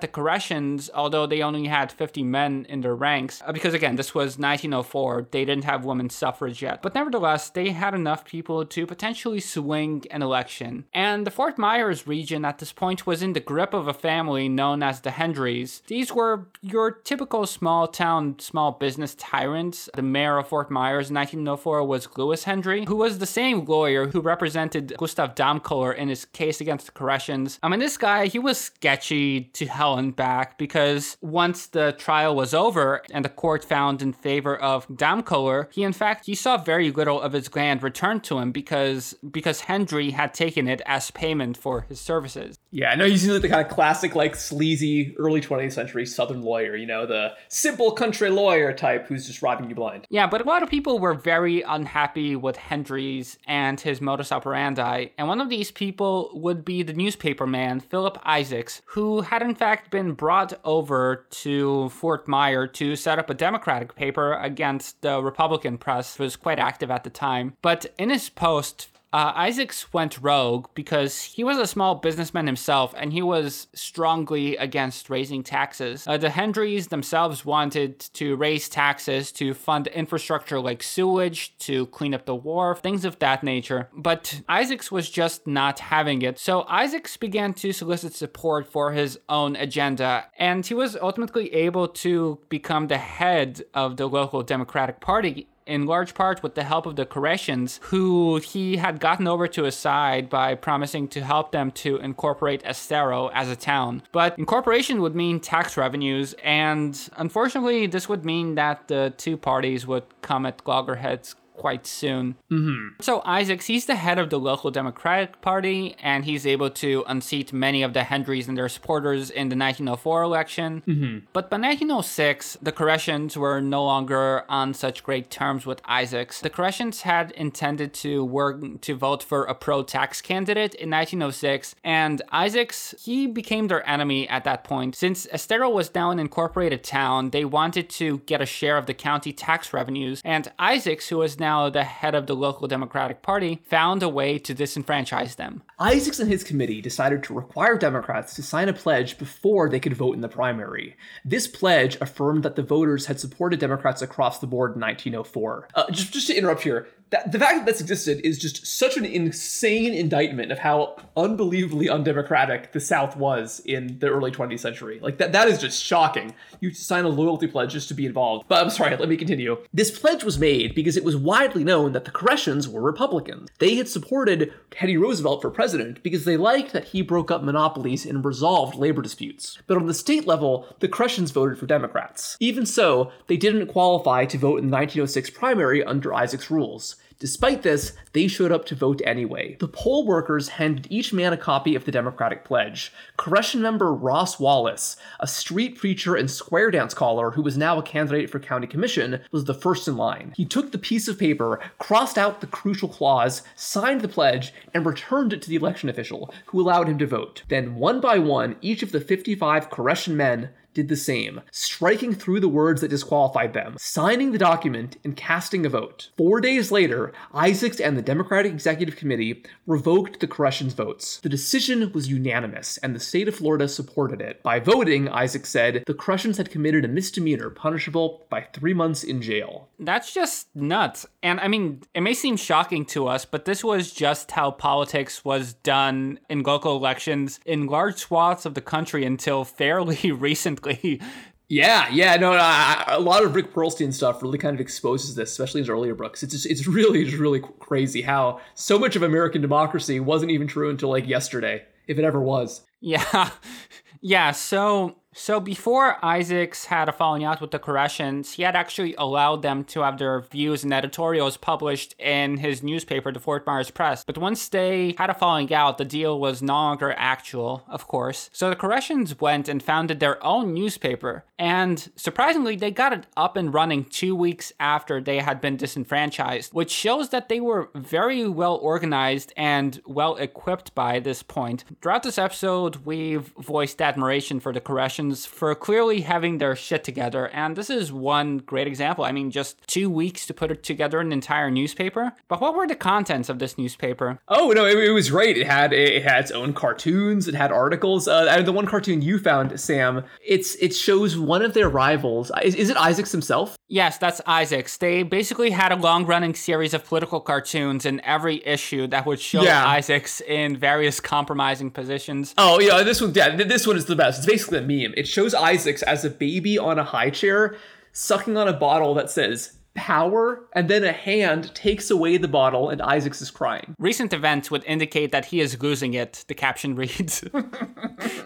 the Koreshans, although they only had 50 men in their ranks, uh, because again, this was 1904, they didn't have women's suffrage yet, but nevertheless, they had enough people to potentially swing an election. And the Fort Myers region at this point was in the grip of a family known as the Hendrys. These were your typical small town, small business tyrants. The mayor of Fort Myers in 1904 was Lewis Hendry, who was the same lawyer who represented Gustav Damkohler in his case against the Koreshans. I mean, this guy, he was sketchy to hell and back because once the trial was over and the court found in favor of Damkohler, he in fact, he saw very little of his land returned to him because because Hendry had taken it as payment for his services. Yeah, I know he's like the kind of classic, like sleazy early 20th century Southern lawyer, you know, the simple country lawyer type who's just robbing you blind. Yeah, but a lot of people were very unhappy with Hendry's and his modus operandi and one of these people would be the newspaper man, Philip Isaacs, who had in fact been brought over to Fort Myer to set up a Democratic paper against the Republican press, was quite active at the time. But in his post, uh, Isaacs went rogue because he was a small businessman himself and he was strongly against raising taxes. Uh, the Hendrys themselves wanted to raise taxes to fund infrastructure like sewage, to clean up the wharf, things of that nature. But Isaacs was just not having it. So Isaacs began to solicit support for his own agenda and he was ultimately able to become the head of the local Democratic Party in large part with the help of the Koreshans, who he had gotten over to his side by promising to help them to incorporate Estero as a town. But incorporation would mean tax revenues, and unfortunately, this would mean that the two parties would come at loggerheads quite soon. Mm-hmm. So Isaacs, he's the head of the local Democratic Party, and he's able to unseat many of the Hendrys and their supporters in the 1904 election. Mm-hmm. But by 1906, the Koreshans were no longer on such great terms with Isaacs. The Koreshans had intended to work to vote for a pro-tax candidate in 1906, and Isaacs, he became their enemy at that point. Since Estero was now an incorporated town, they wanted to get a share of the county tax revenues, and Isaacs, who was now the head of the local Democratic Party, found a way to disenfranchise them. Isaacs and his committee decided to require Democrats to sign a pledge before they could vote in the primary. This pledge affirmed that the voters had supported Democrats across the board in 1904. Uh, just, just to interrupt here, that, the fact that that's existed is just such an insane indictment of how unbelievably undemocratic the South was in the early 20th century. Like that that is just shocking. You sign a loyalty pledge just to be involved. But I'm sorry, let me continue. This pledge was made because it was widely known that the Koreshans were Republicans. They had supported Teddy Roosevelt for president because they liked that he broke up monopolies and resolved labor disputes. But on the state level, the Koreshans voted for Democrats. Even so, they didn't qualify to vote in the 1906 primary under Isaac's rules. Despite this, they showed up to vote anyway. The poll workers handed each man a copy of the Democratic Pledge. Koreshan member Ross Wallace, a street preacher and square dance caller who was now a candidate for county commission, was the first in line. He took the piece of paper, crossed out the crucial clause, signed the pledge, and returned it to the election official, who allowed him to vote. Then, one by one, each of the 55 Koreshan men did the same, striking through the words that disqualified them, signing the document, and casting a vote. Four days later, Isaacs and the Democratic Executive Committee revoked the Koreshan's votes. The decision was unanimous, and the state of Florida supported it. By voting, Isaacs said the Koreshans had committed a misdemeanor punishable by three months in jail. That's just nuts. And I mean, it may seem shocking to us, but this was just how politics was done in local elections in large swaths of the country until fairly *laughs* recently. *laughs* Yeah, yeah, no, I, a lot of Rick Perlstein stuff really kind of exposes this, especially in his earlier books. It's just, it's really, just really crazy how so much of American democracy wasn't even true until like yesterday, if it ever was. Yeah, *laughs* yeah. So so before Isaacs had a falling out with the Koreshans, he had actually allowed them to have their views and editorials published in his newspaper, the Fort Myers Press. But once they had a falling out, the deal was no longer actual, of course. So the Koreshans went and founded their own newspaper. And surprisingly, they got it up and running two weeks after they had been disenfranchised, which shows that they were very well organized and well equipped by this point. Throughout this episode, we've voiced admiration for the For clearly having their shit together. And this is one great example. I mean, just two weeks to put it together an entire newspaper. But what were the contents of this newspaper? Oh no, it, it was great. It had it had its own cartoons. It had articles. Uh, the one cartoon you found, Sam, it's it shows one of their rivals. Is, is it Isaacs himself? Yes, that's Isaacs. They basically had a long running series of political cartoons in every issue that would show Yeah. Isaacs in various compromising positions. Oh yeah, this one. Yeah, this one is the best. It's basically a meme. It shows Isaacs as a baby on a high chair, sucking on a bottle that says "power," and then a hand takes away the bottle, and Isaacs is crying. Recent events would indicate that he is losing it, the caption reads. *laughs*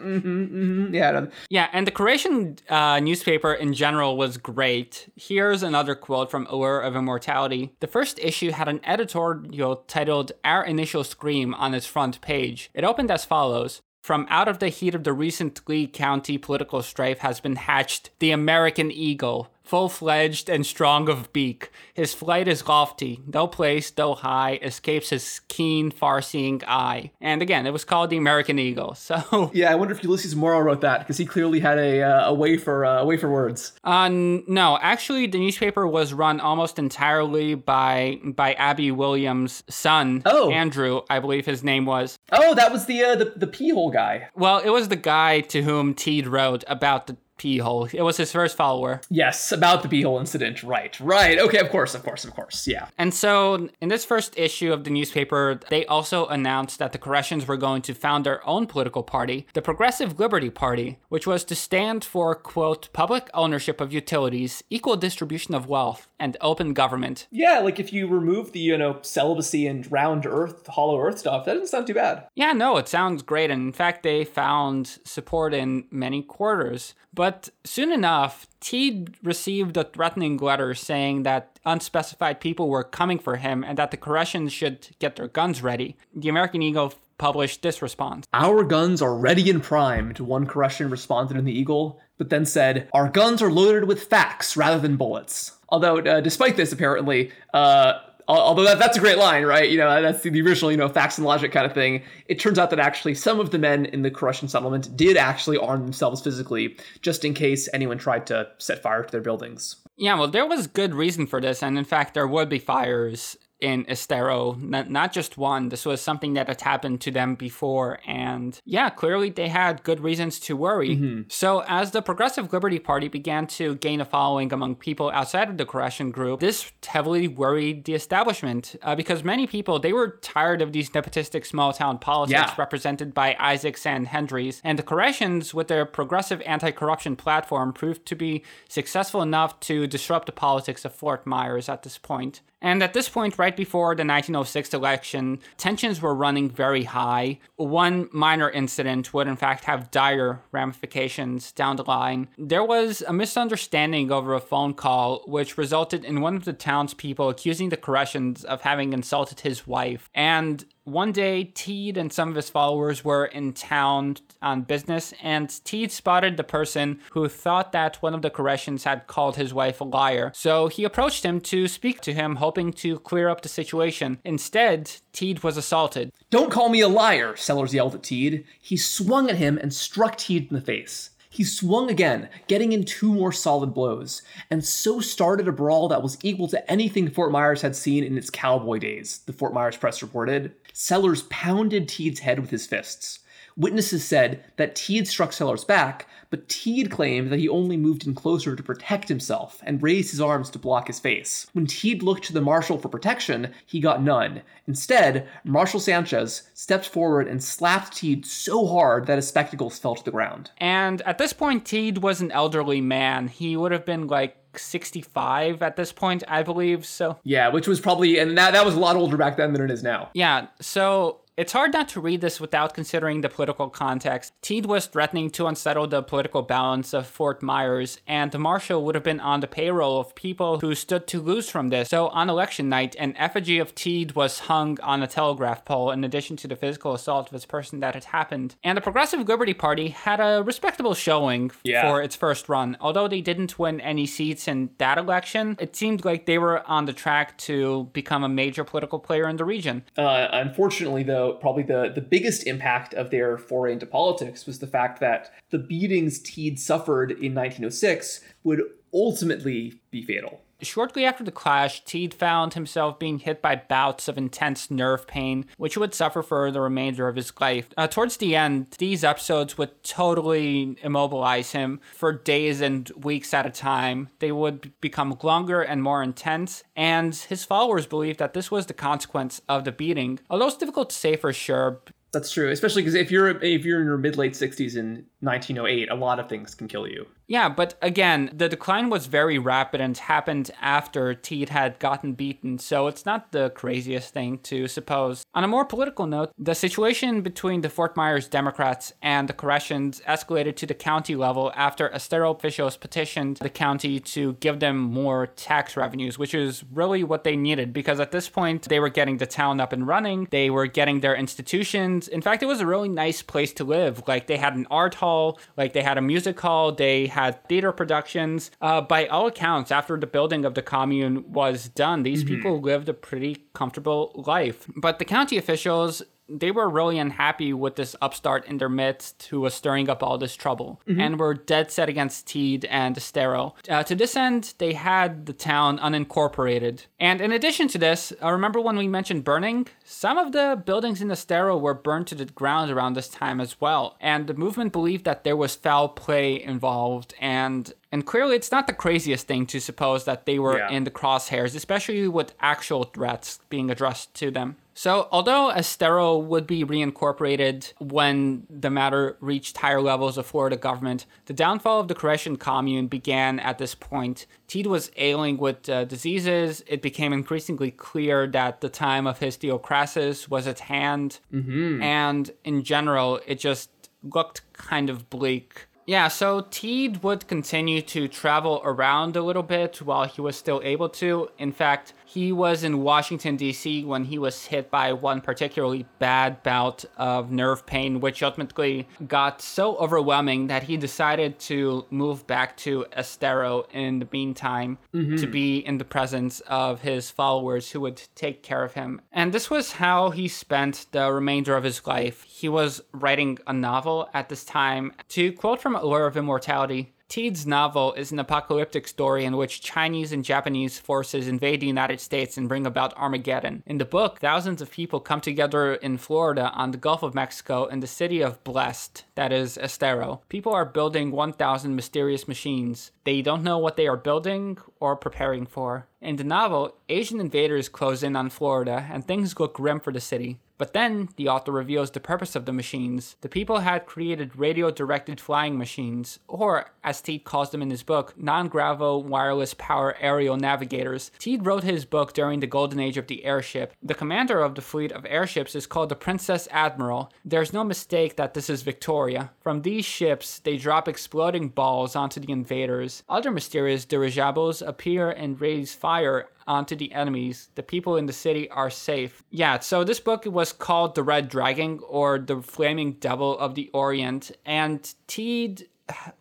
Yeah, no, Yeah, and the Koreshan uh, newspaper in general was great. Here's another quote from Allure of Immortality. The first issue had an editorial titled Our Initial Scream on its front page. It opened as follows. From out of the heat of the recent Lee County political strife has been hatched the American Eagle, full fledged and strong of beak. His flight is lofty, though placed, though high, escapes his keen, far seeing eye. And again, it was called the American Eagle. *laughs* So, yeah. I wonder if Ulysses Morrow wrote that because he clearly had a uh, a way for uh, a way for words. uh, no, actually, the newspaper was run almost entirely by by Abby Williams' son, Oh. Andrew, I believe his name was. Oh, that was the uh, the the pee hole guy. Well, it was the guy to whom Teed wrote about the pee hole. It was his first follower. Yes, about the pee hole incident. Right, right. Okay, of course, of course, of course. Yeah. And so, in this first issue of the newspaper, they also announced that the Koreshans were going to found their own political party, the Progressive Liberty Party, which was to stand for, quote, public ownership of utilities, equal distribution of wealth, and open government. Yeah, like if you remove the, you know, celibacy and round earth, hollow earth stuff, that doesn't sound too bad. Yeah, no, it sounds great. And in fact, they found support in many quarters. But soon enough, Teed received a threatening letter saying that unspecified people were coming for him and that the Koreshans should get their guns ready. The American Eagle published this response. Our guns are ready and primed, one Koreshan responded in the Eagle, but then said, Our guns are loaded with facts rather than bullets. Although, uh, despite this, apparently, uh, although that, that's a great line, right? You know, that's the, the original, you know, facts and logic kind of thing. It turns out that actually some of the men in the Koreshan settlement did actually arm themselves physically, just in case anyone tried to set fire to their buildings. Yeah, well, there was good reason for this, and in fact, there would be fires in Estero, not, not just one. This was something that had happened to them before, and yeah, clearly they had good reasons to worry. So, as the Progressive Liberty Party began to gain a following among people outside of the Koreshan group, this heavily worried the establishment uh, because many people they were tired of these nepotistic small town politics Yeah. represented by Isaacs and Hendrys, and the Koreshans, with their progressive anti-corruption platform, proved to be successful enough to disrupt the politics of Fort Myers at this point. And at this point, right before the 1906 election, tensions were running very high. One minor incident would, in fact, have dire ramifications down the line. There was a misunderstanding over a phone call, which resulted in one of the townspeople accusing the Koreshans of having insulted his wife. And one day, Teed and some of his followers were in town on business, and Teed spotted the person who thought that one of the Koreshans had called his wife a liar. So he approached him to speak to him, hoping to clear up the situation. Instead, Teed was assaulted. Don't call me a liar, Sellers yelled at Teed. He swung at him and struck Teed in the face. He swung again, getting in two more solid blows, and so started a brawl that was equal to anything Fort Myers had seen in its cowboy days, the Fort Myers Press reported. Sellers pounded Teed's head with his fists. Witnesses said that Teed struck Sellers back, but Teed claimed that he only moved in closer to protect himself and raised his arms to block his face. When Teed looked to the marshal for protection, he got none. Instead, Marshal Sanchez stepped forward and slapped Teed so hard that his spectacles fell to the ground. And at this point, Teed was an elderly man. He would have been like 65 at this point, I believe. So, Yeah, which was probably, and that, that was a lot older back then than it is now. yeah, so it's hard not to read this without considering the political context. Teed was threatening to unsettle the political balance of Fort Myers, and the marshal would have been on the payroll of people who stood to lose from this. So on election night, an effigy of Teed was hung on a telegraph pole in addition to the physical assault of his person that had happened. And the Progressive Liberty Party had a respectable showing Yeah. for its first run. Although they didn't win any seats in that election, it seemed like they were on the track to become a major political player in the region. Uh, unfortunately, though, probably the, the biggest impact of their foray into politics was the fact that the beatings Teed suffered in 1906 would ultimately be fatal. Shortly after the clash, Teed found himself being hit by bouts of intense nerve pain, which he would suffer for the remainder of his life. Uh, towards the end, these episodes would totally immobilize him for days and weeks at a time. They would become longer and more intense, and his followers believed that this was the consequence of the beating. Although it's difficult to say for sure, That's true, especially because if you're if you're in your mid late 60s in 1908, a lot of things can kill you. Yeah, but again, the decline was very rapid and happened after Teed had gotten beaten, so it's not the craziest thing to suppose. On a more political note, the situation between the Fort Myers Democrats and the Koreshans escalated to the county level after Estero officials petitioned the county to give them more tax revenues, which is really what they needed because at this point they were getting the town up and running, they were getting their institutions. In fact, it was a really nice place to live. Like they had an art hall, like they had a music hall, they had theater productions. Uh, by all accounts, after the building of the commune was done, these people lived a pretty comfortable life. But the county officials they were really unhappy with this upstart in their midst who was stirring up all this trouble and were dead set against Teed and Estero. Uh, to this end, they had the town unincorporated. And in addition to this, I remember when we mentioned burning? Some of the buildings in Estero were burned to the ground around this time as well. And the movement believed that there was foul play involved and and clearly, it's not the craziest thing to suppose that they were Yeah. in the crosshairs, especially with actual threats being addressed to them. So, although Estero would be reincorporated when the matter reached higher levels of Florida government, the downfall of the Koreshan commune began at this point. Teed was ailing with uh, diseases. It became increasingly clear that the time of his theocrasis was at hand. Mm-hmm. And in general, it just looked kind of bleak. Yeah, so Teed would continue to travel around a little bit while he was still able to. In fact, he was in Washington, D.C. when he was hit by one particularly bad bout of nerve pain, which ultimately got so overwhelming that he decided to move back to Estero in the meantime to mm-hmm. be in the presence of his followers who would take care of him. And this was how he spent the remainder of his life. He was writing a novel at this time. To quote from Allure of Immortality, Teed's novel is an apocalyptic story in which Chinese and Japanese forces invade the United States and bring about Armageddon. In the book, thousands of people come together in Florida on the Gulf of Mexico in the city of Blessed, that is, Estero. People are building 1,000 mysterious machines. They don't know what they are building or preparing for. In the novel, Asian invaders close in on Florida and things look grim for the city. But then the author reveals the purpose of the machines. The people had created radio directed flying machines, or as Teed calls them in his book, non gravel wireless power aerial navigators. Teed wrote his book during the golden age of the airship. The commander of the fleet of airships is called the Princess Admiral. There's no mistake that this is Victoria. From these ships, they drop exploding balls onto the invaders. Other mysterious dirigibles appear and raise fire onto the enemies. The people in the city are safe. Yeah, so this book was called The Red Dragon or The Flaming Devil of the Orient, and Teed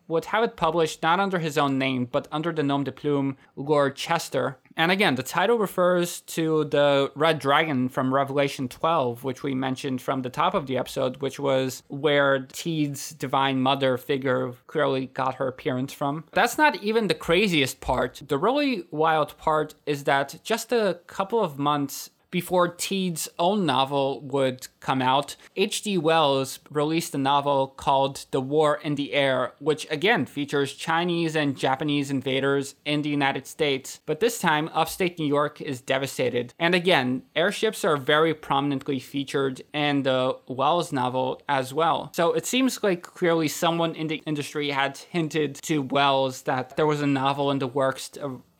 would have it published not under his own name, but under the nom de plume Lord Chester. And again, the title refers to the red dragon from Revelation 12, which we mentioned from the top of the episode, which was where Teed's divine mother figure clearly got her appearance from. That's not even the craziest part. The really wild part is that just a couple of months before Teed's own novel would come out, H.G. Wells released a novel called The War in the Air, which again features Chinese and Japanese invaders in the United States. But this time, upstate New York is devastated. And again, airships are very prominently featured in the Wells novel as well. So it seems like clearly someone in the industry had hinted to Wells that there was a novel in the works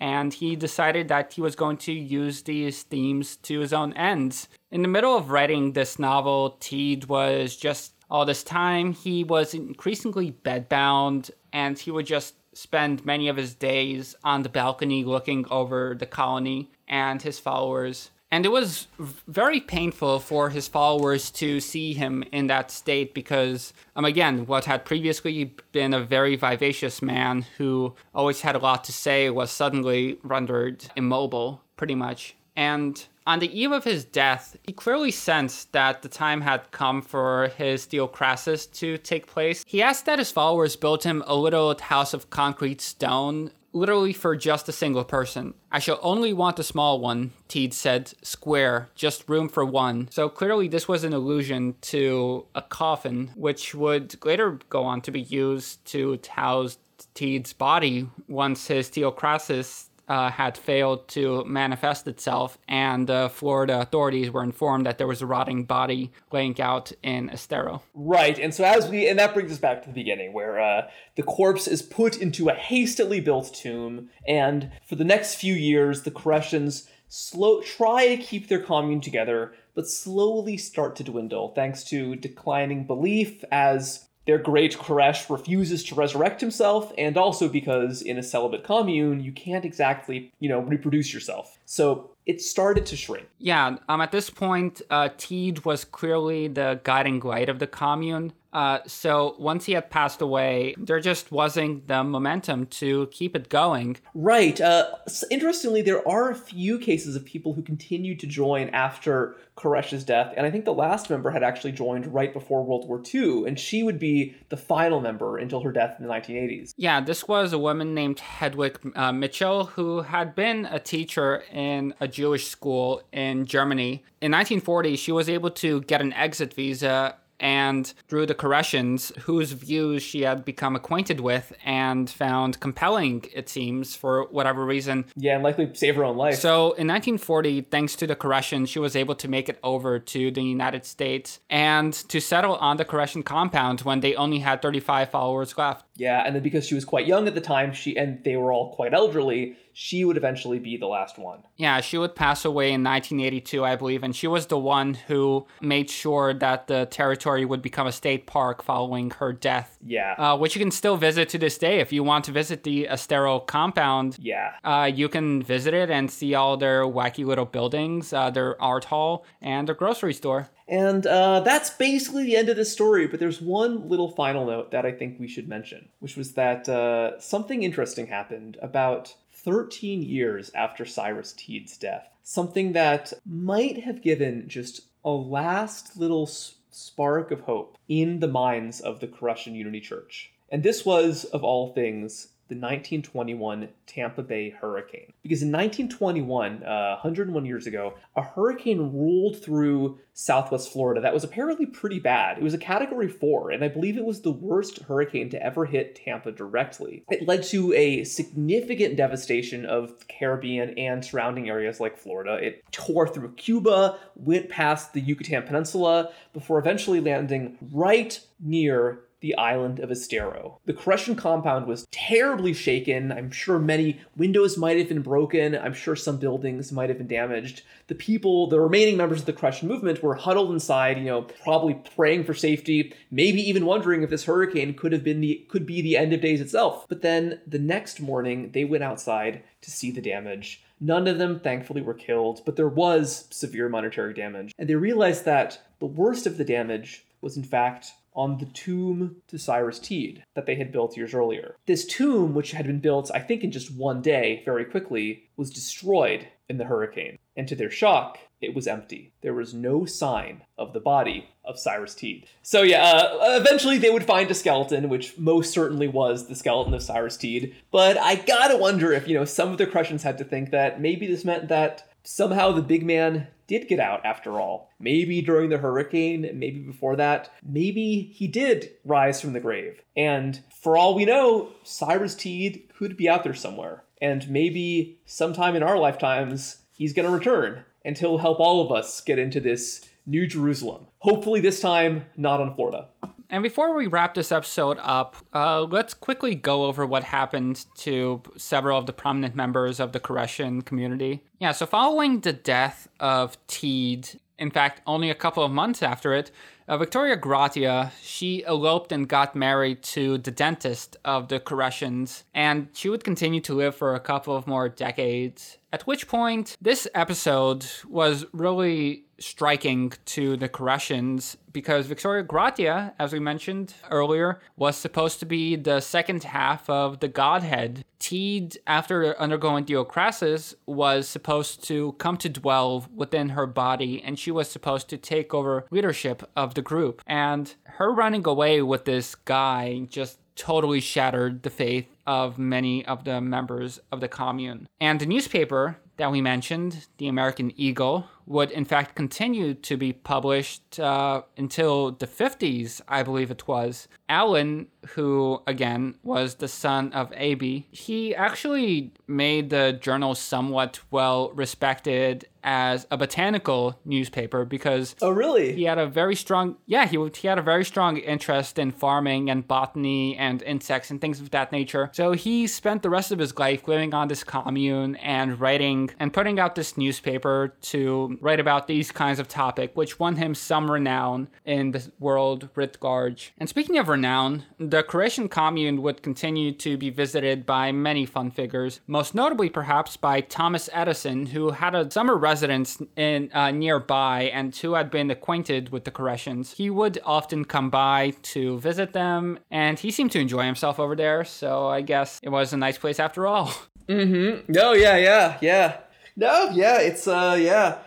and he decided that he was going to use these themes to his own ends. In the middle of writing this novel, Teed was just all this time, he was increasingly bedbound, and he would just spend many of his days on the balcony looking over the colony and his followers. And it was very painful for his followers to see him in that state because, um, again, what had previously been a very vivacious man who always had a lot to say was suddenly rendered immobile, pretty much. And on the eve of his death, he clearly sensed that the time had come for his Theocrasis to take place. He asked that his followers build him a little house of concrete stone literally for just a single person. I shall only want a small one, Teed said, square, just room for one. So clearly, this was an allusion to a coffin, which would later go on to be used to house Teed's body once his Theocrasis uh, had failed to manifest itself, and the Florida authorities were informed that there was a rotting body laying out in Estero. Right, and so as we, and that brings us back to the beginning, where uh, the corpse is put into a hastily built tomb, and for the next few years, the Koreshans slow try to keep their commune together, but slowly start to dwindle thanks to declining belief as their great Koresh refuses to resurrect himself, and also because in a celibate commune, you can't exactly, you know, reproduce yourself. So it started to shrink. Yeah, um, at this point, uh, Teed was clearly the guiding light of the commune. Uh, so once he had passed away, there just wasn't the momentum to keep it going. Right. Uh, interestingly, there are a few cases of people who continued to join after Koresh's death, and I think the last member had actually joined right before World War II, and she would be the final member until her death in the 1980s. Yeah, this was a woman named Hedwig uh, Michel who had been a teacher in a Jewish school in Germany. In 1940, she was able to get an exit visa and drew the Koreshans, whose views she had become acquainted with and found compelling, it seems, for whatever reason. Yeah, and likely save her own life. So in 1940, thanks to the Koreshans, she was able to make it over to the United States and to settle on the Koreshan compound when they only had 35 followers left. Yeah, and then because she was quite young at the time, she and they were all quite elderly, she would eventually be the last one. Yeah, she would pass away in 1982, I believe, and she was the one who made sure that the territory would become a state park following her death. Yeah. Uh, which you can still visit to this day. If you want to visit the Estero compound, yeah, uh, you can visit it and see all their wacky little buildings, uh, their art hall, and their grocery store. And uh, that's basically the end of this story, but there's one little final note that I think we should mention, which was that uh, something interesting happened about 13 years after Cyrus Teed's death. Something that might have given just a last little spark of hope in the minds of the Koreshan Unity Church. And this was, of all things, the 1921 Tampa Bay hurricane. Because in 1921, uh, 101 years ago, a hurricane rolled through southwest Florida that was apparently pretty bad. It was a category four, and I believe it was the worst hurricane to ever hit Tampa directly. It led to a significant devastation of the Caribbean and surrounding areas like Florida. It tore through Cuba, went past the Yucatan Peninsula, before eventually landing right near the island of Estero. The Koreshan compound was terribly shaken. I'm sure many windows might have been broken. I'm sure some buildings might have been damaged. The people, the remaining members of the Koreshan movement, were huddled inside, you know, probably praying for safety, maybe even wondering if this hurricane could have been the could be the end of days itself. But then the next morning, they went outside to see the damage. None of them, thankfully, were killed, but there was severe monetary damage. And they realized that the worst of the damage was, in fact, on the tomb to Cyrus Teed that they had built years earlier. This tomb, which had been built, I think, in just one day, very quickly, was destroyed in the hurricane. And to their shock, it was empty. There was no sign of the body of Cyrus Teed. So yeah, uh, eventually they would find a skeleton, which most certainly was the skeleton of Cyrus Teed. But I gotta wonder if you know some of the Koreshans had to think that maybe this meant that somehow the big man did get out after all. Maybe during the hurricane, maybe before that, maybe he did rise from the grave. And for all we know, Cyrus Teed could be out there somewhere. And maybe sometime in our lifetimes, he's going to return and he'll help all of us get into this New Jerusalem. Hopefully, this time, not on Florida. And before we wrap this episode up, uh, let's quickly go over what happened to several of the prominent members of the Koreshan community. Yeah, so following the death of Teed, in fact, only a couple of months after it, uh, Victoria Gratia, she eloped and got married to the dentist of the Koreshans, and she would continue to live for a couple of more decades. At which point, this episode was really striking to the Koreshans because Victoria Gratia, as we mentioned earlier, was supposed to be the second half of the Godhead. Teed, after undergoing Theocrasis, was supposed to come to dwell within her body and she was supposed to take over leadership of the group. And her running away with this guy just totally shattered the faith of many of the members of the commune. And the newspaper that we mentioned, the American Eagle, would in fact continue to be published uh, until the 50s, I believe it was. Allen, who again was the son of Aby, he actually made the journal somewhat well respected as a botanical newspaper because oh really he had a very strong yeah he, he had a very strong interest in farming and botany and insects and things of that nature so he spent the rest of his life living on this commune and writing and putting out this newspaper to write about these kinds of topic, which won him some renown in the world writ. And speaking of renown, the Koreshan commune would continue to be visited by many fun figures, most notably perhaps by Thomas Edison, who had a summer residence in uh, nearby and who had been acquainted with the Koreshans. He would often come by to visit them, and he seemed to enjoy himself over there, so I guess it was a nice place after all. Mm-hmm. No, yeah, yeah, yeah. No, yeah, it's uh, yeah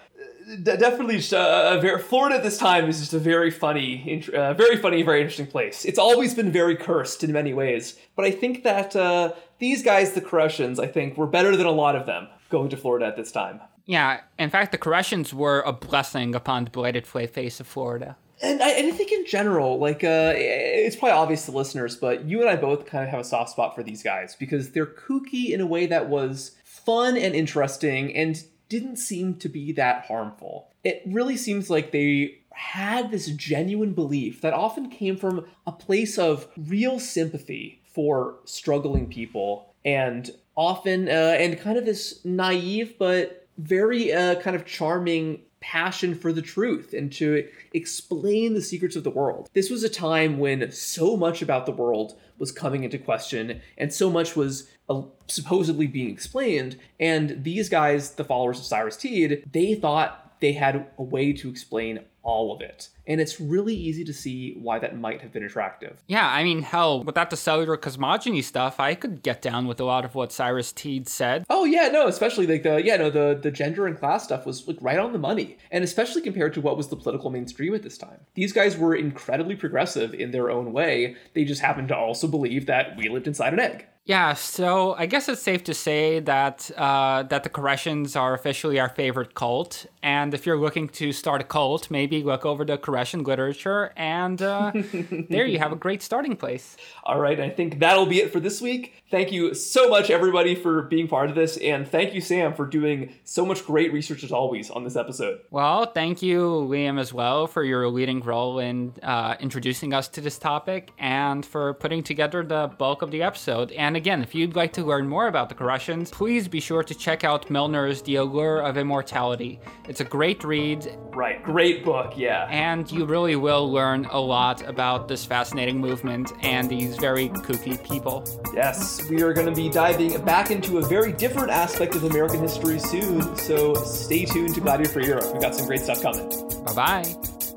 definitely just a, a, very Florida at this time is just a very funny, uh, very funny, very interesting place. It's always been very cursed in many ways, but I think that uh, these guys, the Koreshans, I think were better than a lot of them going to Florida at this time. Yeah, in fact, the Koreshans were a blessing upon the blighted face of Florida. And I, and I think in general, like, uh, it's probably obvious to listeners, but you and I both kind of have a soft spot for these guys because they're kooky in a way that was fun and interesting and didn't seem to be that harmful. It really seems like they had this genuine belief that often came from a place of real sympathy for struggling people and often uh, and kind of this naive but very uh, kind of charming passion for the truth and to explain the secrets of the world. This was a time when so much about the world was coming into question and so much was Uh, supposedly being explained. And these guys, the followers of Cyrus Teed, they thought they had a way to explain all of it. And it's really easy to see why that might have been attractive. Yeah, I mean, hell, without the cellular cosmogony stuff, I could get down with a lot of what Cyrus Teed said. Oh yeah, no, especially like the yeah, no, the the gender and class stuff was like right on the money. And especially compared to what was the political mainstream at this time. These guys were incredibly progressive in their own way. They just happened to also believe that we lived inside an egg. Yeah, so I guess it's safe to say that uh, that the Koreshans are officially our favorite cult, and if you're looking to start a cult, maybe look over the Koreshan literature, and uh, *laughs* there you have a great starting place. All right, I think that'll be it for this week. Thank you so much, everybody, for being part of this, and thank you, Sam, for doing so much great research as always on this episode. Well, thank you, Liam, as well, for your leading role in uh, introducing us to this topic and for putting together the bulk of the episode. And again, if you'd like to learn more about the Koreshans, please be sure to check out Millner's The Allure of Immortality. It's a great read. Right, great book, yeah. And you really will learn a lot about this fascinating movement and these very kooky people. Yes we are going to be diving back into a very different aspect of American history soon. So stay tuned to Gladiator for Europe. We've got some great stuff coming. Bye bye.